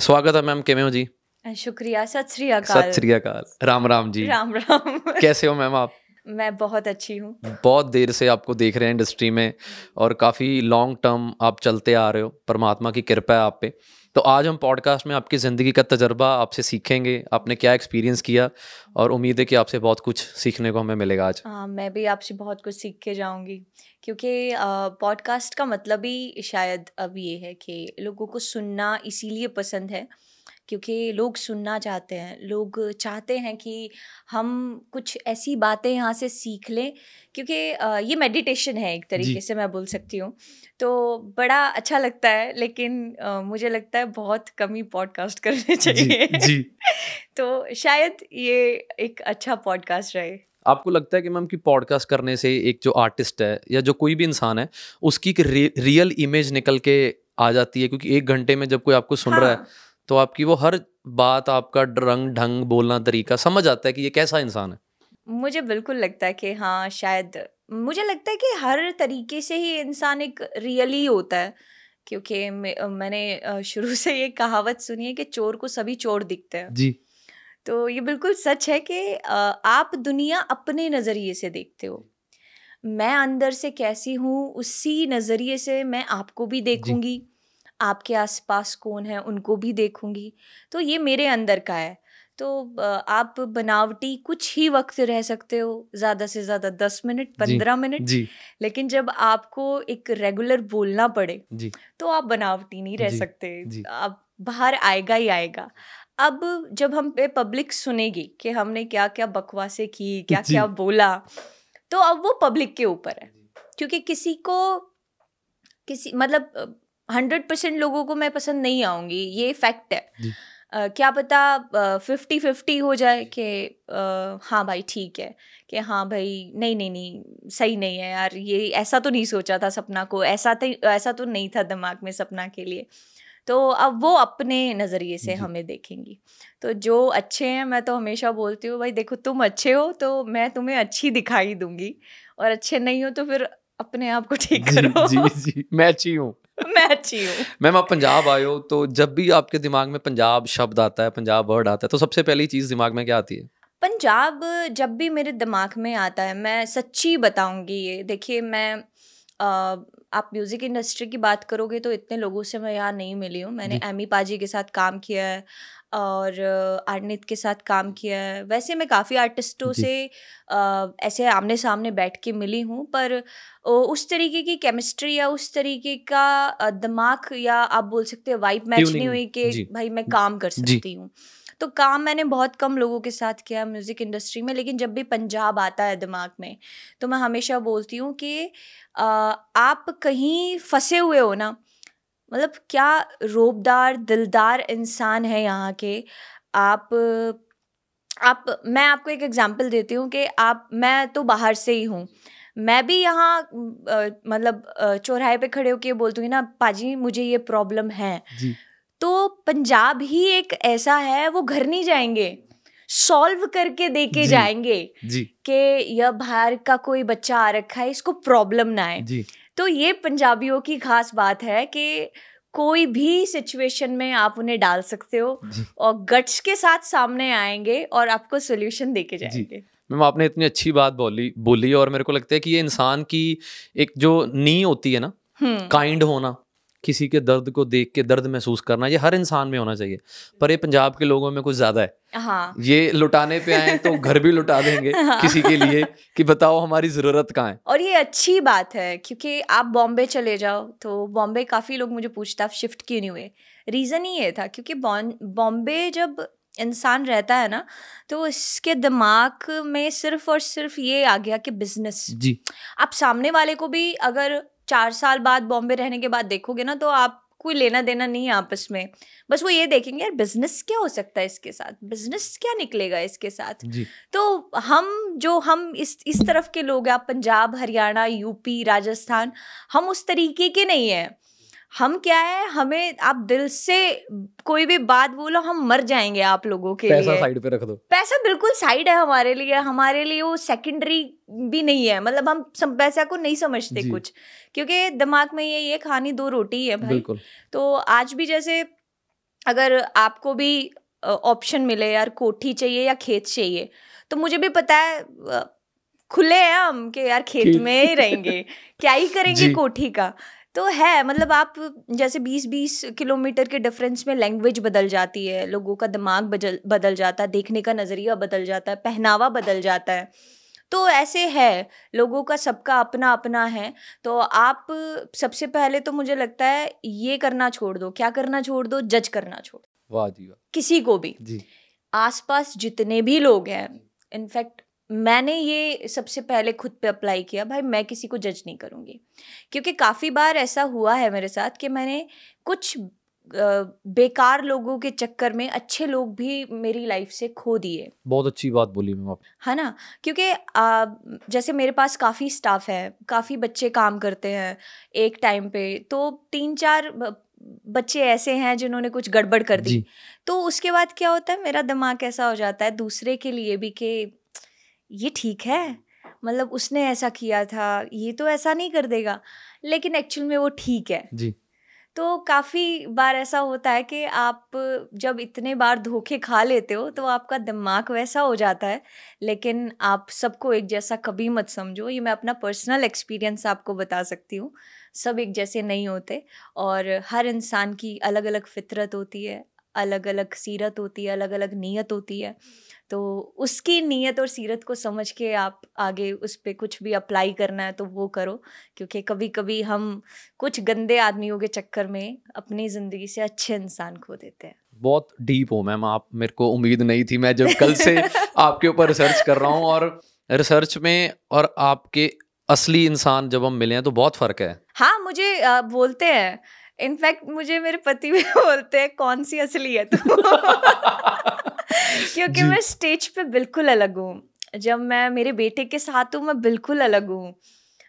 स्वागत है मैम केमे हो जी? शुक्रिया सत श्री अकाल। सत श्री अकाल। राम राम जी। राम राम। कैसे हो मैम आप? मैं बहुत अच्छी हूँ। बहुत देर से आपको देख रहे हैं इंडस्ट्री में और काफ़ी लॉन्ग टर्म आप चलते आ रहे हो। परमात्मा की कृपा है आप पे। तो आज हम पॉडकास्ट में आपकी ज़िंदगी का तजर्बा आपसे सीखेंगे, आपने क्या एक्सपीरियंस किया और उम्मीद है कि आपसे बहुत कुछ सीखने को हमें मिलेगा आज। हाँ मैं भी आपसे बहुत कुछ सीख के जाऊँगी, क्योंकि पॉडकास्ट का मतलब ही शायद अब ये है कि लोगों को सुनना इसीलिए पसंद है क्योंकि लोग सुनना चाहते हैं लोग चाहते हैं कि हम कुछ ऐसी बातें यहाँ से सीख लें क्योंकि ये मेडिटेशन है एक तरीके से मैं बोल सकती हूँ तो बड़ा अच्छा लगता है लेकिन मुझे लगता है बहुत कम ही पॉडकास्ट करने चाहिए जी, जी। तो शायद ये एक अच्छा पॉडकास्ट रहे आपको लगता है कि मैम कि पॉडकास्ट करने से एक जो आर्टिस्ट है या जो कोई भी इंसान है उसकी एक रियल इमेज निकल के आ जाती है क्योंकि एक घंटे में जब कोई आपको सुन हाँ. रहा है हाँ। तो आपकी वो हर बात आपका रंग ढंग बोलना तरीका समझ आता है कि ये कैसा इंसान है? मुझे बिल्कुल लगता है कि हाँ शायद मुझे लगता है कि हर तरीके से ही इंसान एक रियली होता है। क्योंकि मैंने शुरू से ये कहावत सुनी है कि चोर को सभी चोर दिखते हैं। जी। तो ये बिल्कुल सच है कि आप दुनिया अपने नज़रिए से देखते हो। मैं अंदर से कैसी हूँ उसी नज़रिए से मैं आपको भी देखूँगी। आपके आसपास कौन है उनको भी देखूँगी। तो ये मेरे अंदर का है। तो आप बनावटी कुछ ही वक्त रह सकते हो ज़्यादा से ज़्यादा दस मिनट पंद्रह मिनट। लेकिन जब आपको एक रेगुलर बोलना पड़े जी। तो आप बनावटी नहीं रह सकते. आप बाहर आएगा ही आएगा। अब जब हम पे पब्लिक सुनेगी कि हमने क्या क्या बकवासें की क्या क्या बोला तो अब वो पब्लिक के ऊपर है। क्योंकि किसी को किसी मतलब हंड्रेड परसेंट लोगों को मैं पसंद नहीं आऊँगी ये फैक्ट है। uh, क्या पता फिफ्टी uh, फिफ्टी हो जाए कि uh, हाँ भाई ठीक है कि हाँ भाई नहीं नहीं नहीं सही नहीं है यार ये ऐसा तो नहीं सोचा था सपना को ऐसा तो ऐसा तो नहीं था दिमाग में सपना के लिए। तो अब वो अपने नज़रिए से हमें देखेंगी। तो जो अच्छे हैं मैं तो हमेशा बोलती हूँ भाई देखो तुम अच्छे हो तो मैं तुम्हें अच्छी दिखाई दूँगी और अच्छे नहीं हो तो फिर अपने आप को ठीक करो। जी जी। मैं अच्छी हूँ। मैं अच्छी हूँ। मैम आप पंजाब आए हो तो जब भी आपके दिमाग में पंजाब शब्द आता है पंजाब वर्ड आता है तो सबसे पहली चीज़ दिमाग में क्या आती है? पंजाब जब भी मेरे दिमाग में आता है मैं सच्ची बताऊँगी ये। देखिए मैं आ, आप म्यूज़िक इंडस्ट्री की बात करोगे तो इतने लोगों से मैं यहाँ नहीं मिली हूँ। मैंने एमी पाजी के साथ काम किया है और आर्नित के साथ काम किया है। वैसे मैं काफ़ी आर्टिस्टों से आ, ऐसे आमने सामने बैठ के मिली हूँ पर उस तरीके की केमिस्ट्री या उस तरीके का दिमाग या आप बोल सकते हैं वाइब मैच नहीं हुई कि भाई मैं काम कर सकती हूँ। तो काम मैंने बहुत कम लोगों के साथ किया म्यूज़िक इंडस्ट्री में, लेकिन जब भी पंजाब आता है दिमाग में तो मैं हमेशा बोलती हूँ कि आप कहीं फंसे हुए हो ना मतलब क्या रोबदार, दिलदार इंसान है यहाँ के? आप आप, मैं आपको एक एग्जांपल देती हूँ कि आप, मैं तो बाहर से ही हूँ। मैं भी यहाँ मतलब चौराहे पे खड़े होकर बोलती हूँ ना, पाजी मुझे ये प्रॉब्लम है। जी। तो पंजाब ही एक ऐसा है वो घर नहीं जाएँगे। सॉल्व करके दे के जाएँगे कि यह बाहर का कोई बच्चा आ रखा है इसको प्रॉब्लम ना आए। तो ये पंजाबियों की खास बात है कि कोई भी सिचुएशन में आप उन्हें डाल सकते हो और गट्स के साथ सामने आएँगे और आपको सोल्यूशन देके जाएँगे। मैम आपने इतनी अच्छी बात बोली बोली और मेरे को लगता है कि ये इंसान की एक जो नी होती है ना काइंड हम्म। होना किसी के दर्द को देख के दर्द महसूस करना ये हर इंसान में होना चाहिए। पर ये पंजाब के लोगों में कुछ ज़्यादा है। हाँ। ये लुटाने पे आए तो घर भी लुटा देंगे हाँ। किसी के लिए कि बताओ हमारी ज़रूरत कहाँ है। और ये अच्छी बात है क्योंकि आप बॉम्बे चले जाओ तो बॉम्बे काफ़ी लोग मुझे पूछते आप शिफ्ट क्यों नहीं हुए? रीजन ही ये था क्योंकि बॉम्बे जब इंसान रहता है ना तो उसके दिमाग में सिर्फ़ और सिर्फ़ ये आ गया कि बिज़नेस जी। आप सामने वाले को भी अगर चार साल बाद बॉम्बे रहने के बाद देखोगे ना तो आप कोई लेना देना नहीं है आपस में। बस वो ये देखेंगे यार बिज़नेस क्या हो सकता है इसके साथ? बिज़नेस क्या निकलेगा इसके साथ? जी। तो हम जो हम इस इस तरफ़ के लोग हैं आप पंजाब हरियाणा यूपी राजस्थान हम उस तरीके के नहीं हैं। हम क्या है? हमें आप दिल से कोई भी बात बोलो हम मर जाएँगे आप लोगों के पैसा लिए। साइड पे रख दो। पैसा बिल्कुल साइड है हमारे लिए। हमारे लिए वो सेकेंडरी भी नहीं है। मतलब हम सम, पैसा को नहीं समझते कुछ। क्योंकि दिमाग में ये ये खानी दो रोटी है भाई। तो आज भी जैसे अगर आपको भी ऑप्शन मिले यार कोठी चाहिए या खेत चाहिए तो मुझे भी पता है खुले हैं हम कि यार खेत में ही रहेंगे। क्या ही करेंगे कोठी का? तो है मतलब आप जैसे 20-20 किलोमीटर के डिफरेंस में लैंग्वेज बदल जाती है लोगों का दिमाग बदल बदल जाता है देखने का नज़रिया बदल जाता है पहनावा बदल जाता है। तो ऐसे है लोगों का सबका अपना अपना है। तो आप सबसे पहले तो मुझे लगता है ये करना छोड़ दो। क्या करना छोड़ दो? जज करना छोड़ वाह जी वाह। किसी को भी। जी। आसपास जितने भी लोग हैं इनफैक्ट मैंने ये सबसे पहले खुद पे अप्लाई किया भाई मैं किसी को जज नहीं करूँगी। क्योंकि काफ़ी बार ऐसा हुआ है मेरे साथ कि मैंने कुछ बेकार लोगों के चक्कर में अच्छे लोग भी मेरी लाइफ से खो दिए। बहुत अच्छी बात बोली मैम आप है ना? क्योंकि जैसे मेरे पास काफ़ी स्टाफ है काफ़ी बच्चे काम करते हैं एक टाइम पे तो तीन चार बच्चे ऐसे हैं जिन्होंने कुछ गड़बड़ कर दी। तो उसके बाद क्या होता है मेरा दिमाग ऐसा हो जाता है दूसरे के लिए भी कि ये ठीक है? मतलब उसने ऐसा किया था ये तो ऐसा नहीं कर देगा। लेकिन एक्चुअल में वो ठीक है। जी। तो काफ़ी बार ऐसा होता है कि आप जब इतने बार धोखे खा लेते हो तो आपका दिमाग वैसा हो जाता है। लेकिन आप सबको एक जैसा कभी मत समझो। ये मैं अपना पर्सनल एक्सपीरियंस आपको बता सकती हूँ। सब एक जैसे नहीं होते और हर इंसान की अलग अलग फितरत होती है। अलग अलग सीरत होती है अलग अलग नीयत होती है तो उसकी नीयत और सीरत को समझ के आप आगे उस पर कुछ भी अप्लाई करना है तो वो करो क्योंकि कभी कभी हम कुछ गंदे आदमियों के चक्कर में अपनी ज़िंदगी से अच्छे इंसान खो देते हैं। बहुत डीप हो मैम आप मेरे को उम्मीद नहीं थी मैं जब कल से आपके ऊपर रिसर्च कर रहा हूँ और रिसर्च में और आपके असली इंसान जब हम मिले हैं तो बहुत फ़र्क है। हाँ मुझे बोलते हैं इनफैक्ट मुझे मेरे पति भी बोलते हैं कौन सी असली है तू? क्योंकि मैं स्टेज पे बिल्कुल अलग हूँ। जब मैं मेरे बेटे के साथ हूँ मैं बिल्कुल अलग हूँ।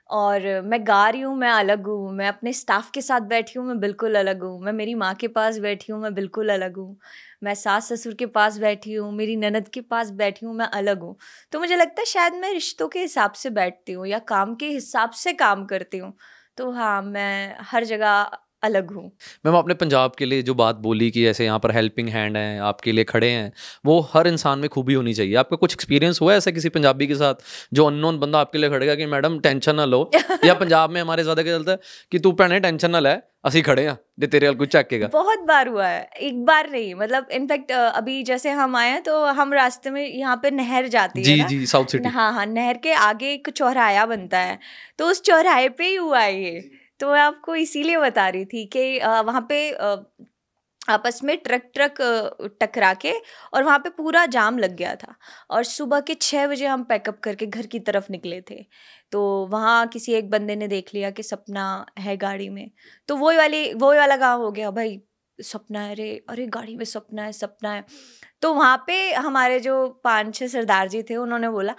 और मैं गा रही हूँ मैं अलग हूँ। मैं अपने स्टाफ के साथ बैठी हूँ मैं बिल्कुल अलग हूँ। मैं मेरी माँ के पास बैठी हूँ मैं बिल्कुल अलग हूँ। मैं सास ससुर के पास बैठी हूँ मेरी ननद के पास बैठी हूँ मैं अलग हूँ। तो मुझे लगता है शायद मैं रिश्तों के हिसाब से बैठती हूँ या काम के हिसाब से काम करती हूँ। तो हाँ मैं हर जगह अलग हूँ। मैम आपने पंजाब के लिए जो बात बोली कि ऐसे यहाँ पर हेल्पिंग हैंड हैं आपके लिए खड़े हैं वो हर इंसान में खूबी होनी चाहिए। आपका कुछ एक्सपीरियंस हुआ है ऐसा किसी पंजाबी के साथ जो अननोन बंदा आपके लिए खड़ेगा कि मैडम टेंशन ना लो। या पंजाब में हमारे ज़्यादा क्या चलता है कि तू भैने टेंशन ना ले असि खड़े हैं जे तेरे वाल कुछ चकेगा बहुत बार हुआ है एक बार नहीं मतलब इनफैक्ट अभी जैसे हम आए हैं तो हम रास्ते में यहाँ पे नहर जाती जी है जी साउथ सिटी हाँ हाँ नहर के आगे एक चौराया बनता है तो उस चौराहे पे ही हुआ है ये। तो मैं आपको इसीलिए बता रही थी कि वहाँ पे आपस में ट्रक ट्रक टकरा के और वहाँ पे पूरा जाम लग गया था और सुबह के छः बजे हम पैकअप करके घर की तरफ़ निकले थे। तो वहाँ किसी एक बंदे ने देख लिया कि सपना है गाड़ी में। तो वही वाली वही वाला गाँव हो गया भाई, सपना है अरे अरे गाड़ी में सपना है सपना है। तो वहाँ पे हमारे जो पाँच छः सरदार जी थे, उन्होंने बोला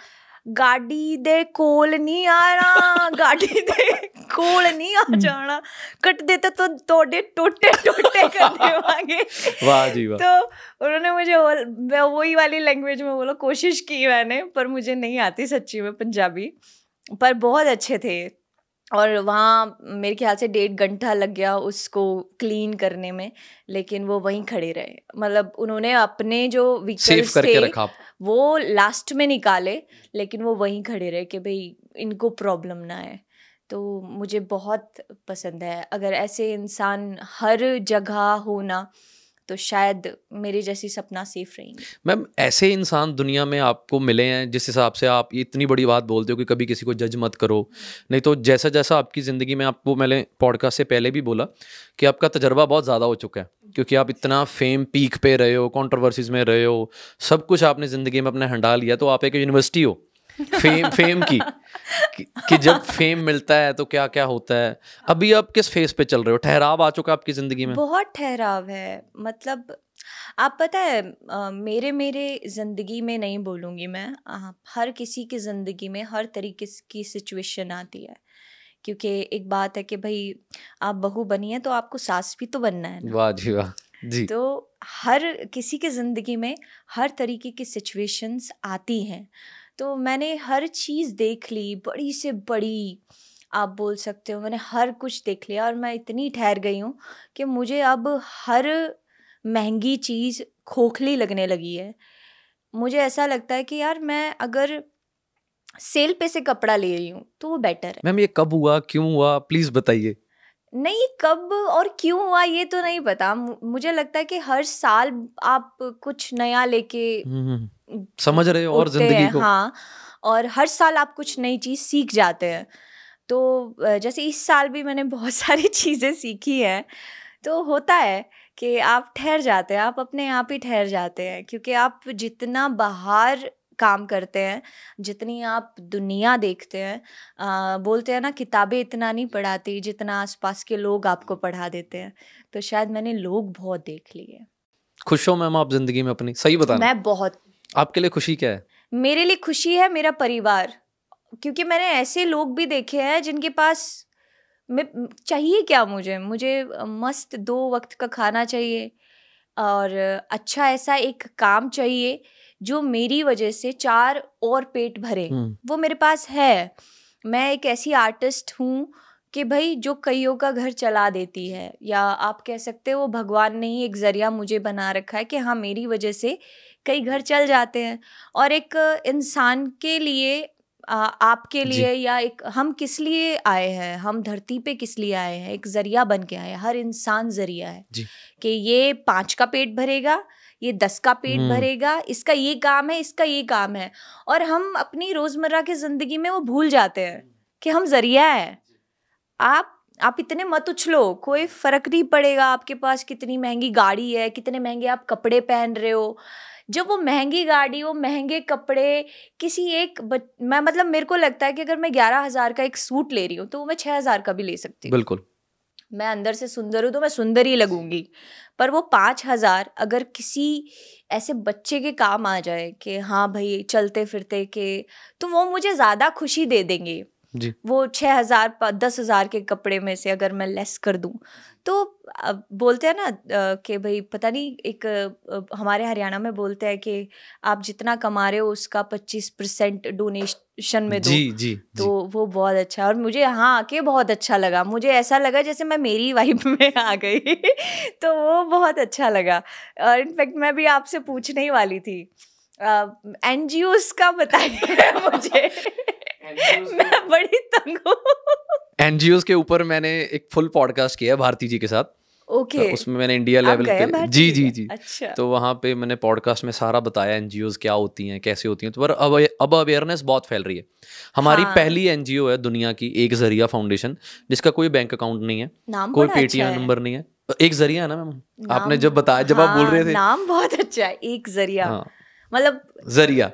गाड़ी दे कोल नहीं आ रहा गाड़ी दे कोल नहीं आ जाना। कट देते तो तोड़े टोटे टोटे कर देवांगे। वाह जी वाह। तो उन्होंने मुझे वही वाली लैंग्वेज में बोला कोशिश की मैंने पर मुझे नहीं आती सच्ची में पंजाबी। पर बहुत अच्छे थे। और वहाँ मेरे ख्याल से डेढ़ घंटा लग गया उसको क्लीन करने में लेकिन वो वहीं खड़े रहे। मतलब उन्होंने अपने जो व्हीकल्स थे रखा। वो लास्ट में निकाले लेकिन वो वहीं खड़े रहे कि भाई इनको प्रॉब्लम ना है तो मुझे बहुत पसंद है। अगर ऐसे इंसान हर जगह होना तो शायद मेरे जैसी सपना सेफ़ रहेंगे। मैम, ऐसे इंसान दुनिया में आपको मिले हैं जिस हिसाब से आप इतनी बड़ी बात बोलते हो कि कभी किसी को जज मत करो। नहीं तो जैसा जैसा आपकी ज़िंदगी में आपको मैंने पॉडकास्ट से पहले भी बोला कि आपका तजर्बा बहुत ज़्यादा हो चुका है, क्योंकि आप इतना फेम पीक पे रहे हो कॉन्ट्रोवर्सीज में रहे हो, सब कुछ आपने ज़िंदगी में अपने हंडा लिया तो आप एक यूनिवर्सिटी हो। फेम फेम की। कि, कि जब फेम मिलता है तो क्या क्या होता है? अभी आप किस फेस पे चल रहे हो? ठहराव आ चुका आपकी ज़िंदगी में? बहुत ठहराव है। मतलब आप पता है आ, मेरे मेरे ज़िंदगी में नहीं बोलूँगी मैं आ, हर किसी की ज़िंदगी में हर तरीके की सिचुएशन आती है। क्योंकि एक बात है कि भाई आप बहू बनी है तो आपको सास भी तो बनना है वाह जी वाह। जी। तो हर किसी के ज़िंदगी में हर तरीके की सिचुएशंस आती हैं। तो मैंने हर चीज़ देख ली बड़ी से बड़ी आप बोल सकते हो मैंने हर कुछ देख लिया और मैं इतनी ठहर गई हूँ कि मुझे अब हर महँगी चीज़ खोखली लगने लगी है। मुझे ऐसा लगता है कि यार मैं अगर सेल पे से कपड़ा ले रही हूँ तो वो बेटर है। मैम ये कब हुआ क्यों हुआ प्लीज़ बताइए। नहीं कब और क्यों हुआ ये तो नहीं पता। मुझे लगता है कि हर साल आप कुछ नया लेके हम्म, हम्म। समझ रहे हो और ज़िंदगी को। हाँ और हर साल आप कुछ नई चीज़ सीख जाते हैं। तो जैसे इस साल भी मैंने बहुत सारी चीज़ें सीखी हैं। तो होता है कि आप ठहर जाते हैं आप अपने आप ही ठहर जाते हैं क्योंकि आप जितना बाहर काम करते हैं जितनी आप दुनिया देखते हैं आ, बोलते हैं ना किताबें इतना नहीं पढ़ाती जितना आसपास के लोग आपको पढ़ा देते हैं। तो शायद मैंने लोग बहुत देख लिए। खुश हो मैम आप ज़िंदगी में अपनी सही बता मैं बहुत आपके लिए खुशी क्या है? मेरे लिए खुशी है मेरा परिवार। क्योंकि मैंने ऐसे लोग भी देखे हैं जिनके पास मैं चाहिए क्या मुझे? मुझे मस्त दो वक्त का खाना चाहिए और अच्छा ऐसा एक काम चाहिए जो मेरी वजह से चार और पेट भरे। वो मेरे पास है। मैं एक ऐसी आर्टिस्ट हूँ कि भाई जो कईयों का घर चला देती है। या आप कह सकते हो भगवान ने ही एक ज़रिया मुझे बना रखा है कि हाँ मेरी वजह से कई घर चल जाते हैं और एक इंसान के लिए आ, आपके लिए या एक हम किस लिए आए हैं? हम धरती पे किस लिए आए हैं? एक ज़रिया बन के आए हैं। हर इंसान ज़रिया है कि ये पाँच का पेट भरेगा ये दस का पेट हम्म। भरेगा इसका ये काम है इसका ये काम है। और हम अपनी रोज़मर्रा की ज़िंदगी में वो भूल जाते हैं कि हम ज़रिया है। आप आप इतने मत उछलो कोई फ़र्क नहीं पड़ेगा आपके पास कितनी महँगी गाड़ी है कितने महँगे आप कपड़े पहन रहे हो। जब वो महँगी गाड़ी वो महँगे कपड़े किसी एक बच... मैं मतलब मेरे को लगता है कि अगर मैं ग्यारह हज़ार का एक सूट ले रही हूँ तो वो मैं छह हज़ार का भी ले सकती हूँ। बिल्कुल। मैं अंदर से सुंदर हूँ तो मैं सुंदर ही लगूँगी। पर वो पाँच हज़ार अगर किसी ऐसे बच्चे के काम आ जाए कि हाँ भाई चलते फिरते के तो वो मुझे ज़्यादा खुशी दे देंगे। जी। वो छः हज़ार दस हज़ार के कपड़े में से अगर मैं लेस कर दूँ तो बोलते हैं ना कि भाई पता नहीं एक हमारे हरियाणा में बोलते हैं कि आप जितना कमा रहे हो उसका पच्चीस परसेंट डोनेशन में दो। जी जी तो जी. वो बहुत अच्छा और मुझे यहाँ आके बहुत अच्छा लगा। मुझे ऐसा लगा जैसे मैं मेरी वाइफ में आ गई। तो वो बहुत अच्छा लगा। और इनफैक्ट मैं भी आपसे पूछने ही वाली थी। एन जी का बताइए मुझे। मैं बड़ी तंग हूँ। एनजीओ के ऊपर मैंने एक फुल पॉडकास्ट किया भारती जी के साथ। Okay okay. तो उसमें मैंने इंडिया लेवल पे जी जी जी अच्छा। तो वहाँ पे मैंने पॉडकास्ट में सारा बताया एनजीओ क्या होती हैं कैसे होती हैं। तो पर अब अब अवेयरनेस बहुत फैल रही है। हमारी हाँ. पहली एनजीओ है दुनिया की एक ज़रिया फाउंडेशन जिसका कोई बैंक अकाउंट नहीं है। नाम कोई पेटीएम अच्छा नंबर नहीं है। एक ज़रिया है ना मैम? आपने जब बताया जब हाँ, आप बोल रहे थे। नाम बहुत अच्छा है एक ज़रिया। हाँ, मतलब ज़रिया।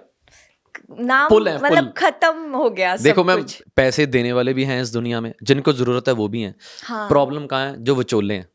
नाम मतलब खत्म हो गया सब देखो मैम पैसे देने वाले भी हैं इस दुनिया में जिनको ज़रूरत है वो भी हैं। हाँ। प्रॉब्लम कहाँ है? जो विचोले हैं।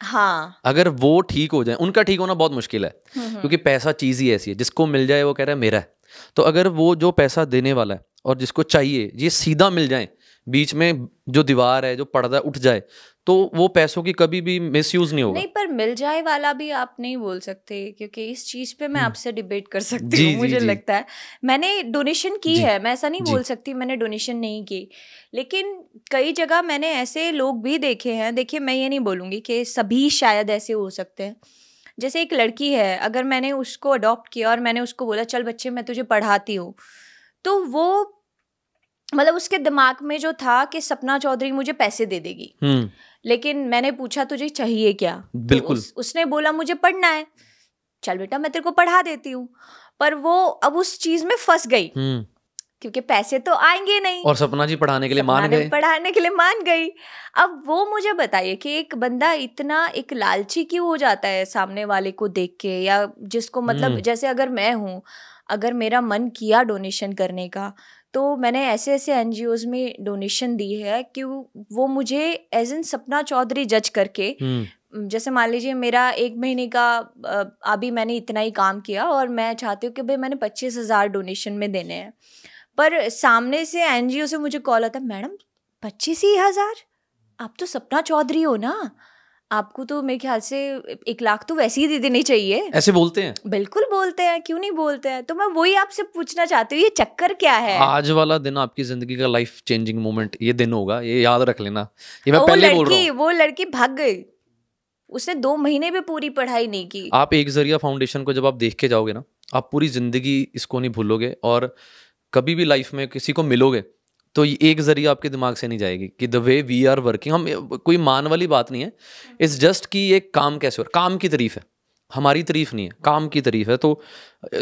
हाँ। अगर वो ठीक हो जाए उनका ठीक होना बहुत मुश्किल है हम्म, हम्म। क्योंकि पैसा चीज़ ही ऐसी है जिसको मिल जाए वो कह रहा है मेरा है। तो अगर वो जो पैसा देने वाला है और जिसको चाहिए ये सीधा मिल जाए बीच में जो दीवार है जो पर्दा उठ जाए तो वो पैसों की कभी भी मिस यूज़ नहीं होगा। नहीं पर मिल जाए वाला भी आप नहीं बोल सकते क्योंकि इस चीज़ पे मैं हम्म। आपसे डिबेट कर सकती हूँ मुझे जी. लगता है। मैंने डोनेशन की है मैं ऐसा नहीं बोल सकती मैंने डोनेशन नहीं की। लेकिन कई जगह मैंने ऐसे लोग भी देखे हैं देखिए मैं ये नहीं बोलूँगी कि सभी शायद ऐसे हो सकते हैं। जैसे एक लड़की है अगर मैंने उसको अडॉप्ट किया और मैंने उसको बोला चल बच्चे मैं तुझे पढ़ाती हूँ। तो वो मतलब उसके दिमाग में जो था कि सपना चौधरी मुझे पैसे दे देगी। हम्म। लेकिन मैंने पूछा तुझे चाहिए क्या? तो बिल्कुल। तो उस, उसने बोला मुझे पढ़ना है। चल बेटा मैं तेरे को पढ़ा देती हूँ। पर वो अब उस चीज़ में फंस गई। हम्म। क्योंकि पैसे तो आएँगे नहीं। और सपना जी पढ़ाने के लिए मान गए। पढ़ाने के लिए मान गई। अब वो मुझे बताइए कि एक बंदा इतना एक लालची क्यों हो जाता है सामने वाले को देख के? या जिसको मतलब हम्म। जैसे अगर मैं हूँ अगर मेरा मन किया डोनेशन करने का तो मैंने ऐसे ऐसे एन में डोनेशन दी है कि वो मुझे एज एन सपना चौधरी जज करके हम्म। जैसे मान लीजिए मेरा एक महीने का अभी मैंने इतना ही काम किया और मैं चाहती हूँ कि भाई मैंने पच्चीस हज़ार डोनेशन में देने हैं। पर सामने से एनजीओ से मुझे कॉल आता मैडम पच्चीस ही हज़ार? आप तो सपना चौधरी हो ना? आपको तो मेरे ख्याल से एक लाख तो वैसे ही दे देनी चाहिए। ऐसे बोलते हैं? बिल्कुल बोलते हैं क्यों नहीं बोलते हैं? तो मैं वही आपसे पूछना चाहती हूँ ये चक्कर क्या है? आज वाला दिन आपकी ज़िंदगी का लाइफ चेंजिंग मोमेंट ये दिन होगा ये याद रख लेना। ये मैं पहले बोल रहा हूँ। वो लड़की भाग गई। उसने दो महीने भी पूरी पढ़ाई नहीं की। आप एक ज़रिया फाउंडेशन को जब आप देख के जाओगे ना आप पूरी ज़िंदगी इसको नहीं भूलोगे और कभी भी लाइफ में किसी को मिलोगे तो एक ज़रिए आपके दिमाग से नहीं जाएगी कि the way we are working हम, कोई मान वाली बात नहीं है। इट्स जस्ट कि ये काम कैसे हो काम की तरीफ़ है। हमारी तरीफ़ नहीं है। काम की तरीफ़ है। तो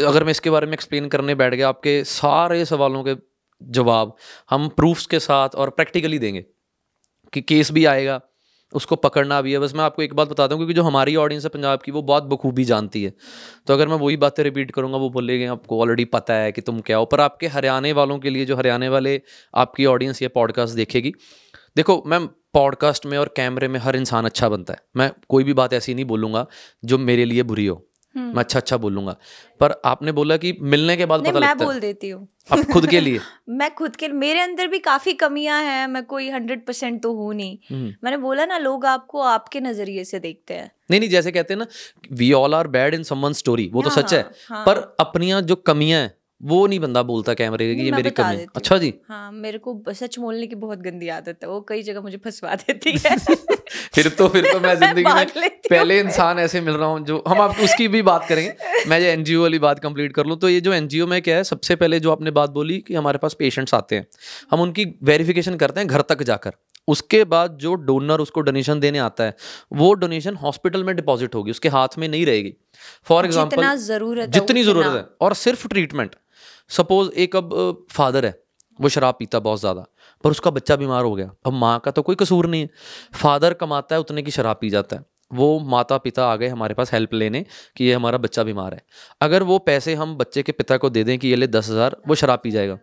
अगर मैं इसके बारे में एक्सप्लेन करने बैठ गया, आपके सारे सवालों के जवाब हम प्रूफ्स के साथ और प्रैक्टिकली देंगे कि केस भी आएगा। उसको पकड़ना भी है। बस मैं आपको एक बात बताता हूँ क्योंकि जो हमारी ऑडियंस है पंजाब की, वो बहुत बखूबी जानती है। तो अगर मैं वही बातें रिपीट करूँगा, वो बोलेंगे, आपको ऑलरेडी पता है कि तुम क्या हो। पर आपके हरियाणा वालों के लिए, जो हरियाणा वाले आपकी ऑडियंस ये पॉडकास्ट देखेगी, देखो, मैम पॉडकास्ट में और कैमरे में हर इंसान अच्छा बनता है। मैं कोई भी बात ऐसी नहीं बोलूँगा जो मेरे लिए बुरी हो। मैं अच्छा अच्छा बोलूँगा। पर आपने बोला कि मिलने के बाद पता मैं लगता बोल देती हूँ। अब खुद के लिए? मैं खुद के मेरे अंदर भी काफ़ी कमियाँ हैं मैं कोई हंड्रेड परसेंट तो हूँ नहीं। मैंने बोला ना लोग आपको आपके नज़रिए से देखते हैं। नहीं नहीं जैसे कहते हैं ना we all are bad in someone story वो तो हाँ, सच है हाँ। पर अपनियाँ जो कमियाँ हैं वो नहीं बंदा बोलता कैमरे की ये मेरी कमी है। अच्छा जी। हाँ मेरे को सच बोलने की बहुत गंदी आदत है। वो कई जगह मुझे फंसवा देती है। फिर तो फिर तो मैं ज़िंदगी में पहले इंसान ऐसे मिल रहा हूँ जो हम आप उसकी भी बात करेंगे। मैं जो एनजीओ वाली बात कंप्लीट कर लूँ। तो ये जो एनजीओ में क्या है सबसे पहले जो आपने बात बोली कि हमारे पास पेशेंट्स आते हैं। हम उनकी वेरिफिकेशन करते हैं घर तक जाकर। उसके बाद जो डोनर उसको डोनेशन देने आता है वो डोनेशन हॉस्पिटल में डिपॉजिट होगी। उसके हाथ में नहीं रहेगी। फॉर एग्ज़ाम्पल ज़रूरत जितनी ज़रूरत है। और सिर्फ़ ट्रीटमेंट सपोज़ एक अब फादर है, वो शराब पीता बहुत ज़्यादा, पर उसका बच्चा बीमार हो गया, अब माँ का तो कोई कसूर नहीं है। फादर कमाता है, उतने की शराब पी जाता है। वो माता पिता आ गए हमारे पास हेल्प लेने कि ये हमारा बच्चा बीमार है। अगर वो पैसे हम बच्चे के पिता को दे दें कि ये ले दस हज़ार, वो शराब पी जाएगा।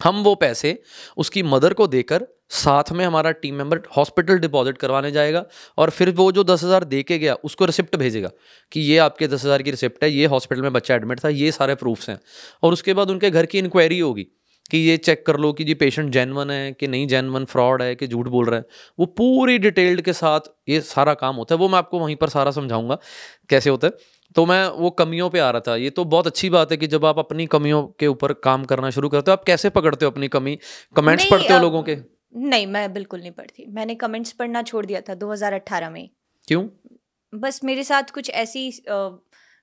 हम वो पैसे उसकी मदर को देकर साथ में हमारा टीम मेंबर हॉस्पिटल डिपॉजिट करवाने जाएगा और फिर वो जो दस हज़ार दे के गया उसको रिसिप्ट भेजेगा कि ये आपके दस हज़ार की रिसिप्ट है ये हॉस्पिटल में बच्चा एडमिट था ये सारे प्रूफ्स हैं। और उसके बाद उनके घर की इंक्वायरी होगी कि ये चेक कर लो कि जी पेशेंट जैनवन है कि नहीं जैनवन फ्रॉड है कि झूठ बोल रहा है। वो पूरी डिटेल्ड के साथ ये सारा काम होता है। वो मैं आपको वहीं पर सारा समझाऊँगा कैसे होता है। तो मैं वो कमियों पे आ रहा था। ये तो बहुत अच्छी बात है कि जब आप अपनी कमियों के ऊपर काम करना शुरू करते हो आप कैसे पकड़ते हो अपनी कमी? कमेंट्स पढ़ते हो लोगों के? नहीं मैं बिल्कुल नहीं पढ़ती। मैंने कमेंट्स पढ़ना छोड़ दिया था 2018 में। क्यों? बस मेरे साथ कुछ ऐसी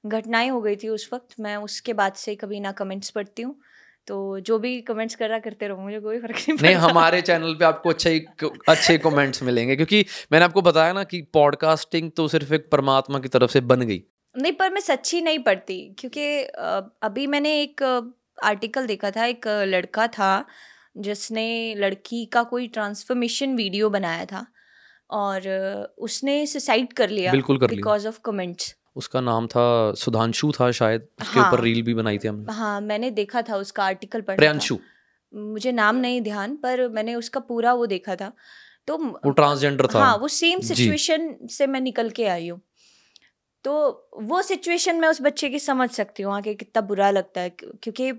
घटनाएँ हो गई थी उस वक्त मैं उसके बाद से कभी ना कमेंट्स पढ़ती हूँ। तो जो भी कमेंट्स कर रहा करते रहो मुझे कोई फ़र्क नहीं नहीं हमारे चैनल पे आपको अच्छे अच्छे कमेंट्स मिलेंगे क्योंकि मैंने आपको बताया ना कि पॉडकास्टिंग तो सिर्फ़ एक परमात्मा की तरफ़ से बन गई। नहीं पर मैं सच्ची नहीं पढ़ती क्योंकि अभी मैंने एक आर्टिकल देखा था एक लड़का था जिसने लड़की का कोई ट्रांसफॉर्मेशन वीडियो बनाया था और उसने सुसाइड कर लिया बिल्कुल कर बिकॉज़ ऑफ़ कमेंट्स उसका नाम था सुधांशु था शायद उसके ऊपर हाँ। रील भी बनाई थी हमने। हाँ मैंने देखा था उसका आर्टिकल पढ़ा प्रियांशु। मुझे नाम नहीं ध्यान पर मैंने उसका पूरा वो देखा था। तो वो ट्रांसजेंडर था। हाँ वो सेम सिचुएशन से मैं निकल के आई हूँ। तो वो सिचुएशन मैं उस बच्चे की समझ सकती हूँ आके कितना बुरा लगता है क्योंकि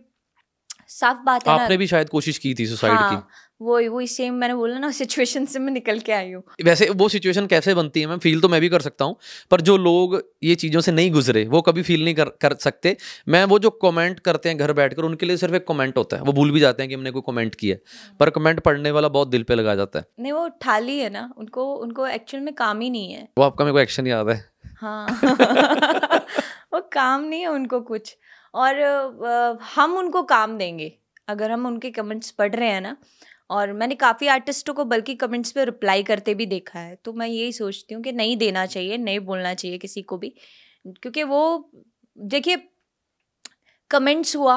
साफ़ बात है आपने भी शायद कोशिश की थी सुसाइड हाँ वही वही सेम मैंने बोला ना सिचुएशन से मैं निकल के आई हूँ। वैसे वो सिचुएशन कैसे बनती है मैं फील तो मैं भी कर सकता हूँ पर जो लोग ये चीज़ों से नहीं गुजरे वो कभी फील नहीं कर कर सकते। मैं वो जो कमेंट करते हैं घर बैठकर उनके लिए सिर्फ़ एक कमेंट होता है। वो भूल भी जाते हैं कि हमने कोई कमेंट किया है पर कमेंट पढ़ने वाला बहुत दिल पे लगा जाता है। नहीं वो ठाली है ना उनको उनको एक्चुअल में काम ही नहीं है। वो आपका मेरे को एक्शन याद है। हाँ। वो काम नहीं है उनको कुछ। और हम उनको काम देंगे। अगर हम उनके कमेंट्स पढ़ रहे हैं ना और मैंने काफ़ी आर्टिस्टों को बल्कि कमेंट्स पे रिप्लाई करते भी देखा है तो मैं यही सोचती हूँ कि नहीं देना चाहिए नहीं बोलना चाहिए किसी को भी क्योंकि वो देखिए कमेंट्स हुआ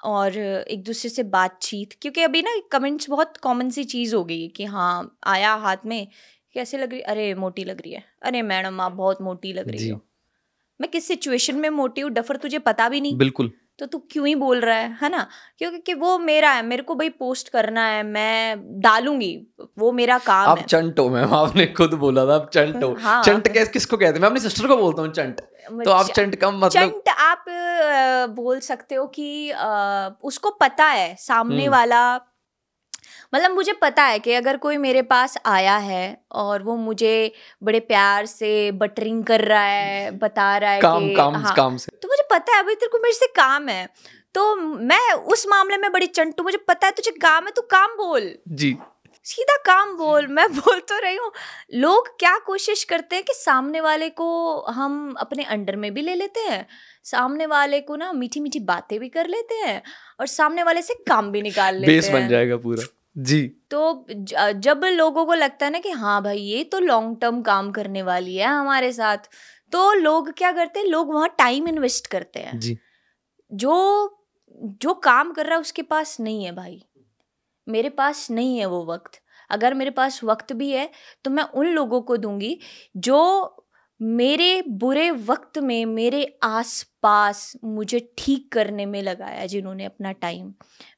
और एक दूसरे से बातचीत क्योंकि अभी ना कमेंट्स बहुत कॉमन सी चीज़ हो गई है कि हाँ आया हाथ में कैसे लग रही अरे मोटी लग रही है। अरे मैडम आप बहुत मोटी लग रही हो। मैं किस सिचुएशन में मोटी हूँ? डफर तुझे पता भी नहीं। बिल्कुल। तो तू क्यों ही बोल रहा है है ना? क्योंकि कि वो मेरा है मेरे को भाई पोस्ट करना है मैं डालूँगी वो मेरा काम आप है। चंट हो मैम आपने खुद बोला था आप चंट हो। हाँ। चंट कैस किसको कहते हैं? मैं अपनी सिस्टर को बोलता हूँ चंट। तो आप चंट कम मतलब चंट आप बोल सकते हो कि उसको पता है सामने हम्म। वाला मतलब मुझे पता है कि अगर कोई मेरे पास आया है और वो मुझे बड़े प्यार से बटरिंग कर रहा है बता रहा है काम कि काम हाँ, काम से। तो मुझे पता है भाई तेरे को मेरे से काम है। तो मैं उस मामले में बड़ी चंटू मुझे पता है तुझे काम है तू काम बोल। जी। सीधा काम बोल मैं बोल तो रही हूँ। लोग क्या कोशिश करते हैं कि सामने वाले को हम अपने अंडर में भी ले लेते हैं सामने वाले को ना मीठी मीठी बातें भी कर लेते हैं और सामने वाले से काम भी निकाल लेते बेस हैं। बन जाएगा पूरा। जी। तो जब लोगों को लगता है ना कि हाँ भाई ये तो लॉन्ग टर्म काम करने वाली है हमारे साथ तो लोग क्या करते हैं लोग वहाँ टाइम इन्वेस्ट करते हैं। जी। जो जो काम कर रहा है उसके पास नहीं है भाई। मेरे पास नहीं है वो वक्त। अगर मेरे पास वक्त भी है तो मैं उन लोगों को दूँगी जो मेरे बुरे वक्त में मेरे आसपास मुझे ठीक करने में लगाया जिन्होंने अपना टाइम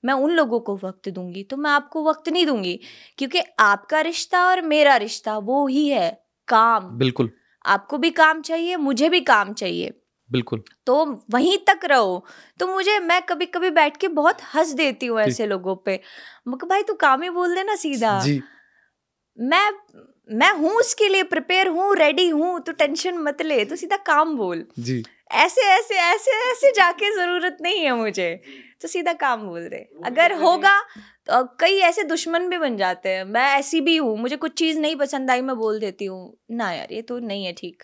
मैं उन लोगों को वक्त दूँगी तो मैं आपको वक्त नहीं दूँगी क्योंकि आपका रिश्ता और मेरा रिश्ता वो ही है काम। बिल्कुल। आपको भी काम चाहिए मुझे भी काम चाहिए। बिल्कुल। तो वहीं तक रहो। तो मुझे मैं कभी कभी बैठ के बहुत हंस देती हूँ ऐसे लोगों पे। भाई तू काम ही बोल देना सीधा। जी। मैं मैं हूँ उसके लिए प्रिपेयर हूँ रेडी हूँ तो टेंशन मत ले तो सीधा काम बोल। जी। ऐसे ऐसे ऐसे ऐसे जाके ज़रूरत नहीं है मुझे तो सीधा काम बोल दे। अगर होगा तो कई ऐसे दुश्मन भी बन जाते हैं मैं ऐसी भी हूँ मुझे कुछ चीज़ नहीं पसंद आई मैं बोल देती हूँ ना यार ये तो नहीं है ठीक।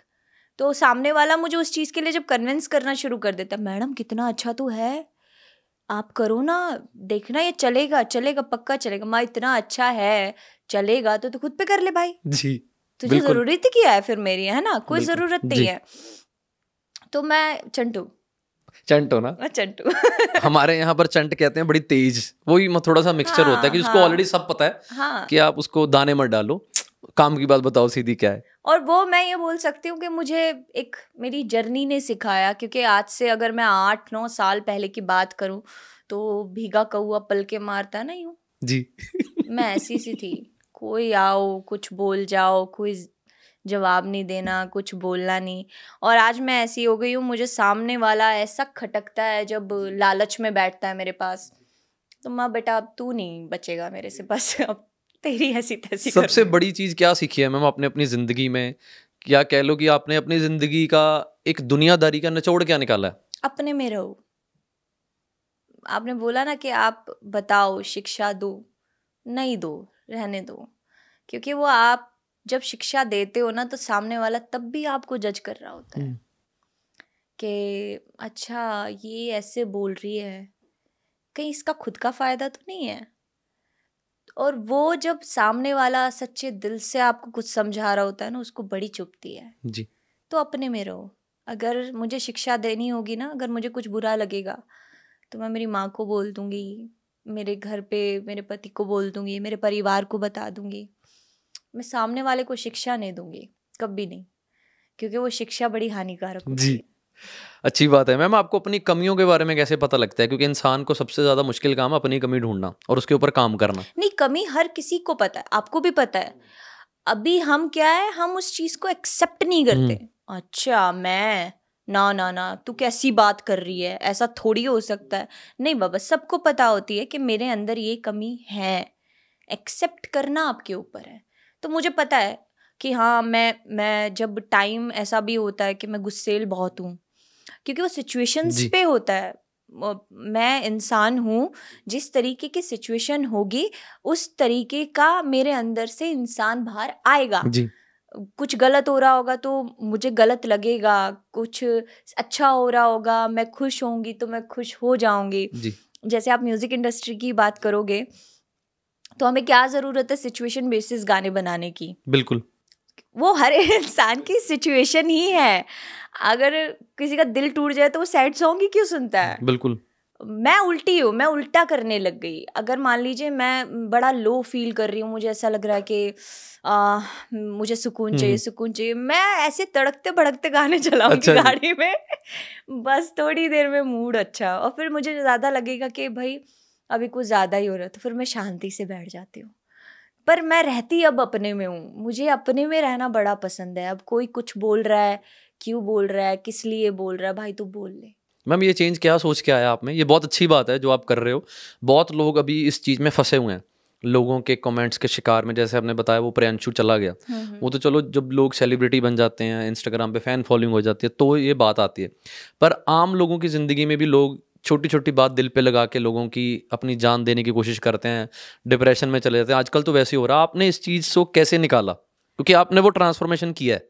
तो सामने वाला मुझे उस चीज़ के लिए जब कन्विंस करना शुरू कर देता मैडम कितना अच्छा तो है आप करो ना देखना ये चलेगा चलेगा पक्का चलेगा माँ इतना अच्छा है चलेगा तो तू खुद पे कर ले भाई। जी तुझे। ज़रूरत ही क्या है फिर मेरी है ना? कोई ज़रूरत नहीं है। तो मैं चंटू। चंट हो ना? मैं चंटू। हमारे यहाँ पर चंट कहते हैं बड़ी तेज। वही म- थोड़ा सा मिक्सचर हाँ, होता है कि हाँ, उसको हाँ। सब पता है हाँ। कि आप उसको दाने मत डालो। काम की बात बताओ सीधी क्या है? और वो मैं ये बोल सकती हूँ कि मुझे एक मेरी जर्नी ने सिखाया क्योंकि आज से अगर मैं आठ नौ साल पहले की बात करूँ तो भीगा कौआ पल के मारता है। ना यूँ जी। मैं ऐसी सी थी। कोई आओ कुछ बोल जाओ कोई जवाब नहीं देना कुछ बोलना नहीं। और आज मैं ऐसी हो गई हूँ मुझे सामने वाला ऐसा खटकता है जब लालच में बैठता है मेरे पास। तो माँ बेटा अब तू नहीं बचेगा मेरे से बस अब तेरी ऐसी तैसी सबसे बड़ी चीज़ क्या सीखी है मैम आपने अपनी ज़िंदगी में? क्या कह लो कि आपने अपनी ज़िंदगी का एक दुनियादारी का निचोड़ क्या निकाला है? अपने में रहो। आपने बोला ना कि आप बताओ शिक्षा दो नहीं दो। रहने दो। क्योंकि वो आप जब शिक्षा देते हो ना तो सामने वाला तब भी आपको जज कर रहा होता है हम्म। कि अच्छा ये ऐसे बोल रही है। कहीं इसका खुद का फ़ायदा तो नहीं है? और वो जब सामने वाला सच्चे दिल से आपको कुछ समझा रहा होता है ना उसको बड़ी चुपती है। जी। तो अपने में रहो। अगर मुझे शिक्षा देनी होगी ना अगर मुझे कुछ बुरा लगेगा तो मैं मेरी माँ को बोल दूँगी मेरे घर पे मेरे पति को बोल दूँगी मेरे परिवार को बता दूँगी। मैं सामने वाले को शिक्षा नहीं दूँगी कभी नहीं क्योंकि वो शिक्षा बड़ी हानिकारक जी। अच्छी बात है। मैम आपको अपनी कमियों के बारे में कैसे पता लगता है? क्योंकि इंसान को सबसे ज़्यादा मुश्किल काम है अपनी कमी ढूंढना और उसके ऊपर काम करना। नहीं कमी हर किसी को पता है आपको भी पता है। अभी हम क्या है हम उस चीज़ को एक्सेप्ट नहीं करते। अच्छा मैं ना ना ना तू कैसी बात कर रही है? ऐसा थोड़ी हो सकता है। नहीं बाबा सबको पता होती है कि मेरे अंदर ये कमी है। एक्सेप्ट करना आपके ऊपर है। तो मुझे पता है कि हाँ मैं मैं जब टाइम ऐसा भी होता है कि मैं गुस्सेल बहुत हूँ क्योंकि वो सिचुएशंस पे होता है। मैं इंसान हूँ जिस तरीके की सिचुएशन होगी उस तरीके का मेरे अंदर से इंसान बाहर आएगा। जी। कुछ गलत हो रहा होगा तो मुझे गलत लगेगा कुछ अच्छा हो रहा होगा मैं खुश होंगी तो मैं खुश हो जाऊँगी। जैसे आप म्यूज़िक इंडस्ट्री की बात करोगे तो हमें क्या ज़रूरत है सिचुएशन बेसिस गाने बनाने की? बिल्कुल। वो हर इंसान की सिचुएशन ही है। अगर किसी का दिल टूट जाए तो वो सैड सॉन्ग ही क्यों सुनता है? बिल्कुल। मैं उल्टी हूँ मैं उल्टा करने लग गई। अगर मान लीजिए मैं बड़ा लो फील कर रही हूँ मुझे ऐसा लग रहा है कि आ, मुझे सुकून चाहिए हम्म। सुकून चाहिए। मैं ऐसे तड़कते भड़कते गाने चलाऊँगी अच्छा गाड़ी में। बस थोड़ी देर में मूड अच्छा और फिर मुझे ज़्यादा लगेगा कि भाई अभी कुछ ज़्यादा ही हो रहा है तो फिर मैं शांति से बैठ जाती हूँ। पर मैं रहती अब अपने में हूँ। मुझे अपने में रहना बड़ा पसंद है। अब कोई कुछ बोल रहा है क्यों बोल रहा है किस लिए बोल रहा है भाई तू बोल ले। मैम ये चेंज क्या सोच के आया आप में? ये बहुत अच्छी बात है जो आप कर रहे हो। बहुत लोग अभी इस चीज़ में फंसे हुए हैं। लोगों के कमेंट्स के शिकार में जैसे आपने बताया वो प्रियंशु चला गया। वो तो चलो जब लोग सेलिब्रिटी बन जाते हैं इंस्टाग्राम पे फ़ैन फॉलोइंग हो जाती है तो ये बात आती है। पर आम लोगों की ज़िंदगी में भी लोग छोटी छोटी बात दिल पे लगा के लोगों की अपनी जान देने की कोशिश करते हैं डिप्रेशन में चले जाते हैं। आजकल तो वैसे ही हो रहा। आपने इस चीज़ को कैसे निकाला? क्योंकि आपने वो ट्रांसफॉर्मेशन किया है।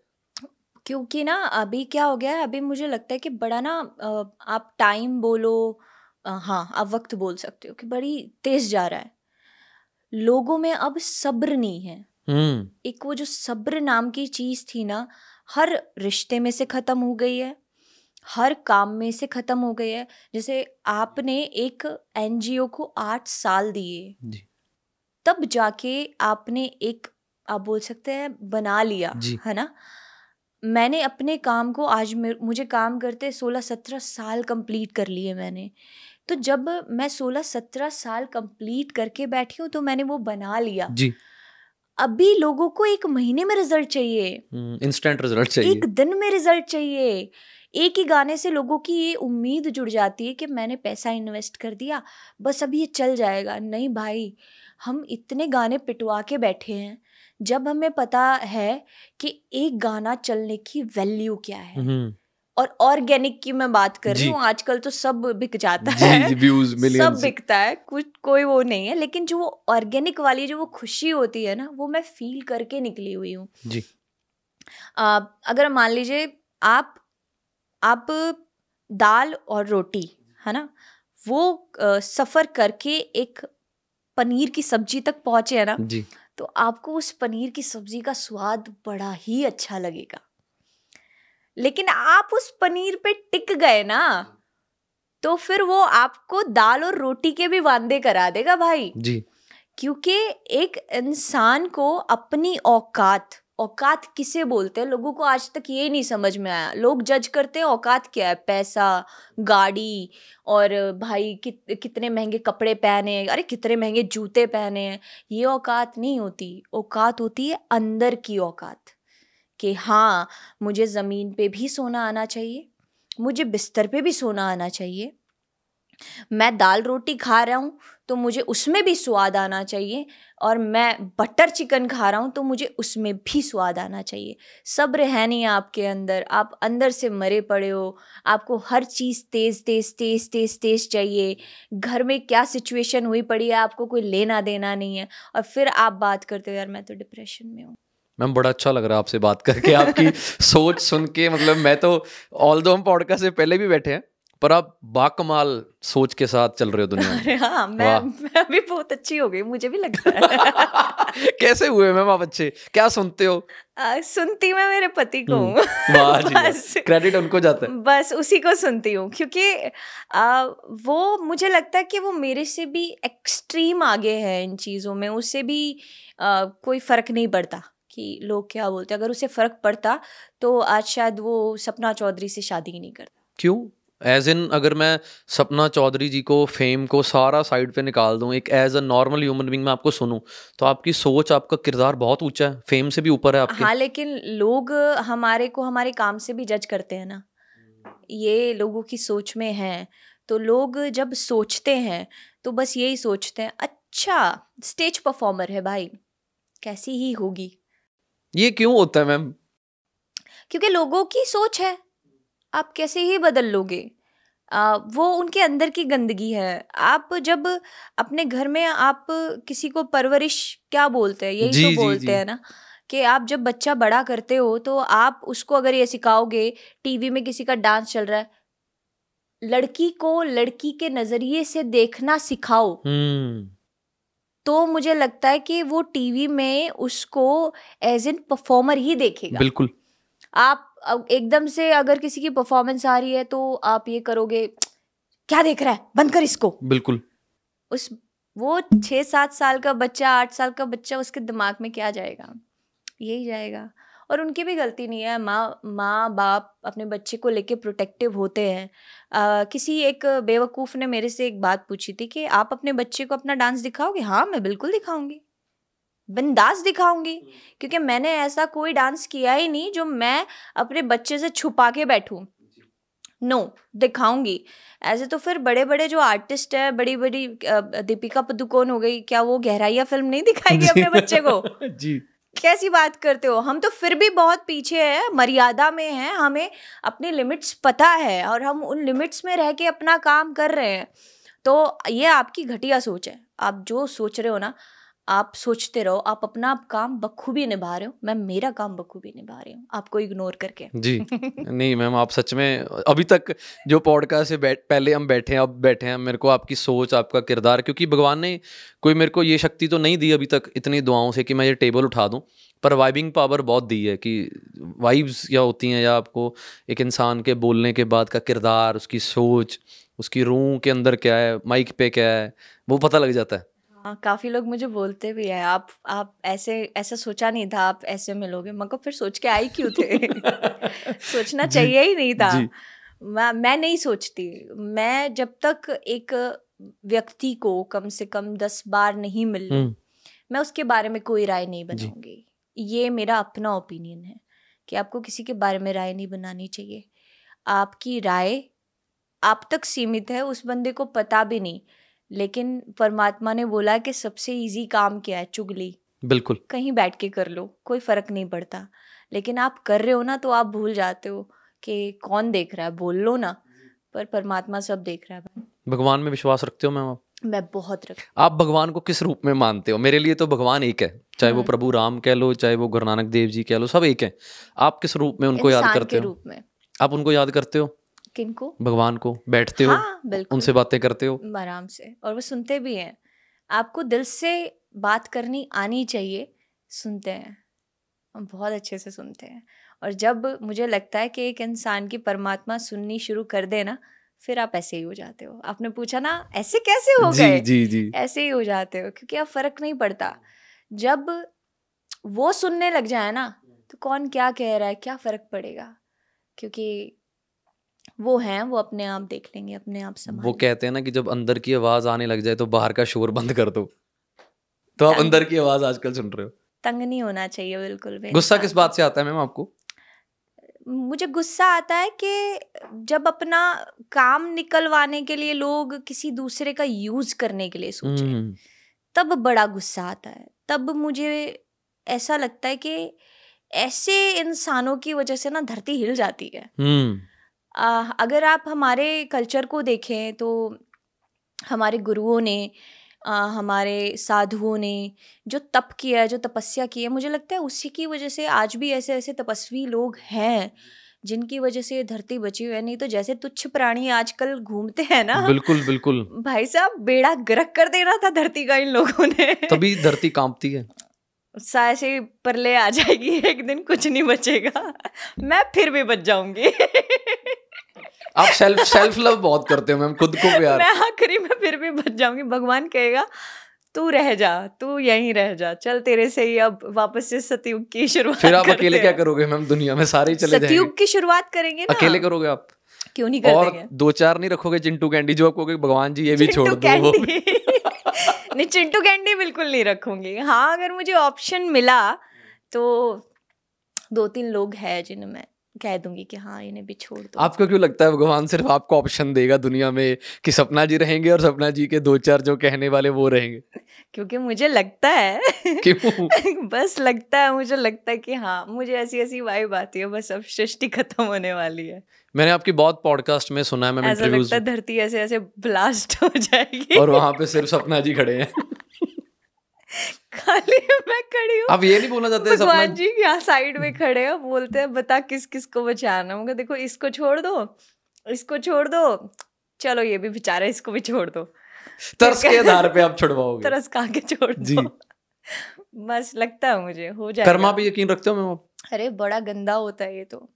क्योंकि ना अभी क्या हो गया है अभी मुझे लगता है कि बड़ा ना आप टाइम बोलो हाँ आप वक्त बोल सकते हो कि बड़ी तेज जा रहा है। लोगों में अब सब्र नहीं है। हम्म। एक वो जो सब्र नाम की चीज़ थी ना हर रिश्ते में से खत्म हो गई है हर काम में से खत्म हो गई है। जैसे आपने एक एनजीओ को आठ साल दिए। तब जाके आपने एक आप बोल सकते हैं बना लिया है ना? मैंने अपने काम को आज मुझे काम करते सोलह सत्रह साल कंप्लीट कर लिए मैंने। तो जब मैं सोलह सत्रह साल कंप्लीट करके बैठी हूँ तो मैंने वो बना लिया। जी। अभी लोगों को एक महीने में रिज़ल्ट चाहिए। इंस्टेंट हम्म, रिज़ल्ट चाहिए। एक दिन में रिज़ल्ट चाहिए। एक ही गाने से लोगों की ये उम्मीद जुड़ जाती है कि मैंने पैसा इन्वेस्ट कर दिया बस अभी ये चल जाएगा। नहीं भाई हम इतने गाने पिटवा के बैठे हैं। जब हमें पता है कि एक गाना चलने की वैल्यू क्या है। हम्म। और ऑर्गेनिक की मैं बात कर रही हूँ आजकल तो सब बिक जाता जी, है। व्यूज़ सब बिकता है कुछ कोई वो नहीं है। लेकिन जो वो ऑर्गेनिक वाली जो वो खुशी होती है ना वो मैं फील करके निकली हुई हूँ। अगर मान लीजिए आप आप दाल और रोटी है ना वो आ, सफ़र करके एक पनीर की सब्ज़ी तक पहुँचे है ना जी। तो आपको उस पनीर की सब्ज़ी का स्वाद बड़ा ही अच्छा लगेगा। लेकिन आप उस पनीर पे टिक गए ना तो फिर वो आपको दाल और रोटी के भी वादे करा देगा भाई। जी। क्योंकि एक इंसान को अपनी औकात औकात किसे बोलते हैं? लोगों को आज तक ये नहीं समझ में आया। लोग जज करते हैं औकात क्या है? पैसा गाड़ी और भाई कित, कितने महँगे कपड़े पहने अरे कितने महँगे जूते पहने हैं। ये औकात नहीं होती। औकात होती है अंदर की औकात कि हाँ मुझे ज़मीन पे भी सोना आना चाहिए मुझे बिस्तर पे भी सोना आना चाहिए। मैं दाल रोटी खा रहा हूँ तो मुझे उसमें भी स्वाद आना चाहिए और मैं बटर चिकन खा रहा हूँ तो मुझे उसमें भी स्वाद आना चाहिए। सब्र है नहीं आपके अंदर आप अंदर से मरे पड़े हो आपको हर चीज़ तेज़ तेज़ तेज़ तेज़ तेज़ चाहिए। घर में क्या सिचुएशन हुई पड़ी है आपको कोई लेना देना नहीं है और फिर आप बात करते हो यार मैं तो डिप्रेशन में हूँ। मैम बड़ा अच्छा लग रहा है आपसे बात करके आपकी सोच सुन के मतलब मैं तो ऑल दो हम पॉडकास्ट से पहले भी बैठे हैं पर आप बाकमाल सोच के साथ चल रहे हो दुनिया में। हाँ मैं मैं भी बहुत अच्छी हो गई मुझे भी लग रहा है। कैसे हुए मैम आप अच्छे? क्या सुनते हो? आ, सुनती मैं मेरे पति को। हूँ हम्म, क्रेडिट उनको जाता है। बस उसी को सुनती हूँ क्योंकि आ, वो मुझे लगता है कि वो मेरे से भी एक्सट्रीम आगे है इन चीज़ों में। उससे भी आ, कोई फ़र्क नहीं पड़ता कि लोग क्या बोलते अगर उसे फ़र्क पड़ता तो आज शायद वो सपना चौधरी से शादी ही नहीं करता। क्यों? एज इन अगर मैं सपना चौधरी जी को फेम को सारा साइड पे निकाल दूँ एक as a normal human being मैं आपको सुनूं तो आपकी सोच आपका किरदार बहुत ऊँचा है फेम से भी ऊपर है आपके। हाँ लेकिन लोग हमारे को हमारे काम से भी जज करते हैं ना। ये लोगों की सोच में है तो लोग जब सोचते हैं तो बस यही सोचते हैं अच्छा स्टेज परफॉर्मर है भाई कैसी ही होगी। ये क्यों होता है मैम क्योंकि लोगों की सोच है। आप कैसे ही बदल लोगे? आ, वो उनके अंदर की गंदगी है। आप जब अपने घर में आप किसी को परवरिश क्या बोलते हैं? यही जी, तो बोलते हैं ना कि आप जब बच्चा बड़ा करते हो तो आप उसको अगर ये सिखाओगे टीवी में किसी का डांस चल रहा है लड़की को लड़की के नज़रिए से देखना सिखाओ। हम्म। तो मुझे लगता है कि वो टीवी में उसको एज एन परफॉर्मर ही देखेगा। बिल्कुल। आप एकदम से अगर किसी की परफॉर्मेंस आ रही है तो आप ये करोगे क्या देख रहा है? बंद कर इसको. बिल्कुल। उस वो छः सात साल का बच्चा आठ साल का बच्चा उसके दिमाग में क्या जाएगा? यही जाएगा। और उनकी भी गलती नहीं है। माँ माँ बाप अपने बच्चे को लेके प्रोटेक्टिव होते हैं। आ, किसी एक बेवकूफ़ ने मेरे से एक बात पूछी थी कि आप अपने बच्चे को अपना डांस दिखाओगे? हाँ मैं बिल्कुल दिखाऊँगी। बिंदास दिखाऊँगी। क्योंकि मैंने ऐसा कोई डांस किया ही नहीं जो मैं अपने बच्चे से छुपा के बैठूं। नो no, दिखाऊँगी। ऐसे तो फिर बड़े बड़े जो आर्टिस्ट है बड़ी बड़ी दीपिका पदुकोण हो गई क्या वो गहराइया फ़िल्म नहीं दिखाएगी अपने बच्चे को? जी। कैसी बात करते हो? हम तो फिर भी बहुत पीछे हैं मर्यादा में हैं हमें अपने लिमिट्स पता है और हम उन लिमिट्स में रह के अपना काम कर रहे हैं। तो ये आपकी घटिया सोच है। आप जो सोच रहे हो ना आप सोचते रहो आप अपना काम बखूबी निभा रहे हो। मैं मेरा काम बखूबी निभा रही हूँ आपको इग्नोर करके। जी। नहीं मैम आप सच में अभी तक जो पॉडकास्ट से बैठ पहले हम बैठे हैं अब बैठे हैं मेरे को आपकी सोच आपका किरदार क्योंकि भगवान ने कोई मेरे को ये शक्ति तो नहीं दी अभी तक इतनी दुआओं से कि मैं ये टेबल उठा दूँ पर वाइबिंग पावर बहुत दी है कि वाइब्स क्या होती हैं या आपको एक इंसान के बोलने के बाद का किरदार उसकी सोच उसकी रूह के अंदर क्या है माइक पे क्या है वो पता लग जाता है। हाँ काफ़ी लोग मुझे बोलते भी है आप आप ऐसे ऐसा सोचा नहीं था आप ऐसे मिलोगे। मगर फिर सोच के आई क्यों थे? सोचना चाहिए ही नहीं था। मैं मैं नहीं सोचती। मैं जब तक एक व्यक्ति को कम से कम दस बार नहीं मिल हम्म। मैं उसके बारे में कोई राय नहीं बनाऊँगी। ये मेरा अपना ओपिनियन है कि आपको किसी के बारे में राय नहीं बनानी चाहिए। आपकी राय आप तक सीमित है उस बंदे को पता भी नहीं लेकिन परमात्मा ने बोला कि सबसे इजी काम क्या है? चुगली। बिल्कुल। कहीं बैठ के कर लो कोई फ़र्क नहीं पड़ता। लेकिन आप कर रहे हो ना तो आप भूल जाते हो कि कौन देख रहा है। बोल लो ना पर परमात्मा सब देख रहा है। भगवान में विश्वास रखते हो मैम आप? मैं बहुत रख आप भगवान को किस रूप में मानते हो? मेरे लिए तो भगवान एक है। चाहे वो हम्म। प्रभु राम कह लो चाहे वो गुरु नानक देव जी कह लो सब एक है। आप किस रूप में उनको याद करते हो? रूप में। आप उनको याद करते हो? किनको भगवान को। बैठते हो हाँ, उनसे बातें करते हो। आराम से और वो सुनते भी हैं। आपको दिल से बात करनी आनी चाहिए सुनते हैं। हम बहुत अच्छे से सुनते हैं। और जब मुझे लगता है कि एक इंसान की परमात्मा सुननी शुरू कर दे ना फिर आप ऐसे ही हो जाते हो। आपने पूछा ना ऐसे कैसे हो गए? जी जी। ऐसे ही हो जाते हो क्योंकि अब फ़र्क नहीं पड़ता। जब वो सुनने लग जाए ना तो कौन क्या कह रहा है क्या फ़र्क पड़ेगा? क्योंकि वो हैं वो अपने आप देख लेंगे अपने आप संभाल वो कहते हैं ना कि जब अंदर की आवाज़ आने लग जाए तो बाहर का शोर बंद कर दो। तो आप अंदर की आवाज़ आजकल सुन रहे हो? तंग नहीं होना चाहिए बिल्कुल भी गुस्सा किस बात से आता है मैम आपको? मुझे गुस्सा आता है कि जब अपना काम निकलवाने के लिए लोग किसी दूसरे का यूज़ करने के लिए सोचे हम्म। तब बड़ा गुस्सा आता है। तब मुझे ऐसा लगता है कि ऐसे इंसानों की वजह से ना धरती हिल जाती है। हम्म। अगर आप हमारे कल्चर को देखें तो हमारे गुरुओं ने आ, हमारे साधुओं ने जो तप किया है जो तपस्या की है मुझे लगता है उसी की वजह से आज भी ऐसे ऐसे तपस्वी लोग हैं जिनकी वजह से ये धरती बची हुई है। नहीं तो जैसे तुच्छ प्राणी आजकल घूमते हैं ना बिल्कुल बिल्कुल। भाई साहब बेड़ा गरक कर देना था धरती का इन लोगों ने। तभी धरती कांपती है। सा ऐसे परले आ जाएगी एक दिन कुछ नहीं बचेगा। मैं फिर भी बच जाऊँगी। आप सेल्फ सेल्फ लव बहुत करते हो मैम खुद को प्यार। मैं आखिरी में फिर भी बच जाऊँगी। भगवान कहेगा तू रह जा तू यहीं रह जा। चल तेरे से ही अब वापस से सतयुग की शुरुआत फिर आप अकेले क्या करोगे मैम दुनिया में सारे चले जाएँगे। सतयुग की शुरुआत करेंगे ना। अकेले करोगे आप? क्यों नहीं करेंगे और दो चार नहीं रखोगे चिंटू कैंडी? जो आपको भगवान जी ये भी छोड़ दो नहीं चिंटू कैंडी बिल्कुल नहीं रखूँगी। हाँ अगर मुझे ऑप्शन मिला तो दो तीन लोग हैं जिनमें कह दूँगी कि हाँ इन्हें भी छोड़ दो। आपको क्यों लगता है भगवान सिर्फ़ आपको ऑप्शन देगा दुनिया में कि सपना जी रहेंगे और सपना जी के दो चार जो कहने वाले वो रहेंगे? क्योंकि मुझे लगता है क्यों? बस लगता है मुझे लगता है कि हाँ मुझे ऐसी ऐसी वाइब आती है बस अब सृष्टि खत्म होने वाली है। मैंने आपकी बहुत पॉडकास्ट में सुना है मैं ऐसा लगता है धरती ऐसे ऐसे ब्लास्ट हो जाएगी। और वहाँ पे सिर्फ़ सपना जी खड़े हैं। खाली मैं खड़ी हूँ। अब ये नहीं बोलना चाहते भगवान जी यहाँ साइड में खड़े हैं बोलते हैं बता किस किस को बचाना होगा देखो इसको छोड़ दो इसको छोड़ दो। चलो ये भी बेचारा इसको भी छोड़ दो। तरस के आधार पे आप छुड़वाओगे। तरस कहा के छोड़ जी। बस लगता है मुझे हो जाए कर्मा पे यकीन रखते हो मैं अरे बड़ा गंदा होता है ये तो।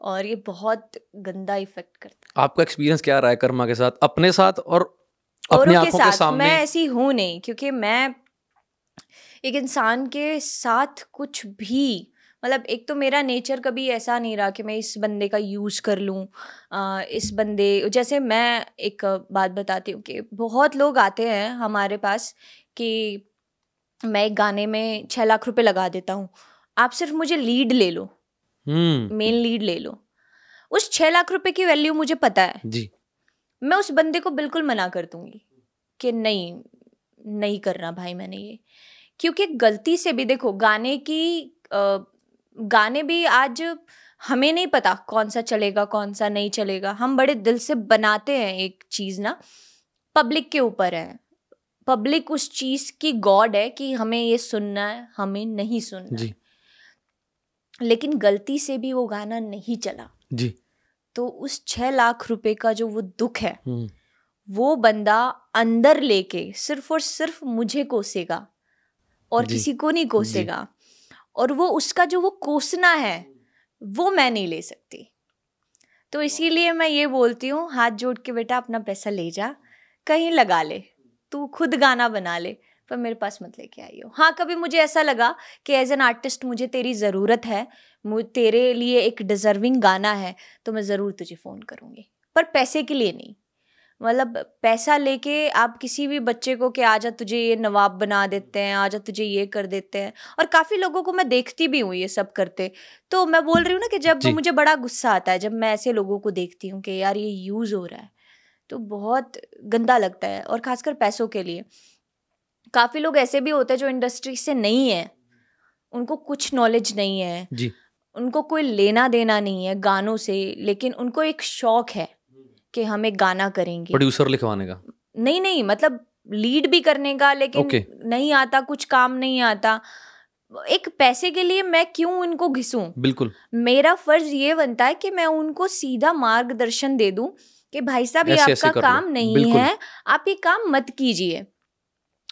और ये बहुत गंदा इफ़ेक्ट करता है। आपका एक्सपीरियंस क्या रहा है कर्मा के साथ? अपने साथ और अपने आँखों के, के सामने? मैं ऐसी हूँ नहीं क्योंकि मैं एक इंसान के साथ कुछ भी मतलब एक तो मेरा नेचर कभी ऐसा नहीं रहा कि मैं इस बंदे का यूज़ कर लूँ इस बंदे जैसे मैं एक बात बताती हूँ कि बहुत लोग आते हैं हमारे पास कि मैं एक गाने में छः लाख रुपए लगा देता हूँ आप सिर्फ़ मुझे लीड ले लो। मेन हम्म। लीड ले लो। उस छः लाख रुपए की वैल्यू मुझे पता है। जी। मैं उस बंदे को बिल्कुल मना कर दूँगी कि नहीं नहीं करना भाई मैंने ये। क्योंकि गलती से भी देखो गाने की अ, गाने भी आज हमें नहीं पता कौन सा चलेगा कौन सा नहीं चलेगा। हम बड़े दिल से बनाते हैं एक चीज़ ना पब्लिक के ऊपर है। पब्लिक उस चीज़ की गॉड है कि हमें ये सुनना है हमें नहीं सुनना जी। लेकिन गलती से भी वो गाना नहीं चला। जी। तो उस छह लाख रुपए का जो वो दुख है। वो बंदा अंदर लेके सिर्फ़ और सिर्फ़ मुझे कोसेगा और किसी को नहीं कोसेगा। और वो उसका जो वो कोसना है वो मैं नहीं ले सकती। तो इसीलिए मैं ये बोलती हूँ हाथ जोड़ के बेटा अपना पैसा ले जा कहीं लगा ले तू खुद गाना बना ले पर मेरे पास मत लेके आई हो हाँ कभी मुझे ऐसा लगा कि एज एन आर्टिस्ट मुझे तेरी ज़रूरत है तेरे लिए एक डिज़र्विंग गाना है तो मैं ज़रूर तुझे फ़ोन करूँगी। पर पैसे के लिए नहीं। मतलब पैसा लेके आप किसी भी बच्चे को कि आजा तुझे ये नवाब बना देते हैं आजा तुझे ये कर देते हैं। और काफ़ी लोगों को मैं देखती भी हूँ ये सब करते। तो मैं बोल रही हूँ ना कि जब मुझे बड़ा गुस्सा आता है जब मैं ऐसे लोगों को देखती हूँ कि यार ये यूज़ हो रहा है तो बहुत गंदा लगता है। और खासकर पैसों के लिए। काफ़ी लोग ऐसे भी होते हैं जो इंडस्ट्री से नहीं है। उनको कुछ नॉलेज नहीं है। जी। उनको कोई लेना देना नहीं है गानों से लेकिन उनको एक शौक है। कि हम एक गाना करेंगे। प्रोड्यूसर लिखवाने का? नहीं नहीं मतलब लीड भी करने का लेकिन Okay. नहीं आता कुछ काम नहीं आता। एक पैसे के लिए मैं क्यों इनको घिसूं? बिल्कुल। मेरा फ़र्ज़ ये बनता है कि मैं उनको सीधा मार्गदर्शन दे दूँ कि भाई साहब ये आपका काम नहीं है आप ये काम मत कीजिए।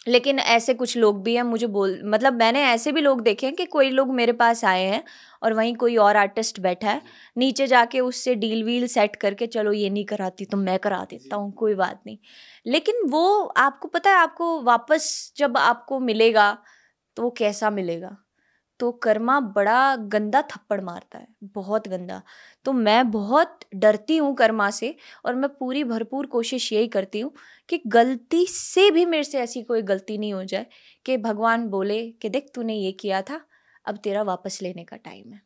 लेकिन ऐसे कुछ लोग भी हैं मुझे बोल मतलब मैंने ऐसे भी लोग देखे हैं कि कोई लोग मेरे पास आए हैं और वहीं कोई और आर्टिस्ट बैठा है नीचे जाके उससे डील वील सेट करके चलो ये नहीं कराती तो मैं करा देता हूँ कोई बात नहीं। लेकिन वो आपको पता है आपको वापस जब आपको मिलेगा तो वो कैसा मिलेगा? तो कर्मा बड़ा गंदा थप्पड़ मारता है बहुत गंदा। तो मैं बहुत डरती हूँ कर्मा से और मैं पूरी भरपूर कोशिश यही करती हूँ कि गलती से भी मेरे से ऐसी कोई गलती नहीं हो जाए कि भगवान बोले कि देख तूने ये किया था अब तेरा वापस लेने का टाइम है।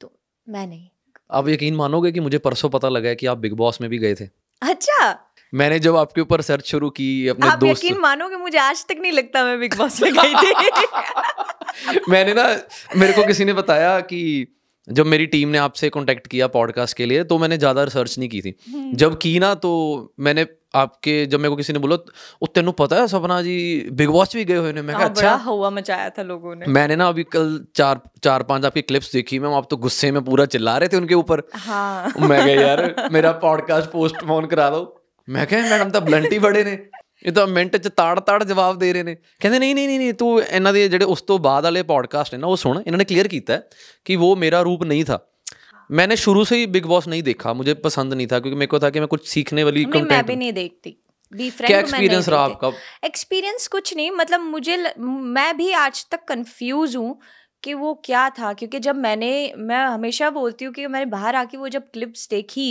तो मैं नहीं। आप यकीन मानोगे कि मुझे परसों पता लगा है कि आप बिग बॉस में भी गए थे? अच्छा! मैंने जब आपके ऊपर सर्च शुरू की अपने आप दोस्त यकीन मानोगे मुझे आज तक नहीं लगता मैं बिग बॉस में गई थी। मैंने ना मेरे को किसी ने बताया कि जब मेरी टीम ने आपसे कांटेक्ट किया पॉडकास्ट के लिए तो मैंने ज़्यादा रिसर्च नहीं की थी। हम्म। जब की ना तो मैंने आपके जब मेरे को किसी ने बोला ओ तेनू पता है सपना जी बिग बॉस भी गए हुए ने मैं कहा हाँ, अच्छा। हवा मचाया था लोगों ने। मैंने ना अभी कल चार चार पाँच आपकी क्लिप्स देखी मैं आप तो गुस्से में पूरा चिल्ला रहे थे उनके ऊपर। हाँ। मैं यार मेरा पॉडकास्ट पोस्टपोन करा दो। ਮੈਂ ਕਿਹਾ ਮੈਡਮ ਤਾਂ ਬਲੰਟ ਹੀ ਬੜੇ ਨੇ ਇਹ ਤਾਂ ਮਿੰਟ ਚ ਤਾੜ ਤਾੜ ਜਵਾਬ ਦੇ ਰਹੇ ਨੇ ਕਹਿੰਦੇ ਨਹੀਂ ਨਹੀਂ ਨਹੀਂ ਨਹੀਂ ਤੂੰ ਇਹਨਾਂ ਦੇ ਜਿਹੜੇ ਉਸ ਤੋਂ ਬਾਅਦ ਵਾਲੇ ਪੋਡਕਾਸਟ ਨੇ ਨਾ ਉਹ ਸੁਣ ਇਹਨਾਂ ਨੇ ਕਲੀਅਰ ਕੀਤਾ है कि वो मेरा रूप नहीं था मैंने शुरू से ही बिग बॉस नहीं देखा मुझे पसंद नहीं था क्योंकि मेरे को था कि मैं कुछ सीखने वाली नहीं मैं कंटेंट भी नहीं देखती बी क्या एक्सपीरियंस रहा आपका एक्सपीरियंस कुछ नहीं मतलब मुझे ल, मैं भी आज तक कंफ्यूज हूँ कि वो क्या था क्योंकि जब मैंने मैं हमेशा बोलती हूँ कि मैंने बाहर आके वो जब क्लिप्स देखी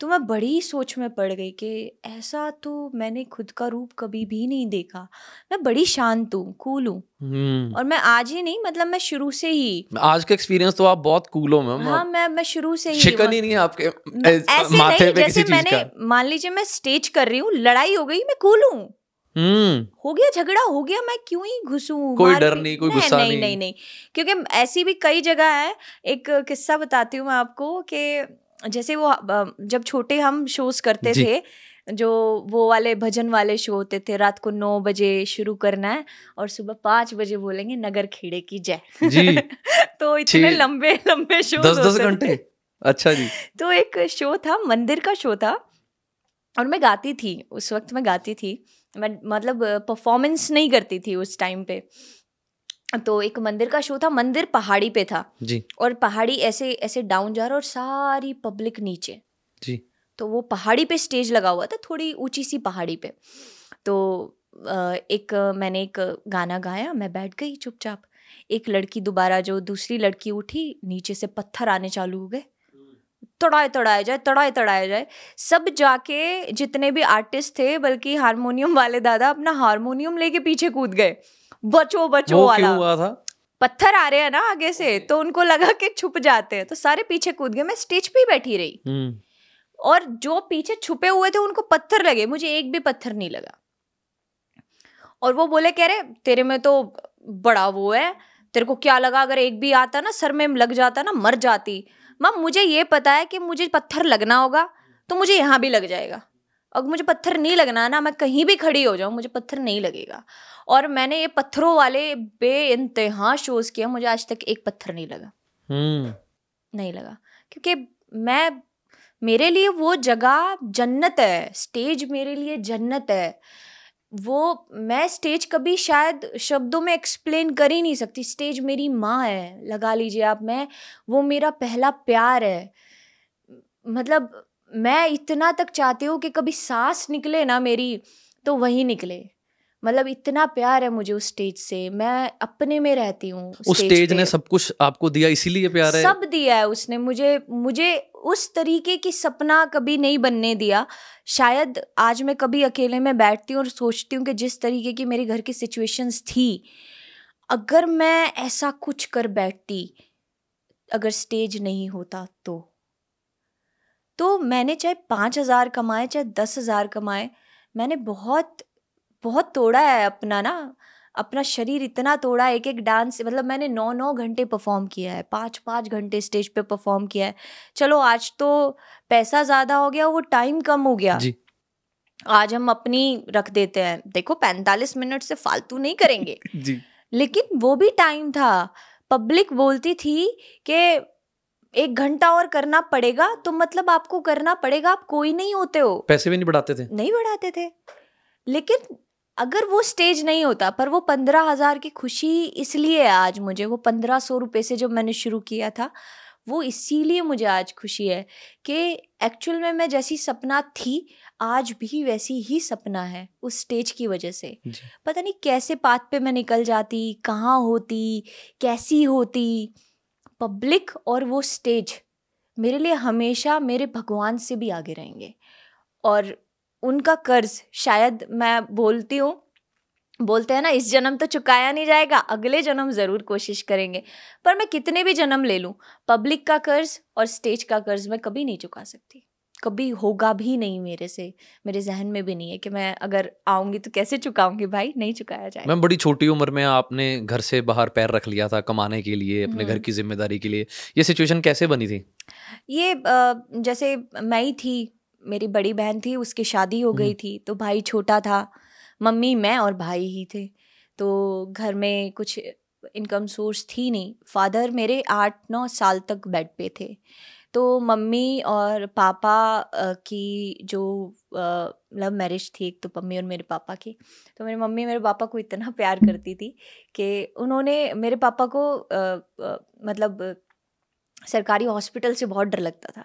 तो मैं बड़ी सोच में पड़ गई कि ऐसा तो मैंने खुद का रूप कभी भी नहीं देखा। मैं बड़ी शांत हूँ कूल हूँ। हम्म। और मैं आज ही नहीं मतलब मैं शुरू से ही आज का एक्सपीरियंस तो आप बहुत कूल हो मैम। हाँ मैं मैं शुरू से ही शिकन ही नहीं है आपके ऐसे माथे नहीं पे जैसे मैंने मान लीजिए मैं स्टेज कर रही हूँ लड़ाई हो गई मैं कूल हूँ। हम्म। हो गया झगड़ा हो गया मैं क्यों ही घुसूं कोई डर नहीं, कोई गुस्सा नहीं नहीं। नहीं नहीं। क्योंकि ऐसी भी कई जगह है एक किस्सा बताती हूँ मैं आपको कि जैसे वो जब छोटे हम शोज़ करते थे जो वो वाले भजन वाले शो होते थे रात को नौ बजे शुरू करना है और सुबह पाँच बजे बोलेंगे नगर खेड़े की जय। जी। तो इतने लंबे लंबे शो दस दस घंटे? अच्छा जी। तो एक शो था मंदिर का शो था और मैं गाती थी उस वक्त मैं गाती थी। मैं मतलब परफॉर्मेंस नहीं करती थी उस टाइम पे। तो एक मंदिर का शो था मंदिर पहाड़ी पे था। जी। और पहाड़ी ऐसे ऐसे डाउन जा रहा और सारी पब्लिक नीचे। जी। तो वो पहाड़ी पे स्टेज लगा हुआ था थोड़ी ऊँची सी पहाड़ी पे। तो एक मैंने एक गाना गाया मैं बैठ गई चुपचाप। एक लड़की दोबारा जो दूसरी लड़की उठी नीचे से पत्थर आने चालू हो गए। तड़ाए तड़ाए जाए तड़ाए तड़ाए जाए। सब जाके जितने भी आर्टिस्ट थे बल्कि हारमोनियम वाले दादा अपना हारमोनियम लेके पीछे कूद गए। बचो बचो वो वाला। क्यों हुआ था? पत्थर आ रहे हैं ना आगे से तो उनको लगा कि छुप जाते हैं। तो सारे पीछे कूद गए। मैं स्टेज पे ही बैठी रही। हम्म। और जो पीछे छुपे हुए थे उनको पत्थर लगे। मुझे एक भी पत्थर नहीं लगा। और वो बोले कह रहे तेरे में तो बड़ा वो है। तेरे को क्या लगा? अगर एक भी आता ना सर में लग जाता ना मर जाती। मम मुझे ये पता है कि मुझे पत्थर लगना होगा तो मुझे यहाँ भी लग जाएगा। अगर मुझे पत्थर नहीं लगना है ना मैं कहीं भी खड़ी हो जाऊँ मुझे पत्थर नहीं लगेगा। और मैंने ये पत्थरों वाले बे इंतहा शोज़ किया मुझे आज तक एक पत्थर नहीं लगा। हम्म। नहीं लगा। क्योंकि मैं मेरे लिए वो जगह जन्नत है स्टेज मेरे लिए जन्नत है। वो मैं स्टेज कभी शायद शब्दों में एक्सप्लेन कर ही नहीं सकती स्टेज मेरी माँ है लगा लीजिए आप मैं वो मेरा पहला प्यार है। मतलब मैं इतना तक चाहती हूँ कि कभी सांस निकले ना मेरी तो वही निकले। मतलब इतना प्यार है मुझे उस स्टेज से। मैं अपने में रहती हूँ उस स्टेज ने सब कुछ आपको दिया इसीलिए प्यार है? सब दिया है उसने। मुझे मुझे उस तरीके की सपना कभी नहीं बनने दिया। शायद आज मैं कभी अकेले में बैठती हूँ और सोचती हूँ कि जिस तरीके की मेरे घर की सिचुएशंस थी अगर मैं ऐसा कुछ कर बैठती अगर स्टेज नहीं होता तो। तो मैंने चाहे पाँच हज़ार कमाए चाहे दस हज़ार कमाए मैंने बहुत बहुत तोड़ा है अपना ना अपना शरीर इतना तोड़ा एक एक डांस मतलब मैंने नौ नौ घंटे परफॉर्म किया है पाँच पाँच घंटे स्टेज पे परफॉर्म किया है। चलो आज तो पैसा ज़्यादा हो गया वो टाइम कम हो गया। जी। आज हम अपनी रख देते हैं। देखो पैंतालीस मिनट से फालतू नहीं करेंगे। जी। लेकिन वो भी टाइम था। पब्लिक बोलती थी कि एक घंटा और करना पड़ेगा तो मतलब आपको करना पड़ेगा आप कोई नहीं होते हो। पैसे भी नहीं बढ़ाते थे। नहीं बढ़ाते थे। लेकिन अगर वो स्टेज नहीं होता पर वो पंद्रह हज़ार की खुशी इसलिए है आज मुझे वो पंद्रह सौ रुपये से जब मैंने शुरू किया था वो इसीलिए मुझे आज खुशी है कि एक्चुअल में मैं जैसी सपना थी आज भी वैसी ही सपना है उस स्टेज की वजह से। पता नहीं कैसे पाथ पे मैं निकल जाती कहाँ होती कैसी होती पब्लिक और वो स्टेज मेरे लिए हमेशा मेरे भगवान से भी आगे रहेंगे। और उनका कर्ज शायद मैं बोलती हूँ, बोलते हैं ना, इस जन्म तो चुकाया नहीं जाएगा, अगले जन्म ज़रूर कोशिश करेंगे। पर मैं कितने भी जन्म ले लूँ, पब्लिक का कर्ज और स्टेज का कर्ज मैं कभी नहीं चुका सकती। कभी होगा भी नहीं मेरे से मेरे जहन में भी नहीं है कि मैं अगर आऊँगी तो कैसे चुकाऊँगी भाई? नहीं चुकाया जाए मैम बड़ी छोटी उम्र में आपने घर से बाहर पैर रख लिया था कमाने के लिए अपने घर हम्म। की ज़िम्मेदारी के लिए। ये सिचुएशन कैसे बनी थी? ये जैसे मैं ही थी मेरी बड़ी बहन थी उसकी शादी हो गई हम्म। थी तो भाई छोटा था मम्मी मैं और भाई ही थे। तो घर में कुछ इनकम सोर्स थी नहीं। फादर मेरे आठ नौ साल तक बेड पे थे। तो मम्मी और पापा की जो लव मैरिज थी एक तो मम्मी और मेरे पापा की तो मेरी मम्मी मेरे पापा को इतना प्यार करती थी कि उन्होंने मेरे पापा को मतलब सरकारी हॉस्पिटल से बहुत डर लगता था।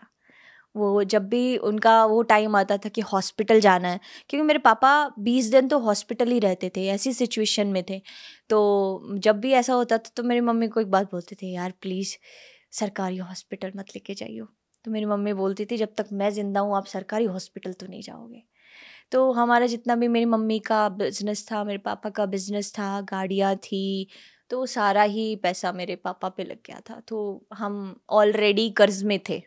वो जब भी उनका वो टाइम आता था कि हॉस्पिटल जाना है क्योंकि मेरे पापा बीस दिन तो हॉस्पिटल ही रहते थे ऐसी सिचुएशन में थे। तो जब भी ऐसा होता था तो मेरी मम्मी को एक बात बोलते थे यार प्लीज़ सरकारी हॉस्पिटल मत लेके जाइयो। तो मेरी मम्मी बोलती थी जब तक मैं ज़िंदा हूँ आप सरकारी हॉस्पिटल तो नहीं जाओगे। तो हमारा जितना भी मेरी मम्मी का बिज़नेस था मेरे पापा का बिज़नेस था गाड़ियाँ थी तो सारा ही पैसा मेरे पापा पे लग गया था। तो हम ऑलरेडी कर्ज में थे।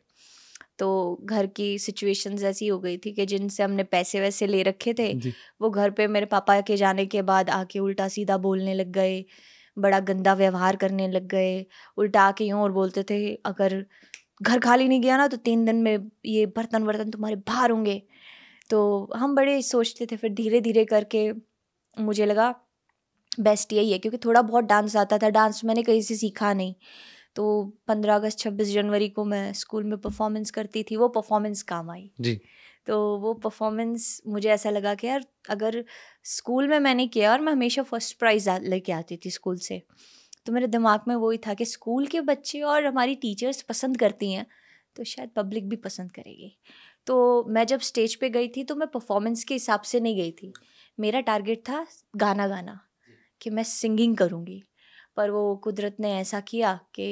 तो घर की सिचुएशंस ऐसी हो गई थी कि जिनसे हमने पैसे वैसे ले रखे थे वो घर पे मेरे पापा के जाने के बाद आके उल्टा सीधा बोलने लग गए। बड़ा गंदा व्यवहार करने लग गए, उल्टा के यूँ और बोलते थे, अगर घर खाली नहीं गया ना तो तीन दिन में ये बर्तन वर्तन तुम्हारे बाहर होंगे। तो हम बड़े सोचते थे, फिर धीरे धीरे करके मुझे लगा, बेस्ट यही है, क्योंकि थोड़ा बहुत डांस आता था, डांस मैंने कहीं से सीखा नहीं। तो पंद्रह अगस्त छब्बीस जनवरी को मैं स्कूल में परफॉर्मेंस करती थी वो परफॉर्मेंस काम आई। जी। तो वो परफॉर्मेंस मुझे ऐसा लगा कि यार अगर स्कूल में मैंने किया और मैं हमेशा फ़र्स्ट प्राइज़ लेके आती थी स्कूल से तो मेरे दिमाग में वही था कि स्कूल के बच्चे और हमारी टीचर्स पसंद करती हैं तो शायद पब्लिक भी पसंद करेगी। तो मैं जब स्टेज पे गई थी तो मैं परफॉर्मेंस के हिसाब से नहीं गई थी। मेरा टारगेट था गाना गाना कि मैं सिंगिंग करूँगी। पर वो कुदरत ने ऐसा किया कि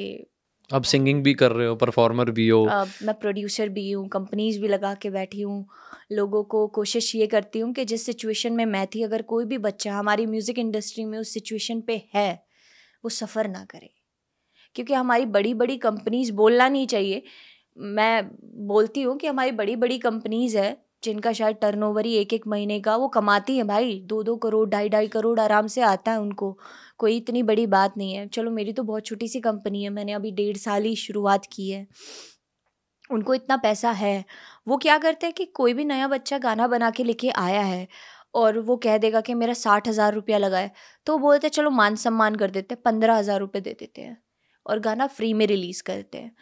अब सिंगिंग भी कर रहे हो परफॉर्मर भी हो। अब मैं प्रोड्यूसर भी हूँ कंपनीज़ भी लगा के बैठी हूँ लोगों को कोशिश ये करती हूँ कि जिस सिचुएशन में मैं थी अगर कोई भी बच्चा हमारी म्यूज़िक इंडस्ट्री में उस सिचुएशन पे है वो सफ़र ना करे। क्योंकि हमारी बड़ी बड़ी कंपनीज़ बोलना नहीं चाहिए। मैं बोलती हूँ कि हमारी बड़ी बड़ी कंपनीज़ है जिनका शायद टर्नओवर ही एक एक महीने का, वो कमाती है भाई। दो दो करोड़ ढाई ढाई करोड़ आराम से आता है उनको। कोई इतनी बड़ी बात नहीं है। चलो, मेरी तो बहुत छोटी सी कंपनी है। मैंने अभी डेढ़ साल ही शुरुआत की है। उनको इतना पैसा है। वो क्या करते हैं कि कोई भी नया बच्चा गाना बना के लेके आया है और वो कह देगा कि मेरा साठ हज़ार रुपया लगा है। तो बोलते चलो मान सम्मान कर देते हैं। पंद्रह हज़ार रुपये दे देते हैं और गाना फ्री में रिलीज़ करते हैं।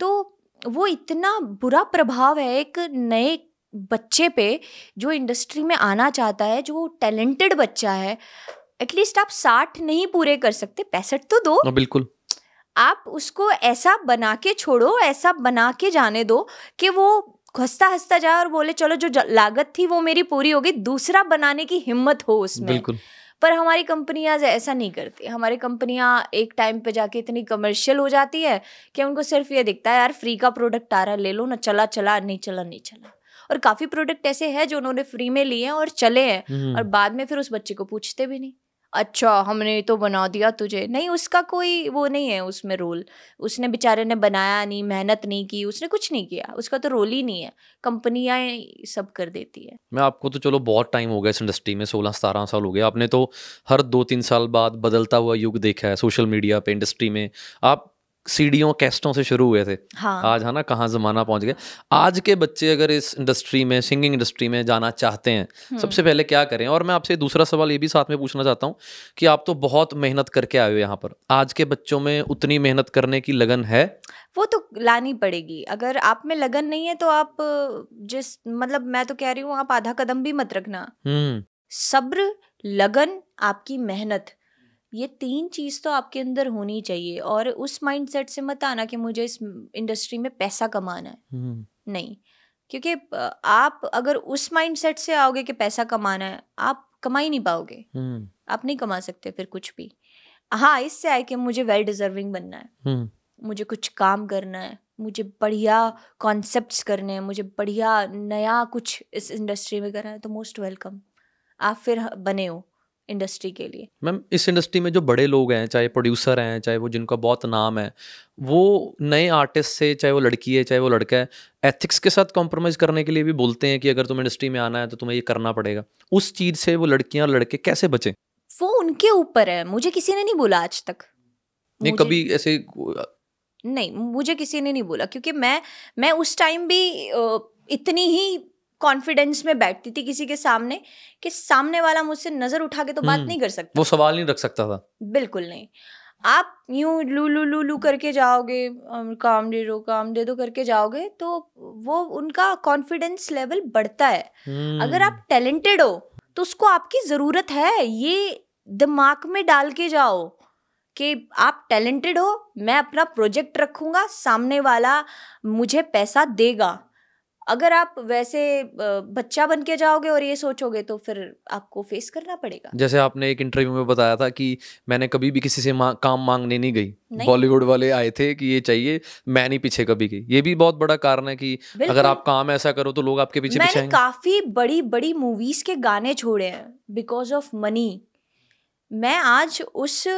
तो वो इतना बुरा प्रभाव है एक नए बच्चे पे जो इंडस्ट्री में आना चाहता है जो टैलेंटेड बच्चा है एटलीस्ट आप साठ नहीं पूरे कर सकते पैंसठ तो दो। हाँ, बिल्कुल। आप उसको ऐसा बना के छोड़ो ऐसा बना के जाने दो कि वो हंसता हंसता जाए और बोले चलो जो लागत थी वो मेरी पूरी हो गई दूसरा बनाने की हिम्मत हो उसमें। बिल्कुल। पर हमारी कंपनियाँ ऐसा नहीं करती। हमारी कंपनियाँ एक टाइम पे जाके इतनी कमर्शियल हो जाती है कि उनको सिर्फ़ ये दिखता है यार फ्री का प्रोडक्ट आ रहा है ले लो ना चला चला नहीं चला नहीं चला। और काफ़ी प्रोडक्ट ऐसे हैं जो उन्होंने फ्री में लिए हैं और चले हैं। हम्म। और बाद में फिर उस बच्चे को पूछते भी नहीं। अच्छा हमने तो बना दिया तुझे। नहीं उसका कोई वो नहीं है उसमें रोल उसने बेचारे ने बनाया नहीं मेहनत नहीं की उसने कुछ नहीं किया। उसका तो रोल ही नहीं है। कंपनियाँ सब कर देती है। मैं आपको तो चलो बहुत टाइम हो गया इस इंडस्ट्री में सोलह सतारह साल हो गया आपने तो हर दो तीन साल बाद बदलता हुआ युग देखा है सोशल मीडिया पे इंडस्ट्री में। आप सीडियों कैस्टों से शुरू हुए थे। हाँ। आज है ना कहाँ ज़माना पहुँच गया। आज के बच्चे अगर इस इंडस्ट्री में सिंगिंग इंडस्ट्री में जाना चाहते हैं हम्म। सबसे पहले क्या करें? और मैं आपसे दूसरा सवाल ये भी साथ में पूछना चाहता हूँ कि आप तो बहुत मेहनत करके आए हो यहाँ पर। आज के बच्चों में उतनी मेहनत करने की लगन है? वो तो लानी पड़ेगी। अगर आप में लगन नहीं है तो आप जिस मतलब मैं तो कह रही हूँ आप आधा कदम भी मत रखना। हम्म। सब्र लगन आपकी मेहनत। ये तीन चीज़ तो आपके अंदर होनी चाहिए और उस माइंडसेट से मत आना कि मुझे इस इंडस्ट्री में पैसा कमाना है। हम्म। नहीं क्योंकि आप अगर उस माइंडसेट से आओगे कि पैसा कमाना है आप कमा ही नहीं पाओगे। हम्म। आप नहीं कमा सकते फिर कुछ भी। हाँ इससे आए कि मुझे वेल डिजर्विंग बनना है। हम्म। मुझे कुछ काम करना है मुझे बढ़िया कॉन्सेप्ट्स करने हैं मुझे बढ़िया नया कुछ इस इंडस्ट्री में करना है तो मोस्ट वेलकम आप फिर बने हो। इंडस्ट्री के लिए। मैम इस इंडस्ट्री में जो बड़े लोग हैं चाहे प्रोड्यूसर हैं चाहे वो जिनका बहुत नाम है वो नए आर्टिस्ट से चाहे वो लड़की है चाहे वो लड़का है एथिक्स के साथ कॉम्प्रोमाइज़ करने के लिए भी बोलते हैं कि अगर तुम इंडस्ट्री में आना है तो तुम्हें ये करना पड़ेगा। उस चीज़ से वो लड़कियाँ और लड़के कैसे बचें? वो उनके ऊपर है। मुझे किसी ने नहीं बोला आज तक। नहीं कभी ऐसे नहीं मुझे किसी ने नहीं बोला क्योंकि मैं मैं उस टाइम भी इतनी ही कॉन्फिडेंस में बैठती थी किसी के सामने कि सामने वाला मुझसे नज़र उठा के तो बात हम्म। नहीं कर सकता। वो सवाल नहीं रख सकता था। बिल्कुल नहीं। आप यूँ लू लू लू लू करके जाओगे काम दे दो काम दे दो करके जाओगे तो वो उनका कॉन्फिडेंस लेवल बढ़ता है। अगर हम्म। आप टैलेंटेड हो तो उसको आपकी ज़रूरत है। ये दिमाग में डाल के जाओ कि आप टैलेंटेड हो मैं अपना प्रोजेक्ट रखूँगा सामने वाला मुझे पैसा देगा। अगर आप वैसे बच्चा बन के जाओगे और ये सोचोगे तो फिर आपको फेस करना पड़ेगा। जैसे आपने एक इंटरव्यू में बताया था कि मैंने कभी भी किसी से मा, काम मांगने नहीं गई। बॉलीवुड वाले आए थे कि ये चाहिए मैं नहीं पीछे कभी गई। ये भी बहुत बड़ा कारण है कि अगर आप काम ऐसा करो तो लोग आपके पीछे पीछे मैंने आएँगे। काफ़ी बड़ी बड़ी मूवीज़ के गाने छोड़े हैं बिकॉज़ ऑफ़ मनी मैं आज उस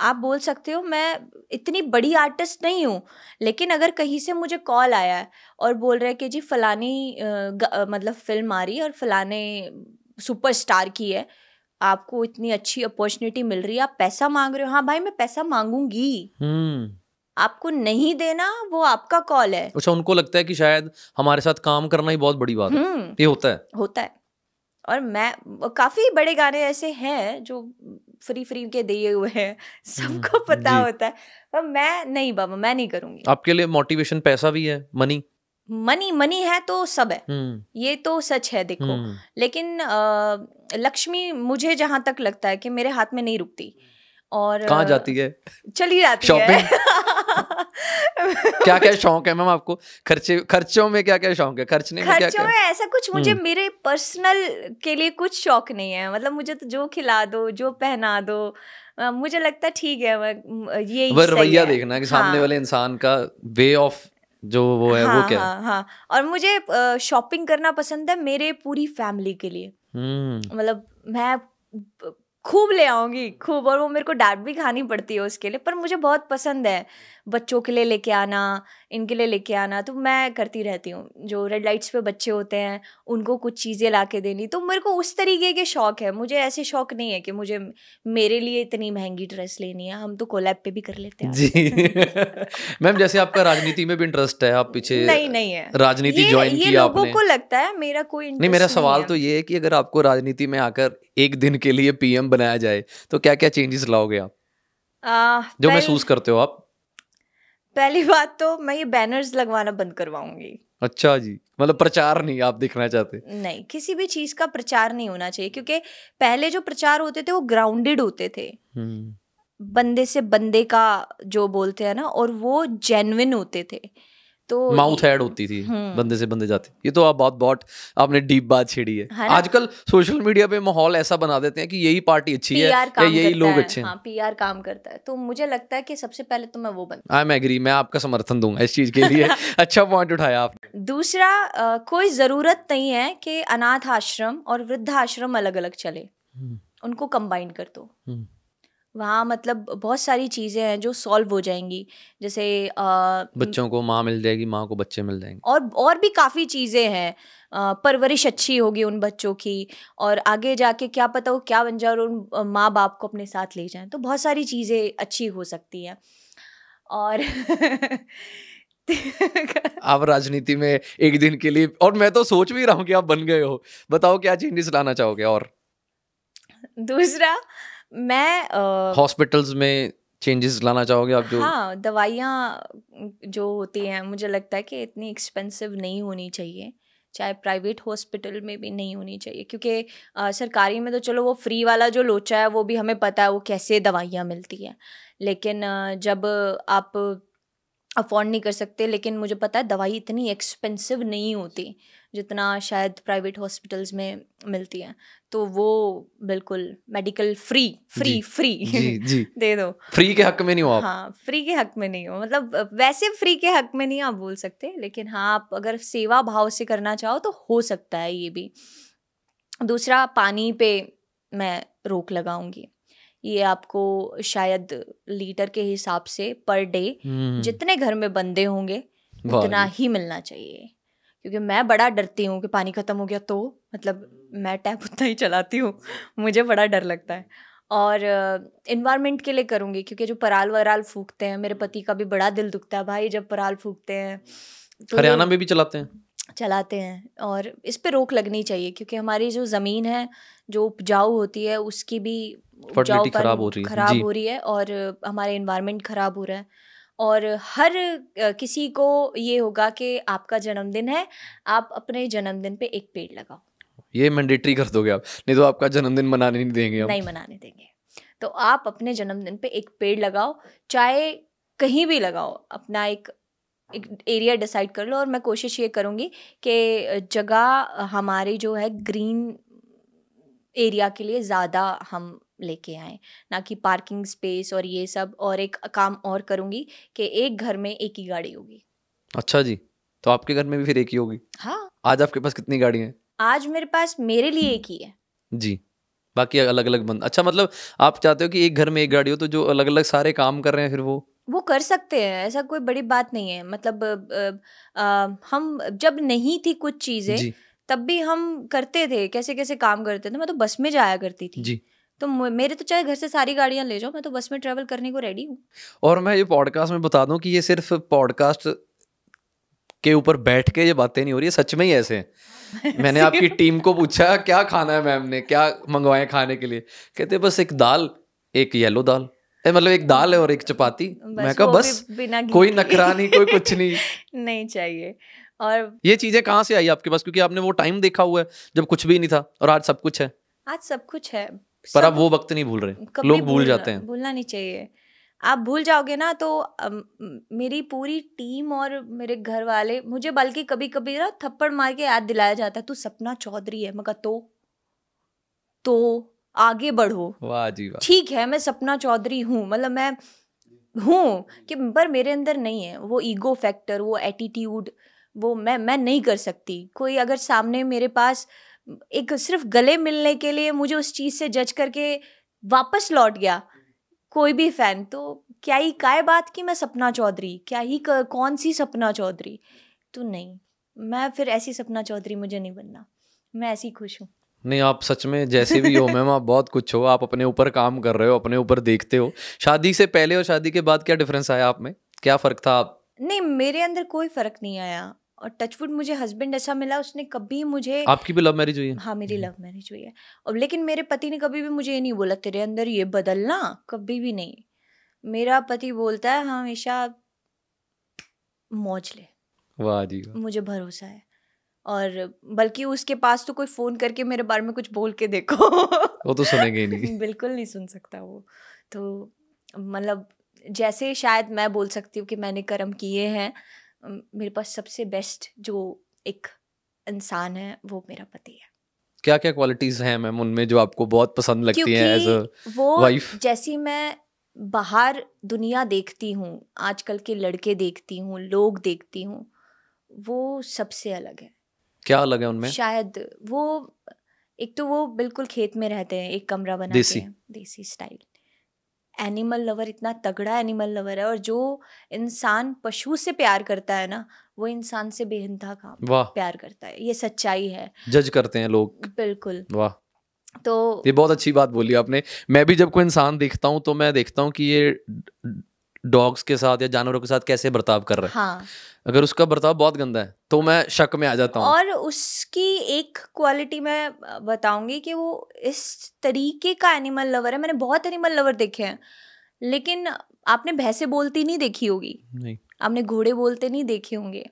आप बोल सकते हो मैं इतनी बड़ी आर्टिस्ट नहीं हूँ लेकिन अगर कहीं से मुझे कॉल आया है और बोल रहे हैं कि जी फलानी ग- मतलब फ़िल्म आ रही है और फलाने सुपरस्टार की है आपको इतनी अच्छी अपॉर्चुनिटी मिल रही है आप पैसा मांग रहे हो। हाँ भाई मैं पैसा मांगूँगी। हम्म। आपको नहीं देना वो आपका कॉल है। अच्छा उनको लगता है कि शायद हमारे साथ काम करना ही बहुत बड़ी बात है। हम्म। ये होता है। होता है। और मैं काफ़ी बड़े गाने ऐसे हैं जो फ्री फ्री के दिए हुए हैं सबको पता होता है। पर मैं नहीं बाबा मैं नहीं करूँगी। आपके लिए मोटिवेशन पैसा भी है मनी मनी मनी है तो सब है। हम्म। ये तो सच है देखो। हम्म। लेकिन आ, लक्ष्मी मुझे जहाँ तक लगता है कि मेरे हाथ में नहीं रुकती। और कहाँ जाती है? चली जाती है। क्या क्या शौक है मैम आपको? खर्चे खर्चों में क्या क्या शौक है? खर्चने में क्या खर्चों क्या में ऐसा कुछ मुझे हम्म। मेरे पर्सनल के लिए कुछ शौक नहीं है। मतलब मुझे तो जो खिला दो जो पहना दो मुझे लगता है ठीक है ये रवैया देखना कि सामने हाँ, वाले इंसान का वे ऑफ़ जो वो है हाँ, वो क्या है? हाँ हाँ। और मुझे शॉपिंग करना पसंद है मेरे पूरी फैमिली के लिए। हम्म। मतलब मैं खूब ले आऊँगी, खूब, और वो मेरे को डांट भी खानी पड़ती है उसके लिए, पर मुझे बहुत पसंद है। बच्चों के लिए लेके आना इनके लिए लेके आना तो मैं करती रहती हूँ। जो रेड लाइट्स पे बच्चे होते हैं उनको कुछ चीज़ें ला के देनी। तो मेरे को उस तरीके के शौक है। मुझे ऐसे शौक नहीं है कि मुझे मेरे लिए इतनी महँगी ड्रेस लेनी है। हम तो कोलैब पे भी कर लेते हैं जी। मैम जैसे आपका राजनीति में भी इंटरेस्ट है आप पीछे नहीं नहीं है। राजनीति ज्वाइन किया लोगों आपने। को लगता है मेरा कोई नहीं मेरा सवाल तो ये है कि अगर आपको राजनीति में आकर एक दिन के लिए पीएम बनाया जाए तो क्या क्या चेंजेस लाओगे आप? जो महसूस करते हो आप? पहली बात तो मैं ये बैनर्स लगवाना बंद करवाऊँगी। अच्छा जी मतलब प्रचार नहीं आप दिखना चाहते? नहीं किसी भी चीज़ का प्रचार नहीं होना चाहिए क्योंकि पहले जो प्रचार होते थे वो ग्राउंडेड होते थे। हम्म। बंदे से बंदे का जो बोलते हैं ना और वो जेनविन होते थे। तो माउथ ऐड होती थी हम्म। बंदे से बंदे जाते। ये तो आप बहुत बहुत आपने डीप बात छेड़ी है। है? आजकल सोशल मीडिया पे माहौल ऐसा बना देते हैं कि यही पार्टी अच्छी है या यही लोग अच्छे हैं। हाँ पीआर काम करता है। तो मुझे लगता है कि सबसे पहले तो मैं वो बन आई एम एग्री मैं आपका समर्थन दूँगा इस चीज़ के लिए। अच्छा पॉइंट उठाया आपने। दूसरा कोई ज़रूरत नहीं है कि अनाथ आश्रम और वृद्धाश्रम अलग अलग चले। हम्म, उनको कंबाइन कर दो। हम्म, वहाँ मतलब बहुत सारी चीज़ें हैं जो सॉल्व हो जाएँगी। जैसे अ, बच्चों को माँ मिल जाएगी माँ को बच्चे मिल जाएँगे। और और भी काफ़ी चीज़ें हैं। परवरिश अच्छी होगी उन बच्चों की और आगे जाके क्या पता वो क्या बन जाए और उन माँ बाप को अपने साथ ले जाएँ। तो बहुत सारी चीज़ें अच्छी हो सकती हैं। और आप राजनीति में एक दिन के लिए और मैं तो सोच भी रहा हूँ कि आप बन गए हो। बताओ क्या चेंजेस लाना चाहोगे और? दूसरा मैं हॉस्पिटल्स में चेंजेस लाना चाहोगे आप जो हाँ दवाइयाँ जो होती हैं मुझे लगता है कि इतनी एक्सपेंसिव नहीं होनी चाहिए। चाहे प्राइवेट हॉस्पिटल में भी नहीं होनी चाहिए क्योंकि आ, सरकारी में तो चलो वो फ्री वाला जो लोचा है वो भी हमें पता है वो कैसे दवाइयाँ मिलती हैं। लेकिन आ, जब आप अफोर्ड नहीं कर सकते लेकिन मुझे पता है दवाई इतनी एक्सपेंसिव नहीं होती जितना शायद प्राइवेट हॉस्पिटल्स में मिलती है। तो वो बिल्कुल मेडिकल फ्री फ्री जी, फ्री जी जी। दे दो। फ्री के हक में नहीं हो आप? हाँ फ्री के हक में नहीं हो। मतलब वैसे फ्री के हक में नहीं आप बोल सकते लेकिन हाँ आप अगर सेवा भाव से करना चाहो तो हो सकता है ये भी। दूसरा पानी पे मैं रोक लगाऊँगी। ये आपको शायद लीटर के हिसाब से पर डे हम्म, जितने घर में बंदे होंगे उतना ही मिलना चाहिए। क्योंकि मैं बड़ा डरती हूँ कि पानी ख़त्म हो गया तो मतलब मैं टैप उतना ही चलाती हूँ मुझे बड़ा डर लगता है। और इन्वायरमेंट के लिए करूँगी क्योंकि जो पराल वराल फूकते हैं मेरे पति का भी बड़ा दिल दुखता है भाई जब पराल फूकते हैं तो हरियाणा में भी चलाते हैं? चलाते हैं और इस पे रोक लगनी चाहिए क्योंकि हमारी जो ज़मीन है जो उपजाऊ होती है उसकी भी उपजाऊपन खराब हो रही है। खराब हो रही है और हमारे इन्वायरमेंट खराब हो रहा है। और हर किसी को ये होगा कि आपका जन्मदिन है आप अपने जन्मदिन पे एक पेड़ लगाओ। ये मैंडेटरी कर दोगे आप। नहीं तो आपका जन्मदिन मनाने नहीं देंगे हम नहीं मनाने देंगे। तो आप अपने जन्मदिन पे एक पेड़ लगाओ चाहे कहीं भी लगाओ अपना एक एक एरिया डिसाइड कर लो और मैं कोशिश ये करूँगी कि जगह हमारी जो है ग्रीन एरिया के लिए ज़्यादा हम लेके आए। ना कि पार्किंग स्पेस और ये सब और एक काम और करूँगी कि एक घर में एक ही गाड़ी होगी। अच्छा जी तो आपके घर में भी फिर एक ही होगी? हाँ। आज आपके पास कितनी गाड़ी हैं? आज मेरे पास मेरे लिए एक ही है। जी बाकी अलग अलग बंद अच्छा मतलब आप चाहते हो कि एक घर में एक गाड़ी हो तो जो अलग अलग सारे काम कर रहे हैं फिर वो? वो कर सकते हैं ऐसा कोई बड़ी बात नहीं है। मतलब अ, अ, हम जब नहीं थी कुछ चीज़ें तब भी हम करते थे कैसे कैसे काम करते थे। मैं तो बस में जाया करती थी। जी। तो मेरे तो चाहे घर से सारी गाड़ियाँ ले जाओ मैं तो बस में ट्रेवल करने को रेडी हूँ। और मैं ये पॉडकास्ट में बता दूँ कि ये सिर्फ़ पॉडकास्ट के ऊपर बैठ के ये बातें नहीं हो रही है सच में ही ऐसे हैं। मैंने आपकी टीम को पूछा क्या खाना है मैम ने? क्या मंगवाए खाने के लिए? कहते बस एक दाल एक येलो दाल। मतलब एक दाल है और एक चपाती। मैं कहा बस बिना कोई नखरा नहीं कोई कुछ नहीं। नहीं चाहिए। और ये चीज़ें कहाँ से आई आपके पास? क्योंकि आपने वो टाइम देखा हुआ है जब कुछ भी नहीं था और आज सब कुछ है। आज सब कुछ है। पर आप वो वक्त नहीं भूल रहे। लोग भूल जाते हैं। भूलना नहीं चाहिए। आप भूल जाओगे ना तो मेरी पूरी टीम और मेरे घर वाले मुझे बल्कि कभी कभी ना थप्पड़ मार के याद दिलाया जाता है तू सपना चौधरी है। मगर तो? तो? आगे बढ़ो। वाह जी वाह। ठीक है मैं सपना चौधरी हूँ मतलब मैं हूँ कि पर मेरे अंदर नहीं है वो ईगो फैक्टर वो एटीट्यूड वो मैं मैं नहीं कर सकती। कोई अगर सामने मेरे पास एक सिर्फ़ गले मिलने के लिए मुझे उस चीज़ से जज करके वापस लौट गया कोई भी फ़ैन तो क्या ही काय बात की मैं सपना चौधरी? क्या ही कौन सी सपना चौधरी? तो नहीं मैं फिर ऐसी सपना चौधरी मुझे नहीं बनना। मैं ऐसी खुश हूँ। नहीं आप सच में जैसे भी हो मैम आप बहुत कुछ हो आप अपने ऊपर काम कर रहे हो अपने ऊपर देखते हो। शादी से पहले और शादी के बाद क्या डिफरेंस आया आप में? क्या फ़र्क था आप? नहीं मेरे अंदर कोई फ़र्क नहीं आया। और टचवुड मुझे हस्बैंड ऐसा मिला उसने कभी मुझे आपकी भी लव मैरिज हुई है? हाँ मेरी लव मैरिज हुई है। और लेकिन मेरे पति ने कभी भी मुझे ये नहीं बोला तेरे अंदर ये बदलना? कभी भी नहीं। मेरा पति बोलता है हमेशा मौज ले। वाह जी मुझे भरोसा है। और बल्कि उसके पास तो कोई फ़ोन करके मेरे बारे में कुछ बोल के देखो। वो तो सुनेंगे ही नहीं। बिल्कुल नहीं सुन सकता वो। तो मतलब जैसे शायद मैं बोल सकती हूँ कि मैंने कर्म किए हैं मेरे पास सबसे बेस्ट जो एक इंसान है वो मेरा पति है। क्या क्या क्वालिटीज हैं मैम उनमें जो आपको बहुत पसंद लगती हैं एज अ वो wife? जैसी मैं बाहर दुनिया देखती हूँ आजकल के लड़के देखती हूँ लोग देखती हूँ वो सबसे अलग है। क्या अलग है उनमें? शायद वो एक तो वो बिल्कुल खेत में रहते हैं एक कमरा बना देसी। के देसी स्टाइल। एनिमल लवर इतना तगड़ा एनिमल लवर है और जो इंसान पशु से प्यार करता है ना वो इंसान से काम वाह। प्यार करता है ये सच्चाई है। जज करते हैं लोग। बिल्कुल। वाह। तो ये बहुत अच्छी बात बोली आपने। मैं भी जब कोई इंसान देखता हूँ तो मैं देखता हूँ कि ये डॉग्स के साथ या जानवरों के साथ कैसे बर्ताव कर रहा है? हाँ। अगर उसका बर्ताव बहुत गंदा है तो मैं शक में आ जाता हूँ। और उसकी एक क्वालिटी मैं बताऊँगी कि वो इस तरीके का एनिमल लवर है। मैंने बहुत एनिमल लवर देखे हैं लेकिन आपने भैंसे बोलती नहीं देखी होगी। नहीं। आपने घोड़े बोलते नहीं देखे होंगे।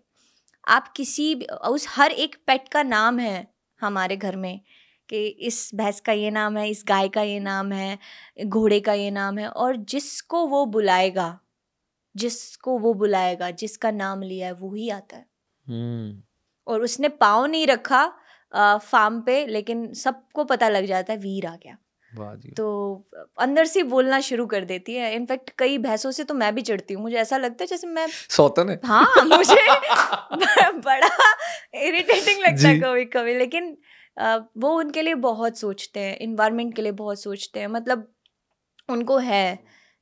आप किसी उस हर एक पेट का नाम है हमारे घर में। कि इस भैंस का ये नाम है इस गाय का ये नाम है घोड़े का ये नाम है और जिसको वो बुलाएगा जिसको वो बुलाएगा जिसका नाम लिया है वो ही आता है। हम्म। और उसने पाँव नहीं रखा आ, फार्म पे लेकिन सबको पता लग जाता है वीर आ गया। तो अंदर से बोलना शुरू कर देती है। इनफैक्ट कई भैंसों से तो मैं भी चढ़ती हूँ। मुझे ऐसा लगता है जैसे मैं सौतन है हाँ मुझे बड़ा इरिटेटिंग लगता है कभी कभी लेकिन वो उनके लिए बहुत सोचते हैं इन्वायरमेंट के लिए बहुत सोचते हैं मतलब उनको है।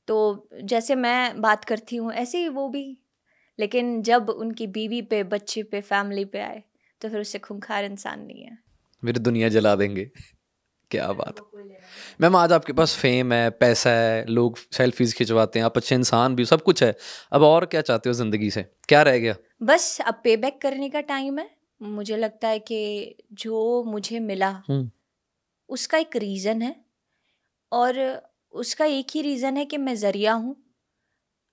तो जैसे मैं बात करती हूँ ऐसे ही वो भी। लेकिन जब उनकी बीवी पे बच्चे पे फैमिली पे आए तो फिर उससे खूंखार इंसान नहीं है। मेरी दुनिया जला देंगे। क्या बात। मैम आज आपके पास फेम है पैसा है लोग सेल्फीज खिंचवाते हैं आप अच्छे इंसान भी सब कुछ है। अब और क्या चाहते हो ज़िंदगी से? क्या रह गया? बस अब पे बैक करने का टाइम है। मुझे लगता है कि जो मुझे मिला। उसका एक रीज़न है और उसका एक ही रीज़न है कि मैं ज़रिया हूँ।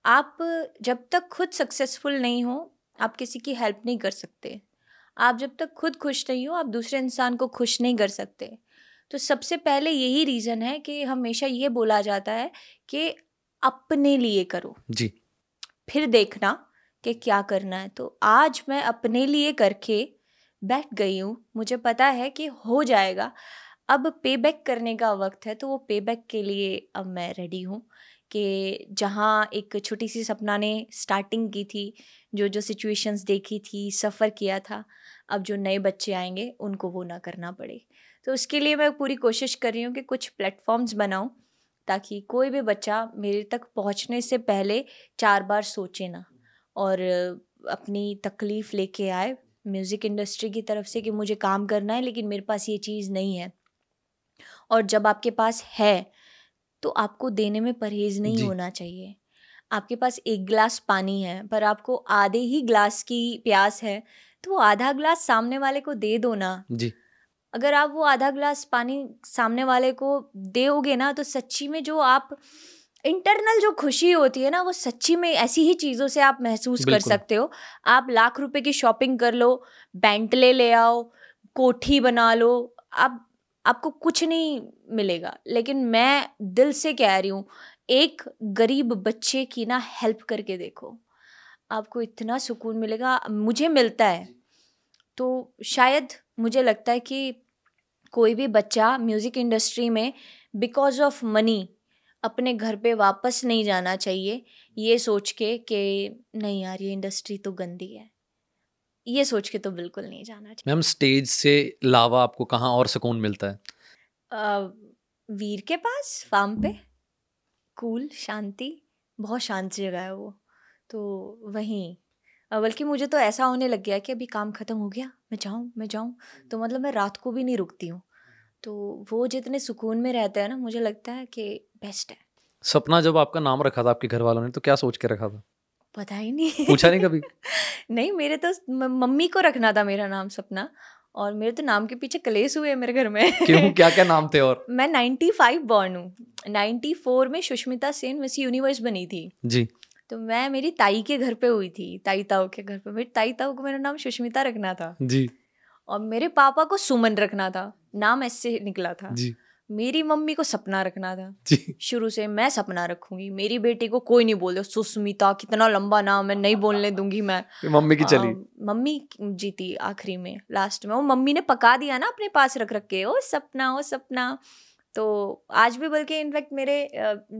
आप जब तक खुद सक्सेसफुल नहीं हो आप किसी की हेल्प नहीं कर सकते। आप जब तक खुद खुश नहीं हो आप दूसरे इंसान को खुश नहीं कर सकते। तो सबसे पहले यही रीज़न है कि हमेशा ये बोला जाता है कि अपने लिए करो। जी। फिर देखना कि क्या करना है। तो आज मैं अपने लिए करके बैठ गई हूँ, मुझे पता है कि हो जाएगा। अब पे बैक करने का वक्त है तो वो पे बैक के लिए अब मैं रेडी हूँ कि जहाँ एक छोटी सी सपना ने स्टार्टिंग की थी, जो जो सिचुएशंस देखी थी सफ़र किया था, अब जो नए बच्चे आएँगे, उनको वो ना करना पड़े। तो उसके लिए मैं पूरी कोशिश कर रही हूँ कि कुछ प्लेटफॉर्म्स बनाऊँ, ताकि कोई भी बच्चा मेरे तक पहुँचने से पहले चार बार सोचे ना, और अपनी तकलीफ़ लेके आए म्यूज़िक इंडस्ट्री की तरफ़ से कि मुझे काम करना है लेकिन मेरे पास ये चीज़ नहीं है। और जब आपके पास है तो आपको देने में परहेज़ नहीं होना चाहिए। आपके पास एक गिलास पानी है पर आपको आधे ही ग्लास की प्यास है तो वो आधा ग्लास सामने वाले को दे दो ना। जी। अगर आप वो आधा ग्लास पानी सामने वाले को दोगे ना तो सच्ची में जो आप इंटरनल जो खुशी होती है ना वो सच्ची में ऐसी ही चीज़ों से आप महसूस कर सकते हो। आप लाख रुपए की शॉपिंग कर लो बैंटले ले आओ कोठी बना लो आप आपको कुछ नहीं मिलेगा। लेकिन मैं दिल से कह रही हूँ एक गरीब बच्चे की ना हेल्प करके देखो। आपको इतना सुकून मिलेगा मुझे मिलता है। तो शायद मुझे लगता है कि कोई भी बच्चा म्यूज़िक इंडस्ट्री में बिकॉज़ ऑफ़ मनी अपने घर पे वापस नहीं जाना चाहिए ये सोच के कि नहीं यार ये इंडस्ट्री तो गंदी है। ये सोच के तो बिल्कुल नहीं जाना चाहिए। मैम स्टेज से लावा आपको कहाँ और सुकून मिलता है? अ, वीर के पास फार्म पे। कूल शांति बहुत शांत जगह है वो। तो वहीं। बल्कि मुझे तो ऐसा होने लग गया कि अभी काम ख़त्म हो गया मैं जाऊँ मैं जाऊँ। तो मतलब मैं रात को भी नहीं रुकती हूँ। तो वो जितने सुकून में रहते हैं ना मुझे लगता है कि बेस्ट है। सपना जब आपका नाम रखा था आपके घर वालों ने तो क्या सोच के रखा था? पता ही नहीं। पूछा नहीं कभी? नहीं मेरे तो मम्मी को रखना था मेरा नाम सपना और मेरे तो नाम के पीछे कलेस हुए मेरे घर में। क्यों? क्या क्या नाम थे और? मैं 95 बॉर्न हूँ। 94 में सुष्मिता सेन मिस यूनिवर्स बनी थी। जी। तो मैं मेरी ताई के घर पे हुई थी ताई ताऊ के घर पे। मेरी ताई ताऊ को मेरा नाम सुष्मिता रखना था। जी। और मेरे पापा को सुमन रखना था। नाम ऐसे निकला था। जी। मेरी मम्मी को सपना रखना था। शुरू से मैं सपना रखूँगी। मेरी बेटी को कोई नहीं बोल सुस्मिता कितना लंबा नाम है नहीं बोलने दूँगी मैं। मम्मी की चली। मम्मी जीती आखिरी में लास्ट में। वो मम्मी ने पका दिया ना अपने पास रख रख के ओ सपना ओ सपना। तो आज भी बल्कि इनफैक्ट मेरे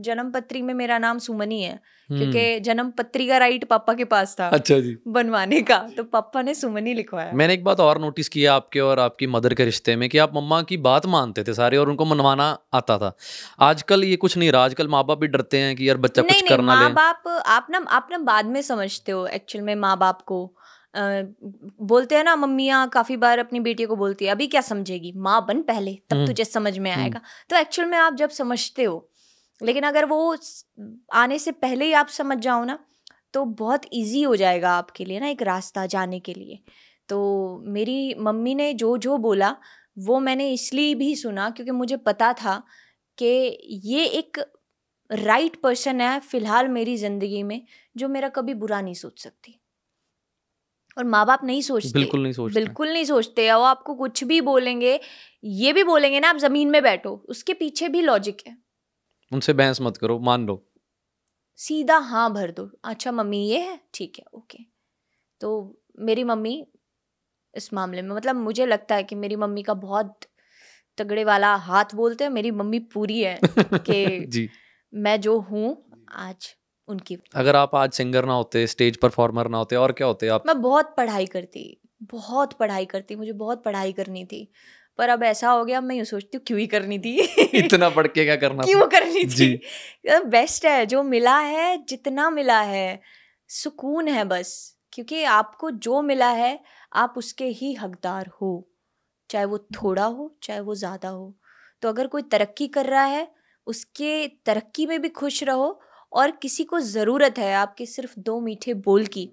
जन्म पत्री में मेरा नाम सुमनी है क्योंकि हम्म। जन्म पत्री का राइट पापा के पास था अच्छा जी। बनवाने का तो पापा ने सुमनी लिखवाया। मैंने एक बात और नोटिस किया आपके और आपकी मदर के रिश्ते में कि आप मम्मा की बात मानते थे सारे और उनको मनवाना आता था। आजकल ये कुछ नहीं रहा आजकल माँ बाप भी डरते हैं कि यार बच्चा कुछ करना माँ बाप आप ना आप ना बाद में समझते हो एक्चुअल में माँ बाप को। बोलते हैं ना मम्मियाँ काफ़ी बार अपनी बेटी को बोलती है अभी क्या समझेगी? माँ बन पहले तब हम्म, तुझे समझ में हम्म। आएगा। तो एक्चुअल में आप जब समझते हो लेकिन अगर वो आने से पहले ही आप समझ जाओ ना तो बहुत इजी हो जाएगा आपके लिए ना एक रास्ता जाने के लिए। तो मेरी मम्मी ने जो जो बोला वो मैंने इसलिए भी सुना क्योंकि मुझे पता था कि ये एक राइट पर्सन है फ़िलहाल मेरी ज़िंदगी में जो मेरा कभी बुरा नहीं सोच सकती। और माँ बाप नहीं सोचते। बिल्कुल नहीं सोचते। बिल्कुल नहीं सोचते। वो आपको कुछ भी बोलेंगे ये भी बोलेंगे ना आप ज़मीन में बैठो उसके पीछे भी लॉजिक है। उनसे बहस मत करो मान लो। सीधा हाँ भर दो। अच्छा मम्मी ये है? ठीक है ओके। तो मेरी मम्मी इस मामले में मतलब मुझे लगता है कि मेरी मम्मी का बहुत तगड़े वाला हाथ बोलते हैं मेरी मम्मी पूरी है कि मैं जो हूँ आज उनकी। अगर आप आज सिंगर ना होते स्टेज परफॉर्मर ना होते और क्या होते आप? मैं बहुत पढ़ाई करती बहुत पढ़ाई करती मुझे बहुत पढ़ाई करनी थी। पर अब ऐसा हो गया मैं यूँ सोचती हूँ क्यों ही करनी थी? इतना पढ़ के क्या करना क्यों करनी थी? बेस्ट है जो मिला है जितना मिला है सुकून है बस। क्योंकि आपको जो मिला है आप उसके ही हकदार हो। चाहे वो थोड़ा हो चाहे वो ज़्यादा हो। तो अगर कोई तरक्की कर रहा है उसके तरक्की में भी खुश रहो और किसी को ज़रूरत है आपके सिर्फ़ दो मीठे बोल की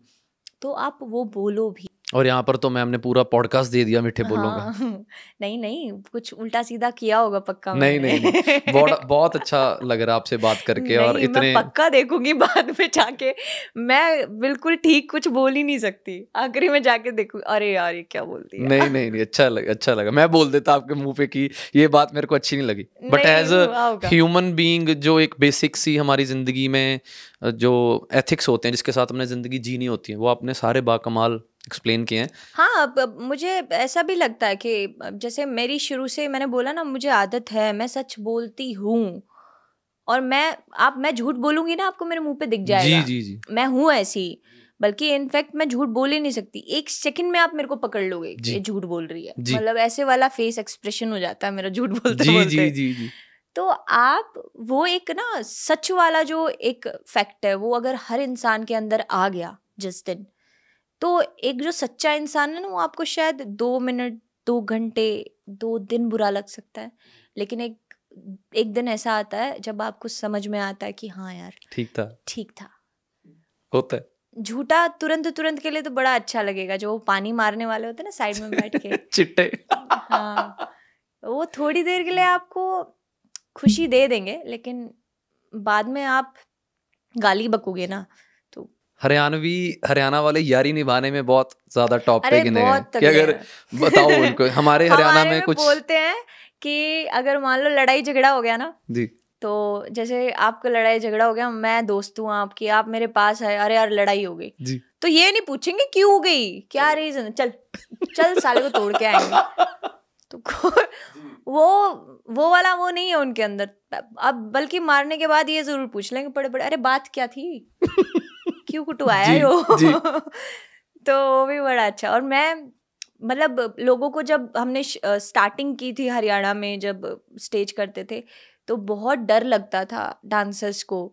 तो आप वो बोलो भी। और यहाँ पर तो मैम ने पूरा पॉडकास्ट दे दिया मीठे बोलों का। हाँ, नहीं नहीं कुछ उल्टा सीधा किया होगा पक्का नहीं नहीं, नहीं बहुत बहुत अच्छा लग रहा आपसे बात करके और इतने मैं पक्का देखूँगी बाद में जाके। मैं बिल्कुल ठीक कुछ बोल ही नहीं सकती। आखिरी में जाके देखू अरे यार ये क्या बोलती है? नहीं नहीं नहीं अच्छा लगा अच्छा लगा। मैं बोल देता आपके मुँह पे कि ये बात मेरे को अच्छी नहीं लगी। बट एज ह्यूमन बींग जो एक बेसिक सी हमारी ज़िंदगी में जो एथिक्स होते हैं जिसके साथ हमने ज़िंदगी जीनी होती है वो आपने सारे बाकमाल एक्सप्लेन किए हैं? हाँ अब मुझे ऐसा भी लगता है कि जैसे मेरी शुरू से मैंने बोला ना मुझे आदत है मैं सच बोलती हूँ। और मैं आप मैं झूठ बोलूँगी ना आपको मेरे मुँह पे दिख जाएगा। जी जी। जी मैं हूँ ऐसी बल्कि इनफैक्ट मैं झूठ बोल ही नहीं सकती। एक सेकंड में आप मेरे को पकड़ लोगे ये झूठ बोल रही है। मतलब ऐसे वाला फेस एक्सप्रेशन हो जाता है मेरा झूठ बोलते जी, बोलते। जी जी जी। तो आप वो एक ना सच वाला जो एक फैक्ट है वो अगर हर इंसान के अंदर आ गया जिस दिन तो एक जो सच्चा इंसान है ना वो आपको शायद दो मिनट दो घंटे दो दिन बुरा लग सकता है। लेकिन एक एक दिन ऐसा आता है जब आपको समझ में आता है कि हाँ यार ठीक था। ठीक था। होता है। झूठा तुरंत तुरंत के लिए तो बड़ा अच्छा लगेगा जो वो पानी मारने वाले होते हैं ना साइड में बैठ के। चिट्टे। हाँ वो थोड़ी देर के लिए आपको खुशी दे देंगे लेकिन बाद में आप गाली बकोगे ना। हरियाणवी हरियाणा वाले यारी निभाने में बहुत ज़्यादा टॉप पे गिने हैं। कि अगर बताओ उनको हमारे हरियाणा में कुछ बोलते हैं कि अगर मान लो लड़ाई झगड़ा हो गया ना जी। तो जैसे आपका लड़ाई झगड़ा हो गया मैं दोस्त हूँ आपकी आप मेरे पास है अरे यार लड़ाई हो गई। जी। तो ये नहीं पूछेंगे क्यों हो गई? क्या रीजन चल चल साले को तोड़ के आएँगे। तो वो वो वाला वो नहीं है उनके अंदर। अब बल्कि मारने के बाद ये ज़रूर पूछ लेंगे बड़े बड़े अरे बात क्या थी? क्यों कुटवाया हो तो वो भी बड़ा अच्छा। और मैं मतलब लोगों को जब हमने स्टार्टिंग की थी हरियाणा में जब स्टेज करते थे तो बहुत डर लगता था डांसर्स को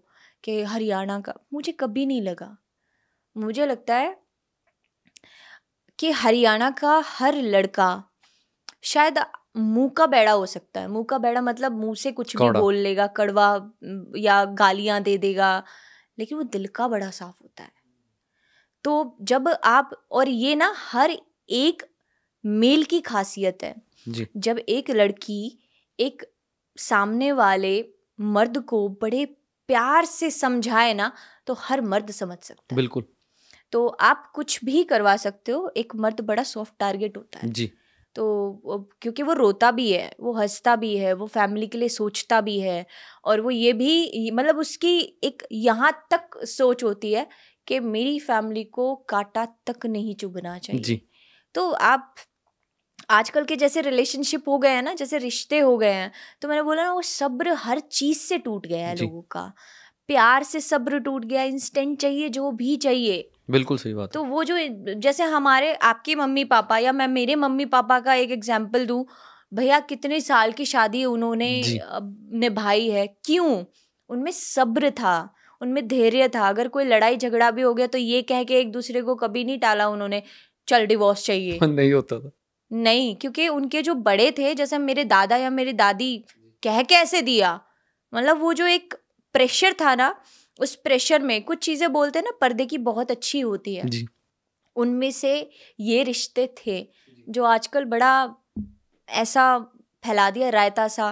कि हरियाणा का। मुझे कभी नहीं लगा। मुझे लगता है कि हरियाणा का हर लड़का शायद मुँह का बेड़ा हो सकता है। मुँह का बेड़ा मतलब मुँह से कुछ भी बोल लेगा कड़वा या गालियाँ दे देगा। लेकिन वो दिल का बड़ा साफ़ होता है। तो जब आप और ये ना हर एक मेल की खासियत है। जी। जब एक लड़की एक सामने वाले मर्द को बड़े प्यार से समझाए ना तो हर मर्द समझ सकता है। बिल्कुल। तो आप कुछ भी करवा सकते हो एक मर्द बड़ा सॉफ्ट टारगेट होता है। जी। तो क्योंकि वो रोता भी है वो हंसता भी है वो फैमिली के लिए सोचता भी है और वो ये भी मतलब उसकी एक यहाँ तक सोच होती है कि मेरी फैमिली को कांटा तक नहीं चुभना चाहिए। जी। तो आप आजकल के जैसे रिलेशनशिप हो गए हैं ना जैसे रिश्ते हो गए हैं तो मैंने बोला ना वो सब्र हर चीज़ से टूट गया है लोगों का। प्यार से सब्र टूट गया इंस्टेंट चाहिए जो भी चाहिए बिल्कुल सही बात तो वो जो जैसे हमारे आपके मम्मी पापा या मैं मेरे मम्मी पापा का एक एग्ज़ाम्पल दूँ भैया कितने साल की शादी उन्होंने निभाई है क्यों? उनमें सब्र था उनमें धैर्य था। अगर कोई लड़ाई झगड़ा भी हो गया तो ये कह के एक दूसरे को कभी नहीं टाला उन्होंने चल डिवोर्स चाहिए। नहीं होता था। नहीं क्योंकि उनके जो बड़े थे जैसे मेरे दादा या मेरी दादी कह कैसे दिया। मतलब वो जो एक प्रेशर था ना उस प्रेशर में कुछ चीज़ें बोलते हैं ना पर्दे की बहुत अच्छी होती है। उनमें से ये रिश्ते थे जो आजकल बड़ा ऐसा फैला दिया रायता सा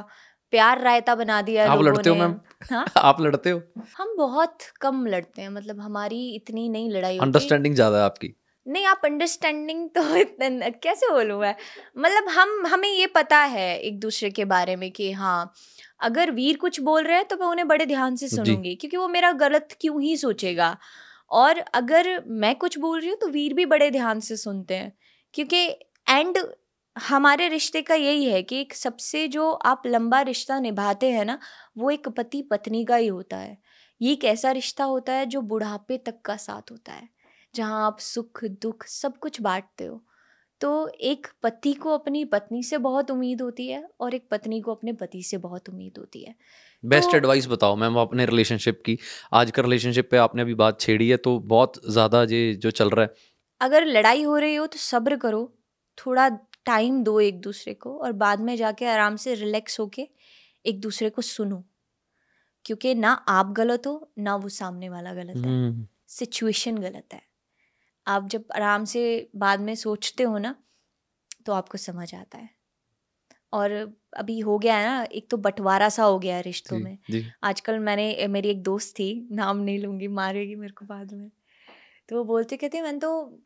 प्यार रायता बना दिया आप लड़ते हो मैम? हाँ? आप लड़ते हो? हम बहुत कम लड़ते हैं मतलब हमारी इतनी नहीं लड़ाई अंडरस्टैंडिंग ज़्यादा है आपकी। नहीं आप अंडरस्टैंडिंग तो कैसे बोलूँ मैं? मतलब हम हमें ये पता है एक दूसरे के बारे में कि हाँ अगर वीर कुछ बोल रहे हैं तो मैं उन्हें बड़े ध्यान से सुनूँगी क्योंकि वो मेरा गलत क्यों ही सोचेगा। और अगर मैं कुछ बोल रही हूँ तो वीर भी बड़े ध्यान से सुनते हैं क्योंकि एंड हमारे रिश्ते का यही है कि एक सबसे जो आप लंबा रिश्ता निभाते हैं ना वो एक पति पत्नी का ही होता है। ये एक ऐसा रिश्ता होता है जो बुढ़ापे तक का साथ होता है जहाँ आप सुख दुख सब कुछ बांटते हो। तो एक पति को अपनी पत्नी से बहुत उम्मीद होती है और एक पत्नी को अपने पति से बहुत उम्मीद होती है। बेस्ट तो, एडवाइस बताओ मैम अपने रिलेशनशिप की। आज का रिलेशनशिप पे आपने अभी बात छेड़ी है तो बहुत ज़्यादा ये जो चल रहा है। अगर लड़ाई हो रही हो तो सब्र करो थोड़ा टाइम दो एक दूसरे को और बाद में जाके आराम से रिलैक्स होके एक दूसरे को सुनो क्योंकि ना आप गलत हो ना वो सामने वाला गलत है। सिचुएशन हम्म। गलत है। आप जब आराम से बाद में सोचते हो ना तो आपको समझ आता है। और अभी हो गया है ना एक तो बंटवारा सा हो गया है रिश्तों में। आजकल मैंने मेरी एक दोस्त थी नाम नहीं लूँगी मारेगी मेरे को बाद में। तो वो बोलते कहते मैंने तो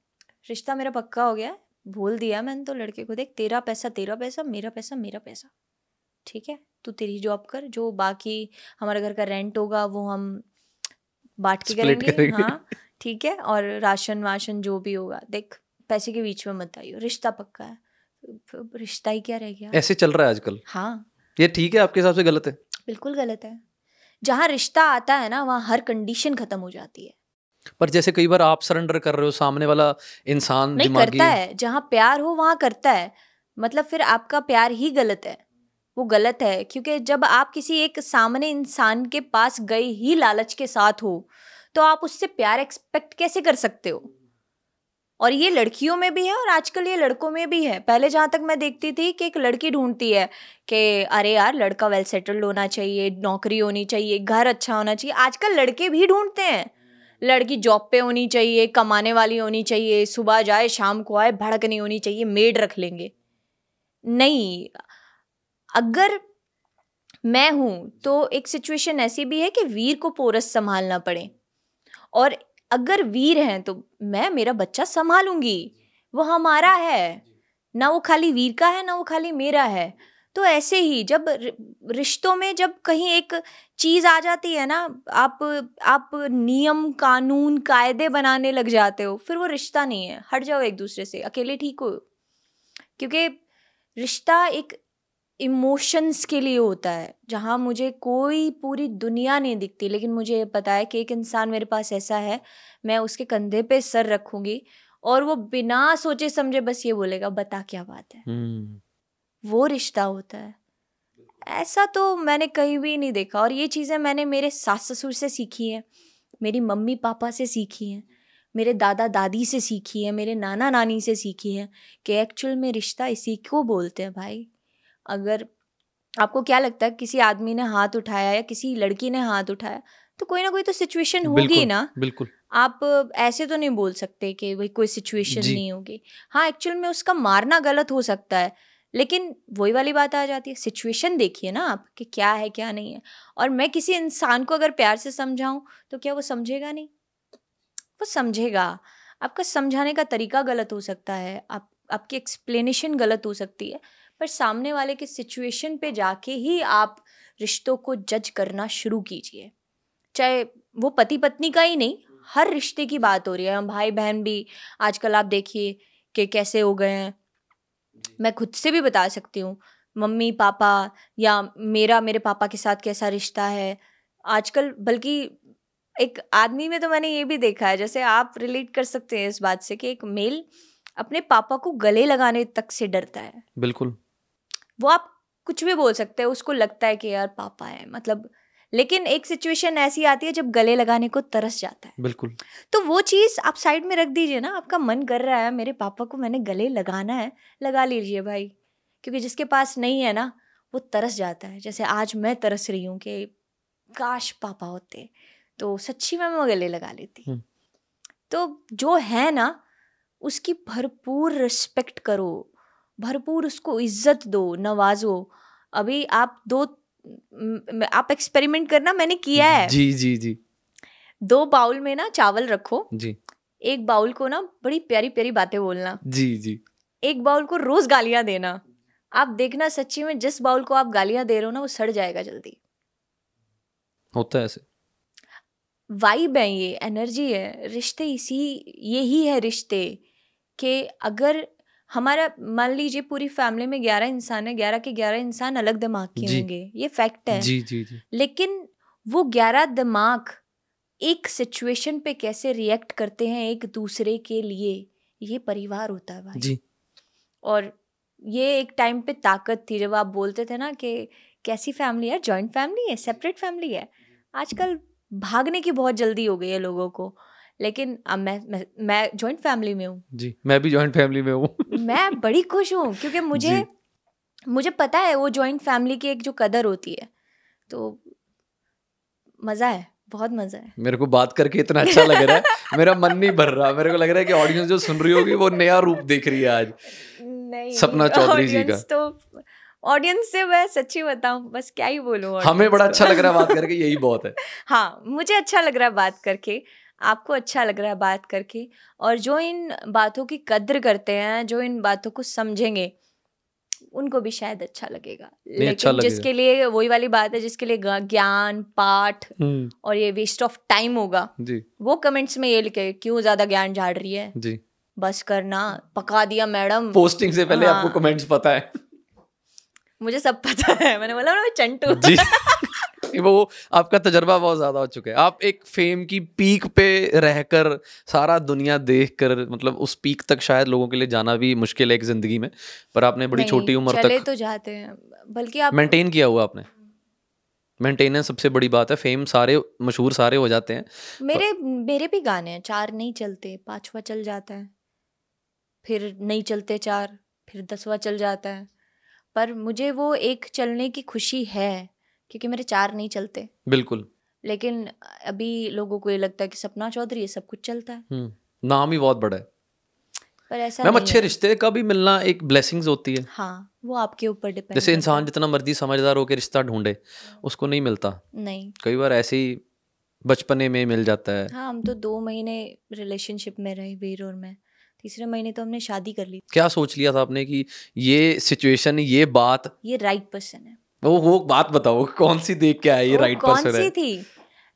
रिश्ता मेरा पक्का हो गया भूल दिया मैंने तो लड़के को। देख तेरा पैसा तेरा पैसा मेरा पैसा मेरा पैसा। ठीक है तू तेरी जॉब कर जो बाकी हमारे घर का रेंट होगा वो हम बांट के करेंगे। हाँ ठीक है? और राशन वाशन जो भी होगा देख पैसे के बीच में मत आइयो रिश्ता पक्का है। रिश्ता ही क्या रह गया? ऐसे चल रहा है आजकल। हाँ। ये ठीक है? आपके हिसाब से गलत है? बिल्कुल गलत है। जहाँ रिश्ता आता है ना वहाँ हर कंडीशन खत्म हो जाती है। पर जैसे कई बार आप सरेंडर कर रहे हो सामने वाला इंसान नहीं करता है। जहाँ प्यार हो वहाँ करता है। मतलब फिर आपका प्यार ही गलत है। वो गलत है क्योंकि जब आप किसी एक सामने इंसान के पास गए ही लालच के साथ हो तो आप उससे प्यार एक्सपेक्ट कैसे कर सकते हो? और ये लड़कियों में भी है और आजकल ये लड़कों में भी है। पहले जहाँ तक मैं देखती थी कि एक लड़की ढूंढती है कि, अरे यार, लड़का वेल सेटल्ड होना चाहिए, नौकरी होनी चाहिए, घर अच्छा होना चाहिए। आजकल लड़के भी ढूंढते हैं। लड़की जॉब पे होनी चाहिए, कमाने वाली होनी चाहिए, सुबह जाए, शाम को आए भड़क नहीं होनी चाहिए, मेड रख लेंगे। नहीं, अगर मैं हूँ तो एक सिचुएशन ऐसी भी है कि वीर को पोरस संभालना पड़े। और अगर वीर हैं तो मैं, मेरा बच्चा संभालूँगी। वो हमारा है। ना वो खाली वीर का है, ना वो खाली मेरा है। तो ऐसे ही जब रिश्तों में जब कहीं एक चीज़ आ जाती है ना, आप आप नियम, कानून, कायदे बनाने लग जाते हो, फिर वो रिश्ता नहीं है। हट जाओ एक दूसरे से। अकेले ठीक हो। क्योंकि रिश्ता एक इमोशंस के लिए होता है जहाँ मुझे कोई पूरी दुनिया नहीं दिखती लेकिन मुझे ये पता है कि एक इंसान मेरे पास ऐसा है मैं उसके कंधे पे सर रखूँगी और वो बिना सोचे समझे बस ये बोलेगा बता क्या बात है? हम्म। वो रिश्ता होता है। ऐसा तो मैंने कहीं भी नहीं देखा और ये चीज़ें मैंने मेरे सास ससुर से सीखी हैं मेरी मम्मी पापा से सीखी हैं मेरे दादा दादी से सीखी है मेरे नाना नानी से सीखी है कि एक्चुअल में रिश्ता इसी को बोलते हैं भाई। अगर आपको क्या लगता है किसी आदमी ने हाथ उठाया या किसी लड़की ने हाथ उठाया तो कोई ना कोई तो सिचुएशन होगी ना। बिल्कुल। आप ऐसे तो नहीं बोल सकते कि भाई कोई सिचुएशन नहीं होगी। हाँ एक्चुअल में उसका मारना गलत हो सकता है लेकिन वही वाली बात आ जाती है सिचुएशन देखिए ना आप कि क्या है क्या नहीं है। और मैं किसी इंसान को अगर प्यार से समझाऊं तो क्या वो समझेगा नहीं? वो समझेगा। आपका समझाने का तरीका गलत हो सकता है आप आपकी एक्सप्लेनेशन गलत हो सकती है। पर सामने वाले के सिचुएशन पे जाके ही आप रिश्तों को जज करना शुरू कीजिए। चाहे वो पति पत्नी का ही नहीं हर रिश्ते की बात हो रही है। हम भाई बहन भी आजकल आप देखिए कि कैसे हो गए हैं। मैं खुद से भी बता सकती हूँ मम्मी पापा या मेरा मेरे पापा के साथ कैसा रिश्ता है। आजकल बल्कि एक आदमी में तो मैंने ये भी देखा है जैसे आप रिलेट कर सकते हैं इस बात से कि एक मेल अपने पापा को गले लगाने तक से डरता है। बिल्कुल। वो आप कुछ भी बोल सकते हैं उसको लगता है कि यार पापा है मतलब। लेकिन एक सिचुएशन ऐसी आती है जब गले लगाने को तरस जाता है। बिल्कुल। तो वो चीज़ आप साइड में रख दीजिए ना आपका मन कर रहा है मेरे पापा को मैंने गले लगाना है लगा लीजिए भाई। क्योंकि जिसके पास नहीं है ना वो तरस जाता है। जैसे आज मैं तरस रही हूँ कि काश पापा होते तो सच्ची में मैं गले लगा लेती। हम्म। तो जो है ना उसकी भरपूर रिस्पेक्ट करो। भरपूर उसको इज़्ज़त दो नवाजो अभी आप दो आप एक्सपेरिमेंट करना मैंने किया है। जी जी जी। दो बाउल में ना चावल रखो। जी। एक बाउल को ना बड़ी प्यारी प्यारी बातें बोलना। जी जी। एक बाउल को रोज गालियाँ देना। आप देखना सच्ची में जिस बाउल को आप गालियाँ दे रहे हो ना वो सड़ जाएगा जल्दी। होता है ऐसे। वाइब है ये एनर्जी है रिश्ते इसी यही है रिश्ते कि अगर हमारा मान लीजिए पूरी फैमिली में ग्यारह इंसान है ग्यारह के ग्यारह इंसान अलग दिमाग के होंगे ये फैक्ट है। जी जी जी। लेकिन वो ग्यारह दिमाग एक सिचुएशन पे कैसे रिएक्ट करते हैं एक दूसरे के लिए ये परिवार होता है भाई। जी। और ये एक टाइम पे ताकत थी जब आप बोलते थे ना कि कैसी फैमिली है जॉइंट फैमिली है सेपरेट फैमिली है। आजकल भागने की बहुत जल्दी हो गई है लोगों को। लेकिन अब मैं मैं, मैं जॉइंट फैमिली में हूँ। जी मैं भी जॉइंट फैमिली में हूँ। मैं बड़ी खुश हूँ क्योंकि मुझे मुझे पता है वो जॉइंट फैमिली की एक जो कदर होती है। तो मज़ा है बहुत मज़ा है। मेरे को बात करके इतना अच्छा लग रहा है मेरा मन नहीं भर रहा मेरे को लग रहा है कि ऑडियंस जो सुन रही होगी वो नया रूप देख रही है आज। नहीं सपना चौधरी जी audience तो ऑडियंस से मैं सच्ची बताऊँ बस क्या ही बोलूँ हमें बड़ा अच्छा लग रहा है बात करके यही बहुत है। हाँ मुझे अच्छा लग रहा है बात करके। आपको अच्छा लग रहा है बात करके और जो इन बातों की कद्र करते हैं जो इन बातों को समझेंगे उनको भी शायद अच्छा लगेगा। लेकिन अच्छा लेकिन लगेगा। जिसके लिए वही वाली बात है जिसके लिए ज्ञान पाठ हम्म, और ये वेस्ट ऑफ़ टाइम होगा जी। वो कमेंट्स में ये लिखे क्यों ज़्यादा ज्ञान झाड़ रही है? जी। बस करना पका दिया मैडम। पोस्टिंग से पहले हाँ। आपको कमेंट्स पता है। मुझे सब पता है। मैंने बोला मैं चंटू। जी। वो आपका तजर्बा बहुत ज़्यादा हो चुका है। आप एक फेम की पीक पे रहकर सारा दुनिया देख कर मतलब उस पीक तक शायद लोगों के लिए जाना भी मुश्किल है एक ज़िंदगी में पर आपने बड़ी छोटी उम्र तक तो जाते हैं बल्कि आप मेंटेन किया हुआ आपने। मेंटेनेंस सबसे बड़ी बात है फेम सारे मशहूर सारे हो जाते हैं। मेरे मेरे भी गाने हैं चार नहीं चलते पांचवा चल जाता है फिर नहीं चलते चार फिर दसवा चल जाता है पर मुझे वो एक चलने की खुशी है। क्योंकि मेरे चार नहीं चलते। बिल्कुल। लेकिन अभी लोगों को ये लगता है कि सपना चौधरी ये सब कुछ चलता है। हम्म, नाम ही बहुत बड़ा है। पर ऐसा मैम अच्छे रिश्ते का भी मिलना एक ब्लेसिंग्स होती है। हाँ वो आपके ऊपर डिपेंड जैसे इंसान जितना मर्ज़ी समझदार होकर रिश्ता ढूंढे उसको नहीं मिलता। नहीं। कई बार ऐसे ही बचपने में मिल जाता है। हाँ हम तो दो महीने रिलेशनशिप में रहे वीर और मैं। तीसरे महीने तो हमने शादी कर ली। क्या सोच लिया था आपने कि ये सिचुएशन ये बात ये राइट पर्सन है। वो वो बात बताओ कौन सी देख के ये वो राइट कौन सी थी?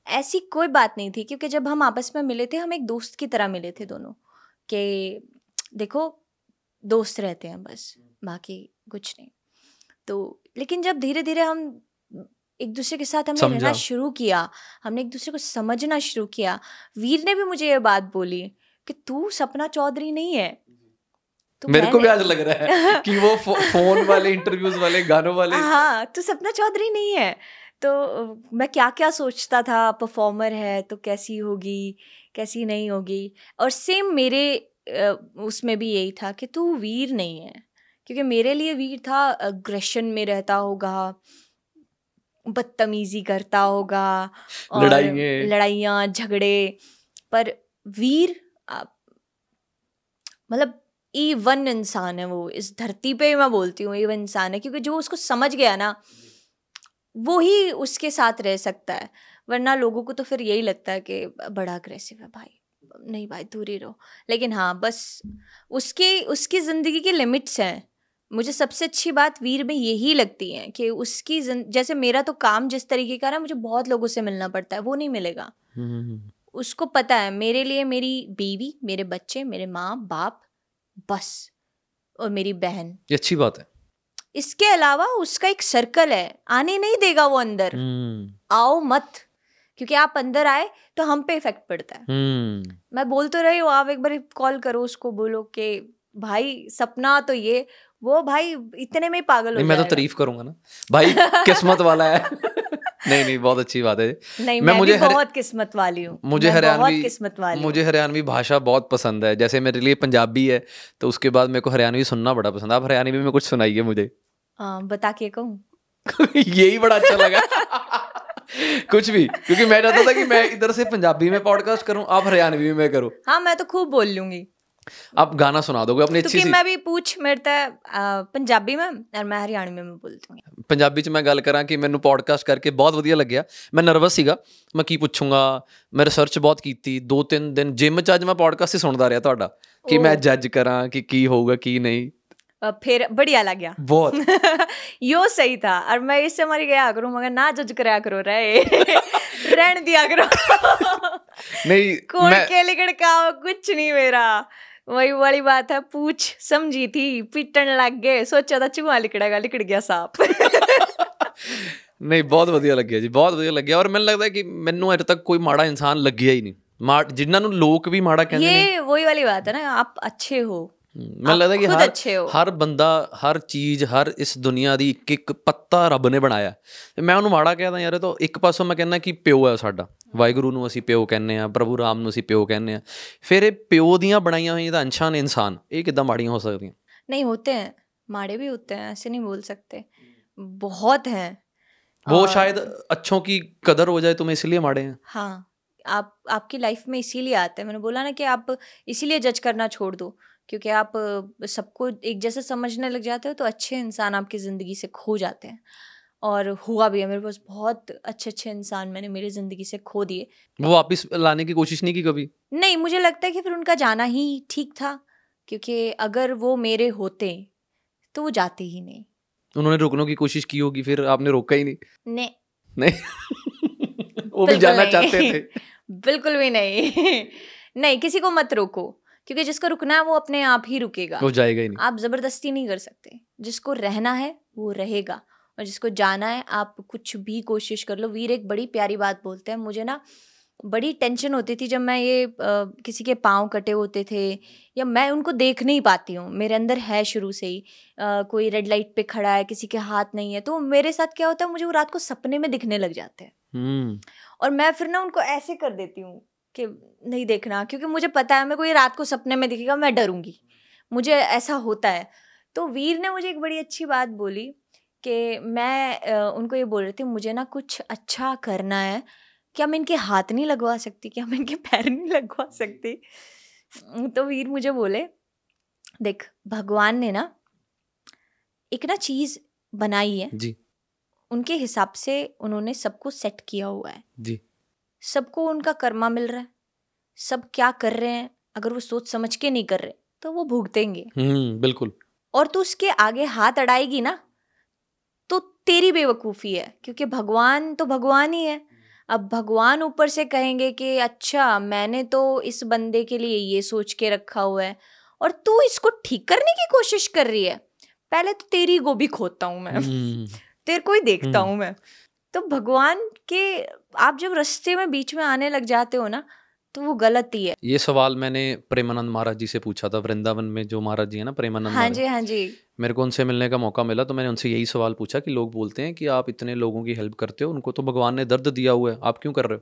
ऐसी कोई बात नहीं थी क्योंकि जब हम आपस में मिले थे हम एक दोस्त की तरह मिले थे दोनों कि देखो दोस्त रहते हैं बस बाकी कुछ नहीं। तो लेकिन जब धीरे धीरे हम एक दूसरे के साथ हमने रहना शुरू किया हमने एक दूसरे को समझना शुरू किया वीर ने भी मुझे ये बात बोली कि तू सपना चौधरी नहीं है। तो मेरे को भी आज लग रहा है कि वो फो, फ़ोन वाले इंटरव्यूज़ वाले गानों वाले। हाँ तू सपना चौधरी नहीं है। तो मैं क्या क्या सोचता था परफॉर्मर है तो कैसी होगी कैसी नहीं होगी? और सेम मेरे उसमें भी यही था कि तू वीर नहीं है। क्योंकि मेरे लिए वीर था अग्रेशन में रहता होगा बदतमीजी करता होगा लड़ाइयाँ। झगड़े। पर वीर मतलब ई वन इंसान है वो। इस धरती पे मैं बोलती हूँ ई वन इंसान है क्योंकि जो उसको समझ गया ना वो ही उसके साथ रह सकता है। वरना लोगों को तो फिर यही लगता है कि बड़ा अग्रेसिव है भाई। नहीं भाई दूर रहो। लेकिन हाँ बस उसके उसकी ज़िंदगी की लिमिट्स हैं। मुझे सबसे अच्छी बात वीर में यही लगती है कि उसकी जैसे मेरा तो काम जिस तरीके का ना मुझे बहुत लोगों से मिलना पड़ता है वो नहीं मिलेगा। हम्म, हम्म, हम्म। उसको पता है मेरे लिए मेरी बीवी मेरे बच्चे मेरे माँ बाप बस और मेरी बहन। ये अच्छी बात है। इसके अलावा उसका एक सर्कल है आने नहीं देगा वो अंदर। आओ मत क्योंकि आप अंदर आए तो हम पे इफ़ेक्ट पड़ता है। मैं बोल तो रही हूँ आप एक बार कॉल करो उसको बोलो कि भाई सपना तो ये वो भाई इतने में पागल हो मैं तो तारीफ़ करूँगा ना। भाई किस्मत वाला है। नहीं नहीं बहुत अच्छी बात है। नहीं मैं, मैं मुझे बहुत हर... किस्मत वाली हूँ। मुझे हरियाणवी किस्मत वाली मुझे हरियाणवी भाषा बहुत पसंद है। जैसे मेरे लिए पंजाबी है तो उसके बाद मेरे को हरियाणवी सुनना बड़ा पसंद है। आप हरियाणवी में कुछ सुनाइए मुझे। आ, बता के कहूँ? यही बड़ा अच्छा लगा। कुछ भी क्योंकि मैं चाहता था कि मैं इधर से पंजाबी में पॉडकास्ट करूँ आप हरियाणवी में करो। हाँ मैं तो खूब बोल लूँगी। आप गाना सुना दोगे अपनी अच्छी सी मैं भी पूछ मेरे तो पंजाबी में और मैं हरियाणवी में बोलती हूँ ਪੰਜਾਬੀ ਚ ਮੈਂ ਗੱਲ ਕਰਾਂ ਕਿ ਮੈਨੂੰ ਪੋਡਕਾਸਟ ਕਰਕੇ ਬਹੁਤ ਵਧੀਆ ਲੱਗਿਆ ਮੈਂ ਨਰਵਸ ਸੀਗਾ ਮੈਂ ਕੀ ਪੁੱਛੂੰਗਾ ਮੈਂ ਰਿਸਰਚ ਬਹੁਤ ਕੀਤੀ ਦੋ ਤਿੰਨ ਦਿਨ ਜਿਮ ਚ ਅੱਜ ਮੈਂ ਪੋਡਕਾਸਟ ਹੀ ਸੁਣਦਾ ਰਿਹਾ ਤੁਹਾਡਾ ਕਿ ਮੈਂ ਜੱਜ ਕਰਾਂ ਕਿ ਕੀ ਹੋਊਗਾ ਕੀ नहीं फिर बढ़िया लग गया बहुत यो सही था और मैं इससे मरी गया करूँ मगर ना जज कराया करो रहे रहन दिया करो नहीं कोर्ट मैं... के लिखण का कुछ नहीं मेरा वही वाली बात है पूछ समझी थी पिटन लग गए सोचा था चूहा लिकड़ेगा लिकड़ गया सांप ਨਹੀਂ ਬਹੁਤ ਵਧੀਆ ਲੱਗਿਆ ਜੀ ਬਹੁਤ ਵਧੀਆ ਲੱਗਿਆ ਔਰ ਮੈਨੂੰ ਲੱਗਦਾ ਕਿ ਮੈਨੂੰ ਅਜੇ ਤੱਕ ਕੋਈ ਮਾੜਾ ਇਨਸਾਨ ਲੱਗਿਆ ਹੀ ਨਹੀਂ ਜਿਨ੍ਹਾਂ ਨੂੰ ਲੋਕ ਵੀ ਮਾੜਾ ਕਹਿੰਦੇ ਨੇ ਇਹ ਵਹੀ ਵਾਲੀ ਬਾਤ ਹੈ ਨਾ ਆਪ ਅੱਛੇ ਹੋ ਮੈਨੂੰ ਲੱਗਦਾ ਕਿ ਹਰ ਹਰ ਬੰਦਾ ਹਰ ਚੀਜ਼ ਹਰ ਇਸ ਦੁਨੀਆ ਦੀ ਇੱਕ ਇੱਕ ਪੱਤਾ ਰੱਬ ਨੇ ਬਣਾਇਆ ਤੇ ਮੈਂ ਉਹਨੂੰ ਮਾੜਾ ਕਹਿੰਦਾ ਯਾਰ ਇਹ ਤਾਂ ਇੱਕ ਪਾਸੋਂ ਮੈਂ ਕਹਿੰਦਾ ਕਿ ਪਿਓ ਹੈ ਸਾਡਾ ਵਾਹਿਗੁਰੂ ਨੂੰ ਅਸੀਂ ਪਿਓ ਕਹਿੰਦੇ ਆ ਪ੍ਰਭੂ ਰਾਮ ਨੂੰ ਅਸੀਂ ਪਿਓ ਕਹਿੰਦੇ ਆ ਫਿਰ ਇਹ ਪਿਓ ਦੀਆਂ ਬਣਾਈਆਂ ਹੋਈਆਂ ਤਾਂ ਅੰਸ਼ਾਂ ਨੇ ਇਨਸਾਨ ਇਹ ਕਿਦਾਂ ਮਾੜੀਆਂ ਹੋ ਸਕਦੀਆਂ नहीं होते हैं माड़े भी होते हैं ऐसे नहीं बोल सकते बहुत हैं वो शायद अच्छों की कदर हो जाए तुम्हें इसलिए माड़े हैं हाँ आप आपकी लाइफ में इसीलिए आते हैं मैंने बोला ना कि आप इसीलिए जज करना छोड़ दो क्योंकि आप सबको एक जैसे समझने लग जाते हो तो अच्छे इंसान आपकी ज़िंदगी से खो जाते हैं। और हुआ भी है मेरे पास बहुत अच्छे अच्छे इंसान मैंने मेरी ज़िंदगी से खो दिए। वो वापस लाने की कोशिश नहीं की कभी? नहीं मुझे लगता है कि फिर उनका जाना ही ठीक था क्योंकि अगर वो मेरे होते तो वो जाते ही नहीं। उन्होंने रोकने की कोशिश की होगी फिर आपने रोका ही नहीं? नहीं। नहीं? वो भी जाना चाहते थे। बिल्कुल भी नहीं। नहीं किसी को मत रोको। क्योंकि जिसको रुकना है वो अपने आप ही रुकेगा। वो जाएगा ही नहीं। आप ज़बरदस्ती नहीं कर सकते। जिसको रहना है वो रहेगा। और जिसको जाना है आप कुछ भी कोशिश कर लो। वीर एक बड़ी प्यारी बात बोलते हैं। मुझे ना बड़ी टेंशन होती थी जब मैं ये आ, किसी के पाँव कटे होते थे या मैं उनको देख नहीं पाती हूँ। मेरे अंदर है शुरू से ही। आ, कोई रेड लाइट पे खड़ा है किसी के हाथ नहीं है। तो मेरे साथ क्या होता है मुझे वो रात को सपने में दिखने लग जाते हैं। हम्म। और मैं फिर ना उनको ऐसे कर देती हूँ। कि नहीं देखना क्योंकि मुझे पता है मैं कोई रात को सपने में दिखेगा मैं डरूँगी। मुझे ऐसा होता है। तो वीर ने मुझे एक बड़ी अच्छी बात बोली कि मैं उनको ये बोल रही थी मुझे ना कुछ अच्छा करना है। क्या मैं इनके हाथ नहीं लगवा सकती? क्या मैं इनके पैर नहीं लगवा सकती? तो वीर मुझे बोले देख भगवान ने ना एक ना चीज़ बनाई है। जी। उनके हिसाब से उन्होंने सबको सेट किया हुआ है। जी। सबको उनका कर्मा मिल रहा है। सब क्या कर रहे हैं अगर वो सोच समझ के नहीं कर रहे तो वो भुगतेंगे। हम्म बिल्कुल। और तू उसके आगे हाथ अड़ाएगी ना तो तेरी बेवकूफ़ी है क्योंकि भगवान तो भगवान ही है। अब भगवान ऊपर से कहेंगे कि अच्छा मैंने तो इस बंदे के लिए ये सोच के रखा हुआ है और तू इसको ठीक करने की कोशिश कर रही है। पहले तो तेरी गोभी खोदता हूँ मैं। हम्म। तेरे को ही देखता हूँ मैं। तो भगवान के आप जब रस्ते में बीच में आने लग जाते हो ना तो वो गलत ही है। ये सवाल मैंने प्रेमानंद महाराज जी से पूछा था वृंदावन में जो महाराज जी है ना प्रेमानंद हाँ जी हाँ जी। मेरे को उनसे मिलने का मौका मिला तो मैंने उनसे यही सवाल पूछा कि लोग बोलते हैं कि आप इतने लोगों की हेल्प करते हो उनको तो भगवान ने दर्द दिया हुआ है आप क्यों कर रहे हो?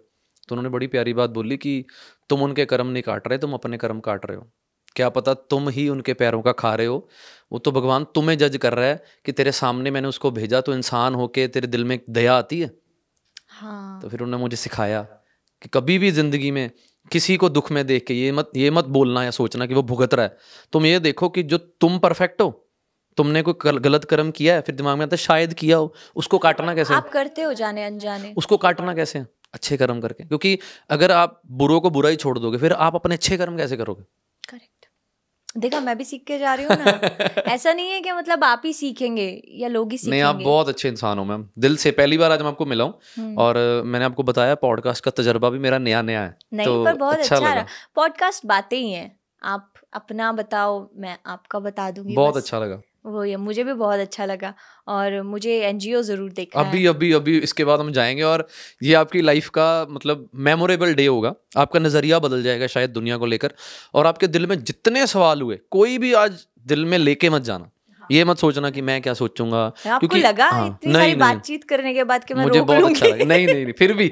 तो उन्होंने बड़ी प्यारी बात बोली कि तुम उनके कर्म नहीं काट रहे तुम अपने कर्म काट रहे हो। क्या पता तुम ही उनके पैरों का खा रहे हो? वो तो भगवान तुम्हें जज कर रहा है कि तेरे सामने मैंने उसको भेजा तो इंसान होके तेरे दिल में दया आती है? हाँ। तो फिर उन्होंने मुझे सिखाया कि कभी भी ज़िंदगी में किसी को दुख में देख के ये मत ये मत बोलना या सोचना कि वो भुगत रहा है। तुम ये देखो कि जो तुम परफेक्ट हो तुमने कोई गलत कर्म किया है फिर दिमाग में आता है शायद किया हो उसको काटना कैसे? आप करते हो जाने अनजाने। उसको काटना कैसे? अच्छे कर्म करके। क्योंकि अगर आप बुरों को बुरा ही छोड़ दोगे फिर आप अपने अच्छे कर्म कैसे करोगे? करेक्ट। देखा मैं भी सीख के जा रही हूँ ना। ऐसा नहीं है कि मतलब आप ही सीखेंगे या लोग ही सीखेंगे नहीं आप बहुत अच्छे इंसान हो मैम। दिल से पहली बार आज मैं आपको मिला हूँ हम्म। और मैंने आपको बताया पॉडकास्ट का तजर्बा भी मेरा नया नया है नहीं तो पर बहुत अच्छा, अच्छा पॉडकास्ट बातें ही हैं। आप अपना बताओ मैं आपका बता दूँगी बहुत अच्छा लगा। वो ये मुझे भी बहुत अच्छा लगा और मुझे एनजीओ ज़रूर देखना अभी है। अभी अभी इसके बाद हम जाएँगे और ये आपकी लाइफ का मतलब मेमोरेबल डे होगा। आपका नज़रिया बदल जाएगा शायद दुनिया को लेकर और आपके दिल में जितने सवाल हुए कोई भी आज दिल में लेके मत जाना। ये मत सोचना कि मैं क्या सोचूँगा आपको क्योंकि- लगा हाँ, इतनी नहीं, सारी बातचीत करने के बाद कि मैं मुझे बहुत अच्छा लगा। नहीं नहीं नहीं फिर भी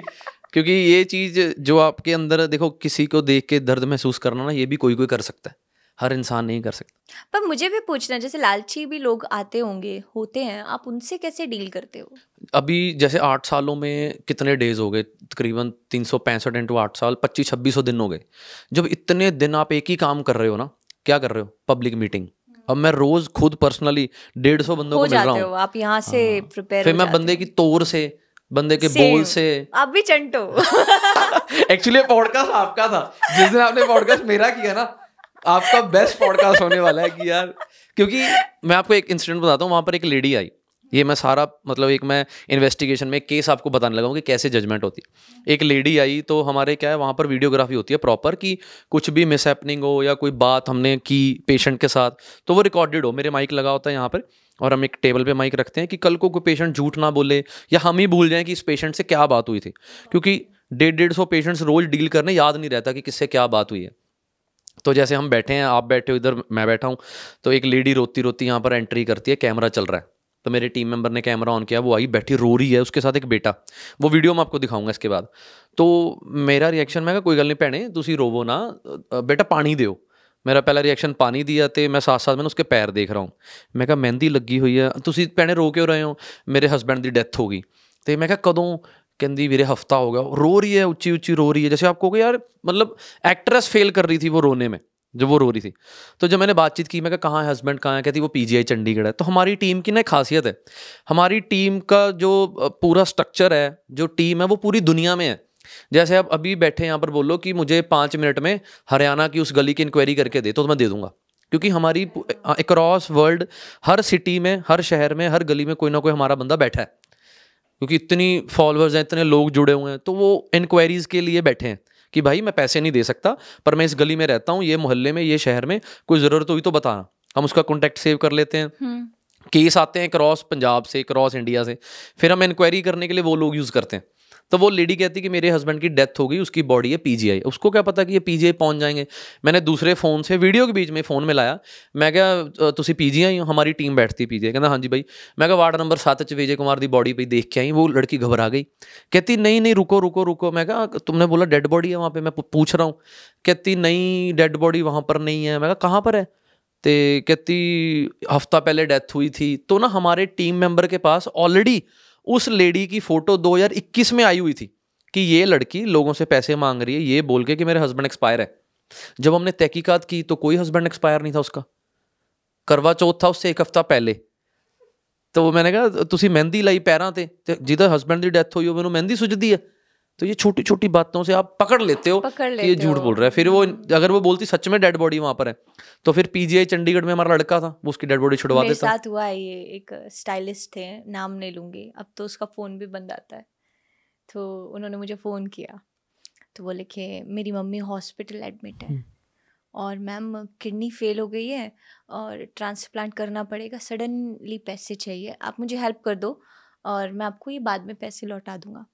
क्योंकि ये चीज़ जो आपके अंदर देखो किसी को देख के दर्द महसूस करना ना ये भी कोई कोई कर सकता है। हर इंसान नहीं कर सकता। पर मुझे भी पूछना जैसे लालची भी लोग आते होंगे होते हैं आप उनसे कैसे डील करते हो? अभी जैसे आठ सालों में कितने डेज़ हो गए? तकरीबन तीन सौ पैंसठ इंटू आठ साल पच्चीस छब्बीस सौ दिन हो गए। जब इतने दिन आप एक ही काम कर रहे हो ना क्या कर रहे हो? पब्लिक मीटिंग अब मैं रोज खुद पर्सनली डेढ़ सौ बंदों को मिल रहा हूँ। हो आप यहाँ से हाँ। प्रिपेयर फिर मैं बंदे की तोर से बंदे के बोल से। आप भी चंटो एक्चुअली पॉडकास्ट आपका था। जिस दिन आपने पॉडकास्ट मेरा किया ना आपका बेस्ट पॉडकास्ट होने वाला है कि यार, क्योंकि मैं आपको एक इंसिडेंट बताता हूँ, वहाँ पर एक लेडी आई। ये मैं सारा मतलब एक मैं इन्वेस्टिगेशन में केस आपको बताने लगा हूँ कि कैसे जजमेंट होती है। एक लेडी आई तो हमारे क्या है, वहाँ पर वीडियोग्राफी होती है प्रॉपर कि कुछ भी मिस हो या कोई बात हमने की पेशेंट के साथ तो वो रिकॉर्डेड हो। मेरे माइक लगा होता है यहाँ पर और हम एक टेबल पे माइक रखते हैं कि कल को कोई पेशेंट झूठ ना बोले या हम ही भूल जाएँ कि इस पेशेंट से क्या बात हुई थी। क्योंकि डेढ़ डेढ़ सौ पेशेंट्स रोज डील करने, याद नहीं रहता कि किससे क्या बात हुई है। तो जैसे हम बैठे हैं आप बैठे हो इधर मैं बैठा हूँ तो एक लेडी रोती रोती यहाँ पर एंट्री करती है कैमरा चल रहा है तो मेरे टीम मेंबर ने कैमरा ऑन किया वो आई बैठी रो रही है उसके साथ एक बेटा वो वीडियो मैं आपको दिखाऊंगा इसके बाद तो मेरा रिएक्शन मैं कहा कोई गल नहीं भैने ਤੁਸੀਂ ਰੋਵੋ ਨਾ ਅ, ਬੇਟਾ ਪਾਣੀ ਦਿਓ ਮੇਰਾ ਪਹਿਲਾ ਰਿਐਕਸ਼ਨ ਪਾਣੀ ਦੀ ਆ ਤੇ ਮੈਂ ਸਾਥ ਸਾਥ ਮੈਨੂੰ ਉਸਕੇ ਪੈਰ ਦੇਖ ਰਹਾ ਹੂੰ ਮੈਂ ਕਿਹਾ ਮਹਿੰਦੀ ਲੱਗੀ ਹੋਈ ਆ ਤੁਸੀਂ ਭੈਣੇ ਰੋ ਕਿਉਂ ਰਹੇ ਹੋ ਮੇਰੇ ਹਸਬੈਂਡ ਦੀ ਡੈਥ ਹੋ ਗਈ ਤੇ ਮੈਂ ਕਿਹਾ ਕਦੋਂ कहती वीरे हफ़्ता हो गया। रो रही है ऊँची ऊँची रो रही है। जैसे आपको यार मतलब एक्ट्रेस फेल कर रही थी वो रोने में, जब वो रो रही थी। तो जब मैंने बातचीत की, मैं कहा, कहाँ है हस्बैंड कहाँ है? कहती, वो पीजीआई चंडीगढ़ है। तो हमारी टीम की ना खासियत है। हमारी टीम का जो पूरा स्ट्रक्चर है, जो टीम है, वो पूरी दुनिया में है। जैसे आप अभी बैठे यहाँ पर बोलो कि मुझे पाँच मिनट में हरियाणा की उस गली की इंक्वायरी करके दे तो मैं दे दूँगा। क्योंकि हमारी अक्रॉस वर्ल्ड हर सिटी में, हर शहर में, हर गली में कोई ना कोई हमारा बंदा बैठा है। क्योंकि इतनी फॉलोअर्स हैं इतने लोग जुड़े हुए हैं तो वो इंक्वायरीज के लिए बैठे हैं कि भाई मैं पैसे नहीं दे सकता पर मैं इस गली में रहता हूँ ये मोहल्ले में ये शहर में कोई ज़रूरत हुई तो बताना। हम उसका कॉन्टैक्ट सेव कर लेते हैं। हम्म, केस आते हैं क्रॉस पंजाब से क्रॉस इंडिया से फिर हम इंक्वायरी करने के लिए वो लोग यूज़ करते हैं। तो वो लेडी कहती कि मेरे हस्बैंड की डेथ हो गई, उसकी बॉडी है पीजीआई उसको क्या पता कि ये पीजीआई पहुँच जाएँगे? मैंने दूसरे फ़ोन से वीडियो के बीच में फ़ोन मिलाया मैं क्या तुम पीजीआई हो? हमारी टीम बैठती पीजीआई कहना हाँ जी भाई। मैं क्या, वार्ड नंबर सात च विजय कुमार की बॉडी पे देख के आई वो लड़की घबरा गई। कहती, नहीं नहीं, रुको रुको रुको। मैं क्या, तुमने बोला डेड बॉडी है वहाँ पर मैं पूछ रहा हूँ। कहती, नहीं डेड बॉडी वहाँ पर नहीं है। मैं कहाँ पर है? तो कहती, हफ़्ता पहले डेथ हुई थी। तो ना, हमारे टीम मेंबर के पास ऑलरेडी उस लेडी की फोटो 2021 में आई हुई थी कि ये लड़की लोगों से पैसे मांग रही है ये बोल के कि मेरे हस्बैंड एक्सपायर है जब हमने तहकीकात की तो कोई हस्बैंड एक्सपायर नहीं था उसका करवा चौथ था उससे एक हफ्ता पहले तो वो मैंने कहा ਤੁਸੀਂ ਮਹਿੰਦੀ ਲਾਈ ਪੈਰਾਂ ਤੇ ਤੇ ਜਿਹਦਾ ਹਸਬੈਂਡ ਦੀ ਡੈਥ ਹੋਈ ਹੋਵੇ ਉਹਨੂੰ ਮਹਿੰਦੀ ਸੁਝਦੀ है तो ये छोटी छोटी बातों से आप पकड़ लेते हो पकड़ लेते कि ये झूठ बोल रहा है। फिर वो अगर वो बोलती सच में डेड बॉडी वहाँ पर है। तो फिर पीजीआई चंडीगढ़ में हमारा लड़का था वो उसकी डेड बॉडी छुड़वा देता। साथ हुआ है ये एक स्टाइलिस्ट थे नाम नहीं लूँगी। अब तो उसका फ़ोन भी बंद आता है। तो उन्होंने मुझे फ़ोन किया। तो बोले कि मेरी मम्मी हॉस्पिटल एडमिट है। हम्म। और मैम किडनी फेल हो गई है और ट्रांसप्लांट करना पड़ेगा। सडनली पैसे चाहिए। आप मुझे हेल्प कर दो और मैं आपको ये बाद में पैसे लौटा दूँगा।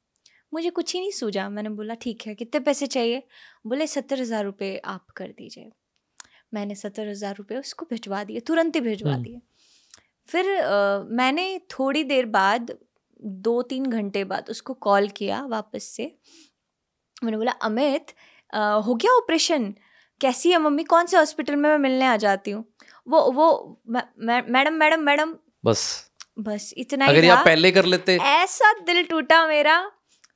मुझे कुछ ही नहीं सूझा। मैंने बोला ठीक है कितने पैसे चाहिए? बोले सत्तर हज़ार रुपये आप कर दीजिए। मैंने सत्तर हज़ार रुपये उसको भिजवा दिए तुरंत ही भिजवा हम्म। दिए। फिर अ, मैंने थोड़ी देर बाद दो तीन घंटे बाद उसको कॉल किया वापस से। मैंने बोला अमित हो गया ऑपरेशन? कैसी है मम्मी? कौन से हॉस्पिटल में मैं मिलने आ जाती हूँ? वो वो मैडम मैडम मैडम। बस। बस इतना ही अगर ये आप पहले कर लेते। ऐसा दिल टूटा मेरा।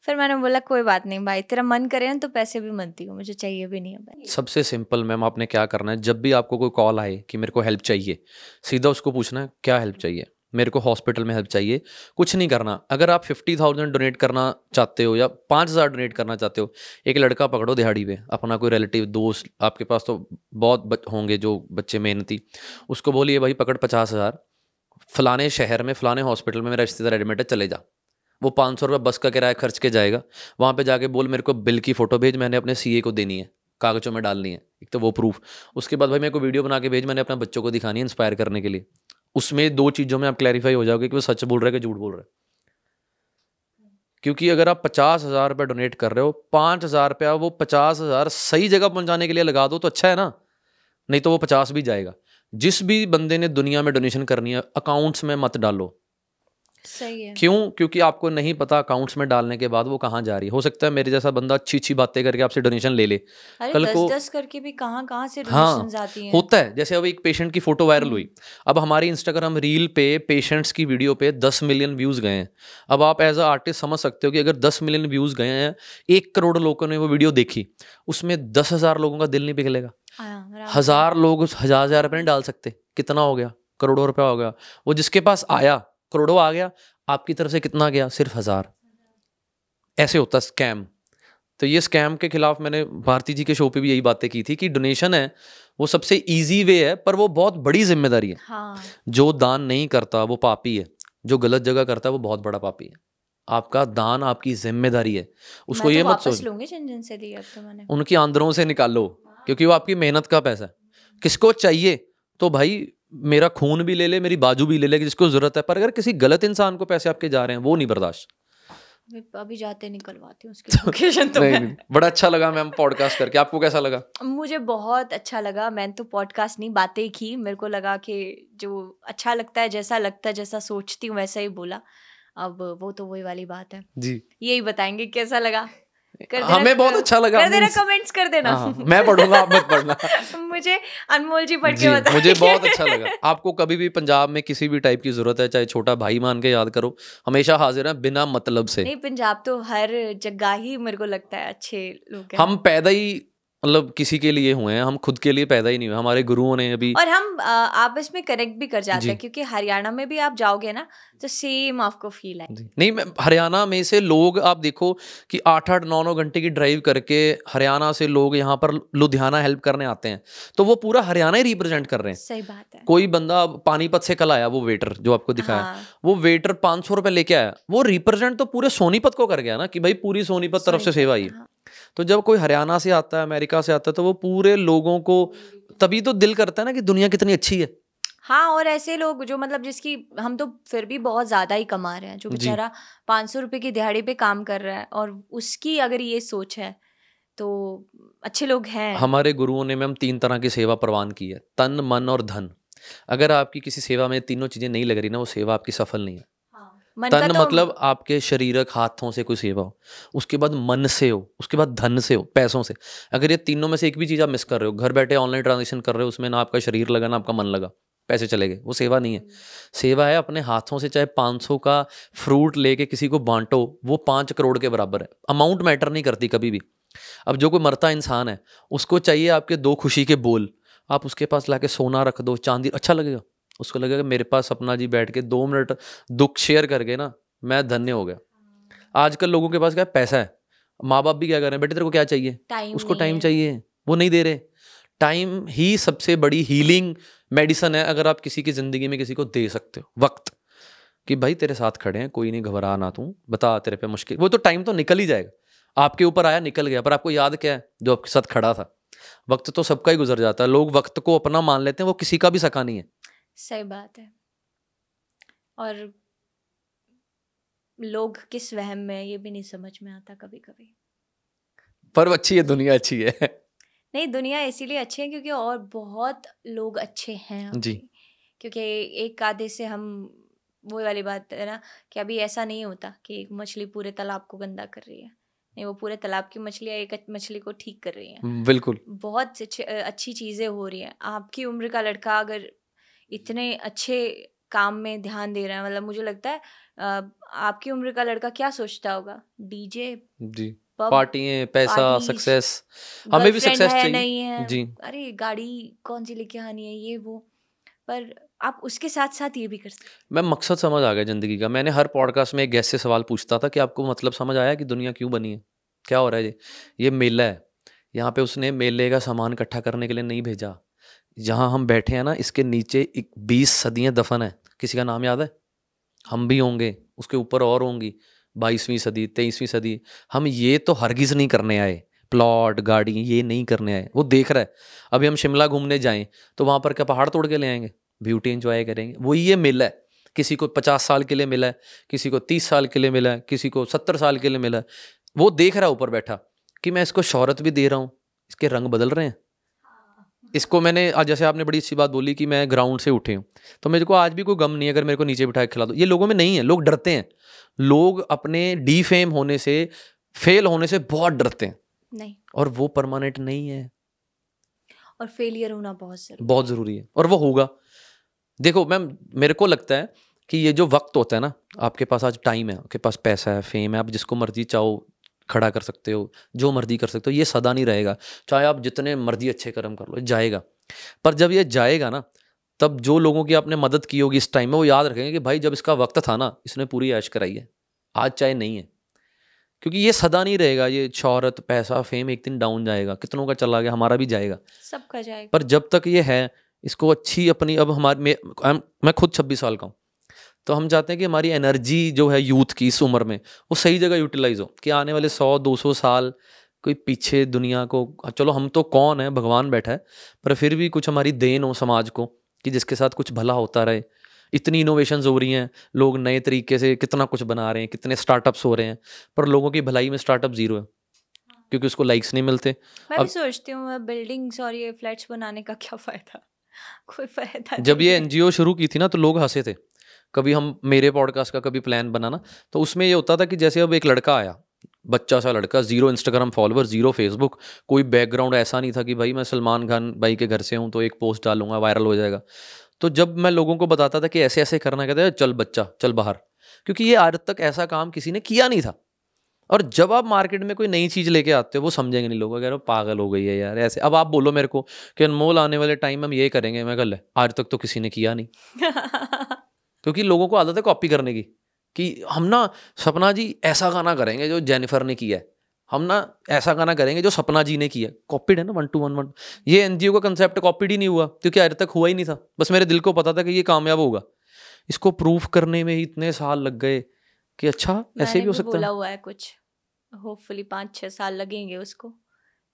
फिर मैंने बोला, कोई बात नहीं भाई, तेरा मन करे ना तो पैसे भी मत दियो मुझे चाहिए भी नहीं है सबसे सिंपल मैम आपने क्या करना है, जब भी आपको कोई कॉल आए कि मेरे को हेल्प चाहिए, सीधा उसको पूछना है क्या हेल्प चाहिए? मेरे को हॉस्पिटल में हेल्प चाहिए, कुछ नहीं करना। अगर आप फिफ्टी थाउज़ेंड डोनेट करना चाहते हो या पाँच हज़ार डोनेट करना चाहते हो, एक लड़का पकड़ो दिहाड़ी पे अपना कोई रिलेटिव, दोस्त, आपके पास तो बहुत होंगे जो बच्चे मेहनती, उसको बोलिए, भाई पकड़ पचास हज़ार, फलाने शहर में, फलाने हॉस्पिटल में मेरा रिश्तेदार एडमिट है चले जा। वो पाँच सौ रुपये बस का किराया खर्च के जाएगा। वहाँ पे जाके बोल, मेरे को बिल की फ़ोटो भेज, मैंने अपने सीए को देनी है। कागज़ों में डालनी है। एक तो वो प्रूफ उसके बाद भाई मेरे को वीडियो बना के भेज, मैंने अपने बच्चों को दिखानी है इंस्पायर करने के लिए। उसमें दो चीज़ों में आप क्लैरिफाई हो जाओगे कि वो सच बोल रहा है कि झूठ बोल रहा है। क्योंकि अगर आप पचास हज़ार रुपये डोनेट कर रहे हो, पाँच हज़ार रुपया वो पचास हज़ार सही जगह पहुँचाने के लिए लगा दो तो अच्छा है ना। नहीं तो वो पचास भी जाएगा। जिस भी बंदे ने दुनिया में डोनेशन करनी है अकाउंट्स में मत डालो। सही है। क्यों? क्योंकि आपको नहीं पता अकाउंट्स में डालने के बाद वो कहाँ जा रही है। हो सकता है मेरे जैसा बंदा अच्छी अच्छी बातें करके आपसे डोनेशन ले ले। कल दस को- दस करके भी कहाँ कहाँ से हाँ, आती हैं? होता है। जैसे अब एक पेशेंट की फ़ोटो वायरल हुई। अब हमारी इंस्टाग्राम रील पे पेशेंट्स की वीडियो पे दस मिलियन व्यूज़ गए हैं। अब आप एज अ आर्टिस्ट समझ सकते हो कि अगर दस मिलियन व्यूज़ गए हैं एक करोड़ लोगों ने वो वीडियो देखी। उसमें दस हज़ार लोगों का दिल नहीं पिघलेगा। हज़ार लोग हज़ार हज़ार रुपये नहीं डाल सकते। कितना हो गया? करोड़ों रुपया हो गया। वो जिसके पास आया करोड़ों आ गया आपकी तरफ़ से कितना गया? सिर्फ़ हज़ार। ऐसे होता स्कैम तो ये स्कैम के खिलाफ मैंने भारती जी के शो पे भी यही बातें की थी कि डोनेशन है वो सबसे इजी वे है पर वो बहुत बड़ी ज़िम्मेदारी है। हाँ। जो दान नहीं करता वो पापी है। जो गलत जगह करता है वो बहुत बड़ा पापी है। आपका दान आपकी ज़िम्मेदारी है। उसको मैं ये तो मत सोच। तो उनकी आंदरों से निकालो क्योंकि वो आपकी मेहनत का पैसा है। किसको चाहिए? तो भाई मेरा खून भी ले ले मेरी बाजू भी ले ले जिसको ज़रूरत है। पर अगर किसी गलत इंसान को पैसे आपके जा रहे हैं वो नहीं बर्दाश्त। अभी जाते निकलवाती हूँ उसकी लोकेशन तो। नहीं, नहीं, बड़ा अच्छा लगा मैम पॉडकास्ट करके। आपको कैसा लगा? मुझे बहुत अच्छा लगा। मैंने तो पॉडकास्ट नहीं बातें की। मेरे को लगा कि जो अच्छा लगता है जैसा लगता है जैसा सोचती हूँ वैसा ही बोला। अब वो तो वही वाली बात है। जी। यही बताएँगे कैसा लगा? हमें बहुत अच्छा लगा कर देना कमेंट्स कर देना। हाँ, मैं पढ़ूँगा आप मत पढ़ना। मुझे अनमोल जी पढ़ के बता मुझे बहुत अच्छा लगा। आपको कभी भी पंजाब में किसी भी टाइप की ज़रूरत है चाहे छोटा भाई मान के याद करो हमेशा हाजिर है बिना मतलब से। नहीं पंजाब तो हर जगह ही मेरे को लगता है अच्छे लोग हम पैदा ही मतलब किसी के लिए हुए हैं हम खुद के लिए पैदा ही नहीं हुए हमारे गुरुओं ने अभी और हम आपस में कनेक्ट भी कर जाते हैं क्योंकि हरियाणा में भी आप जाओगे ना तो सेम आपको फील जी। नहीं मैं हरियाणा में से लोग आप देखो कि आठ आठ नौ नौ घंटे की ड्राइव करके हरियाणा से लोग यहाँ पर लुधियाना हेल्प करने आते हैं। तो वो पूरा हरियाणा ही रिप्रेजेंट कर रहे हैं। सही बात है। कोई बंदा पानीपत से कल आया वो वेटर जो आपको दिखाया। हाँ, वो वेटर पाँच सौ रुपये लेके आया। वो रिप्रेजेंट तो पूरे सोनीपत को कर गया ना कि भाई पूरी सोनीपत तरफ़ से सेवा आई। है, है हाँ। तो जब कोई हरियाणा से आता है अमेरिका से आता है तो वो पूरे लोगों को तभी तो दिल करता है ना कि दुनिया कितनी अच्छी है। हाँ और ऐसे लोग जो मतलब जिसकी हम तो फिर भी बहुत ज़्यादा ही कमा रहे हैं जो बेचारा पाँच सौ रुपये की दिहाड़ी पे काम कर रहा है और उसकी अगर ये सोच है तो अच्छे लोग हैं। हमारे गुरुओं ने मैम तीन तरह की सेवा प्रवान की है तन मन और धन। अगर आपकी किसी सेवा में तीनों चीज़ें नहीं लग रही ना वो सेवा आपकी सफल नहीं है। हाँ, तन तो- मतलब आपके शरीरक हाथों से कोई सेवा हो उसके बाद मन से हो उसके बाद धन से हो पैसों से। अगर ये तीनों में से एक भी चीज़ आप मिस कर रहे हो घर बैठे ऑनलाइन ट्रांजेक्शन कर रहे हो उसमें ना आपका शरीर लगा ना आपका मन लगा पैसे चले गए वो सेवा नहीं है। सेवा है अपने हाथों से चाहे 500 का फ्रूट लेके किसी को बांटो वो पाँच करोड़ के बराबर है। अमाउंट मैटर नहीं करती कभी भी। अब जो कोई मरता इंसान है उसको चाहिए आपके दो खुशी के बोल। आप उसके पास लाके सोना रख दो चांदी अच्छा लगेगा। उसको लगेगा मेरे पास अपना जी बैठ के दो मिनट दुख शेयर करके ना मैं धन्य हो गया। आजकल लोगों के पास क्या पैसा है। माँ बाप भी क्या कर रहे हैं? बेटे तेरे को क्या चाहिए? उसको टाइम चाहिए वो नहीं दे रहे। टाइम ही सबसे बड़ी हीलिंग मेडिसन है अगर आप किसी की ज़िंदगी में किसी को दे सकते हो वक्त कि भाई तेरे साथ खड़े हैं कोई नहीं घबरा ना तू बता तेरे पे मुश्किल वो तो टाइम तो निकल ही जाएगा। आपके ऊपर आया निकल गया पर आपको याद क्या है जो आपके साथ खड़ा था? वक्त तो सबका ही गुजर जाता है लोग वक्त को अपना मान लेते हैं वो किसी का भी सका नहीं है। सही बात है। और लोग किस वहम में ये भी नहीं समझ में आता कभी कभी पर अच्छी है दुनिया अच्छी है। नहीं दुनिया इसीलिए अच्छी है क्योंकि और बहुत लोग अच्छे हैं जी। क्योंकि एक आधे से हम वो वाली बात है ना कि अभी ऐसा नहीं होता कि एक मछली पूरे तालाब को गंदा कर रही है। नहीं वो पूरे तालाब की मछलियाँ एक मछली को ठीक कर रही हैं। बिल्कुल। बहुत अच्छे अच्छी चीज़ें हो रही हैं। आपकी उम्र का लड़का अगर इतने अच्छे काम में ध्यान दे रहा है मतलब मुझे लगता है आपकी उम्र का लड़का क्या सोचता होगा? डीजे? जी। पार्टियाँ पैसा सक्सेस हमें भी सक्सेस चाहिए। नहीं है। जी। अरे गाड़ी कौन सी लेके आनी है ये वो। पर आप उसके साथ साथ ये भी कर सकते मैं मकसद समझ आ गया ज़िंदगी का। मैंने हर पॉडकास्ट में एक गेस्ट से सवाल पूछता था कि आपको मतलब समझ आया कि दुनिया क्यों बनी है? क्या हो रहा है ये? ये मेला है। यहाँ पे उसने मेले का सामान इकट्ठा करने के लिए नहीं भेजा। जहाँ हम बैठे हैं ना इसके नीचे एक बीस सदियाँ दफन है। किसी का नाम याद है? हम भी होंगे। उसके ऊपर और होंगी। बाईसवीं सदी, तेईसवीं सदी, हम ये तो हरगिज़ नहीं करने आए। प्लॉट गाड़ी ये नहीं करने आए। वो देख रहा है। अभी हम शिमला घूमने जाएँ तो वहाँ पर क्या पहाड़ तोड़ के ले आएँगे? ब्यूटी एंजॉय करेंगे। वही ये मिला है। किसी को पचास साल के लिए मिला है, किसी को तीस साल के लिए मिला है, किसी को सत्तर साल के लिए मिला है। वो देख रहा है ऊपर बैठा कि मैं इसको शहरत भी दे रहा हूँ। इसके रंग बदल रहे हैं। इसको मैंने आज जैसे आपने बड़ी अच्छी बात बोली कि मैं ग्राउंड से उठे हूँ तो मेरे को आज भी कोई गम नहीं है अगर मेरे को नीचे बिठा के खिला दो। ये लोगों में नहीं है लोग डरते हैं। लोग अपने डी फेम होने से फेल होने से बहुत डरते हैं। नहीं। और वो परमानेंट नहीं है। और फेलियर होना बहुत ज़रूरी बहुत ज़रूरी है। और वो होगा। देखो मैम मेरे को लगता है कि ये जो वक्त होता है ना आपके पास आज टाइम है आपके पास पैसा है फेम है आप जिसको मर्ज़ी चाहो खड़ा कर सकते हो जो मर्ज़ी कर सकते हो ये सदा नहीं रहेगा। चाहे आप जितने मर्ज़ी अच्छे कर्म कर लो जाएगा। पर जब ये जाएगा ना तब जो लोगों की आपने मदद की होगी इस टाइम में वो याद रखेंगे कि भाई जब इसका वक्त था ना इसने पूरी ऐश कराई है। आज चाहे नहीं है। क्योंकि ये सदा नहीं रहेगा ये शहरत पैसा फेम एक दिन डाउन जाएगा। कितनों का चला गया हमारा भी जाएगा। सबका जाएगा। पर जब तक ये है इसको अच्छी अपनी अब हमारे मैं खुद छब्बीस साल का हूँ। तो हम चाहते हैं कि हमारी एनर्जी जो है यूथ की इस उम्र में वो सही जगह यूटिलाइज हो कि आने वाले सौ दो सौ साल कोई पीछे दुनिया को चलो हम तो कौन है भगवान बैठा है पर फिर भी कुछ हमारी देन हो समाज को कि जिसके साथ कुछ भला होता रहे। इतनी इनोवेशंस हो रही हैं लोग नए तरीके से कितना कुछ बना रहे हैं कितने स्टार्टअप्स हो रहे हैं पर लोगों की भलाई में स्टार्टअप ज़ीरो है क्योंकि उसको लाइक्स नहीं मिलते। मैं अब- भी सोचती हूँ बिल्डिंग्स और ये फ्लैट्स बनाने का क्या फ़ायदा? कोई फ़ायदा जब ये एनजीओ शुरू की थी ना तो लोग हंसे थे। कभी हम मेरे पॉडकास्ट का कभी प्लान बनाना। तो उसमें ये होता था कि जैसे अब एक लड़का आया, बच्चा सा लड़का zero Instagram follower zero Facebook कोई बैकग्राउंड ऐसा नहीं था कि भाई मैं सलमान खान भाई के घर से हूँ तो एक पोस्ट डालूँगा वायरल हो जाएगा। तो जब मैं लोगों को बताता था कि ऐसे ऐसे करना, कहते चल बच्चा, चल बाहर। क्योंकि ये आज तक ऐसा काम किसी ने किया नहीं था। और जब आप मार्केट में कोई नई चीज़ लेके आते हो, वो समझेंगे नहीं लोग अगर पागल हो गई है यार, ऐसे। अब आप बोलो मेरे को कि अनमोल आने वाले टाइम में हम ये करेंगे, मैं कल आज तक तो किसी ने किया नहीं। क्योंकि लोगों को आदत है कॉपी करने की कि हम ना सपना जी ऐसा गाना करेंगे जो जेनिफर ने किया है। हम ना ऐसा गाना करेंगे जो सपना जी ने किया कॉपीड है ना वन टू वन वन ये एनजीओ का कंसेप्ट कॉपीड ही नहीं हुआ क्योंकि आज तक हुआ ही नहीं था। बस मेरे दिल को पता था कि ये कामयाब होगा। इसको प्रूफ करने में ही इतने साल लग गए कि अच्छा ऐसे भी हो सकता बोला है हुआ है कुछ। होपफुली पाँच छः साल लगेंगे उसको।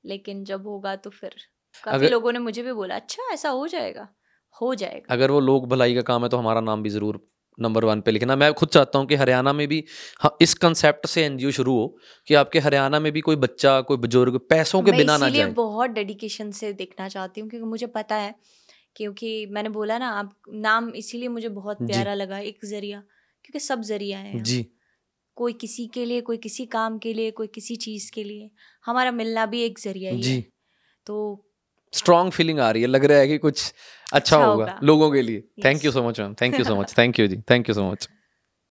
लेकिन जब होगा तो फिर। काफ़ी अगर- लोगों ने मुझे भी बोला अच्छा ऐसा हो जाएगा। हो जाएगा। अगर वो लोग भलाई का काम है तो हमारा नाम भी ज़रूर नंबर वन पे लिखना। मैं खुद चाहता हूँ कि हरियाणा में भी हाँ, इस कंसेप्ट से एनजीओ शुरू हो कि आपके हरियाणा में भी कोई बच्चा कोई बुज़ुर्ग पैसों के बिना ना जाए। बहुत डेडिकेशन से देखना चाहती हूँ क्योंकि मुझे पता है क्योंकि मैंने बोला ना आप नाम इसीलिए मुझे बहुत प्यारा लगा एक ज़रिया क्योंकि सब ज़रिया है। जी। कोई किसी के लिए कोई किसी काम के लिए कोई किसी चीज़ के लिए हमारा मिलना भी एक ज़रिया ही है। तो स्ट्रॉन्ग फीलिंग आ रही है लग रहा है कि कुछ अच्छा अच्छा होगा होगा। लोगों के लिए। Thank you so much ma'am thank you so much thank you ji. Thank you so much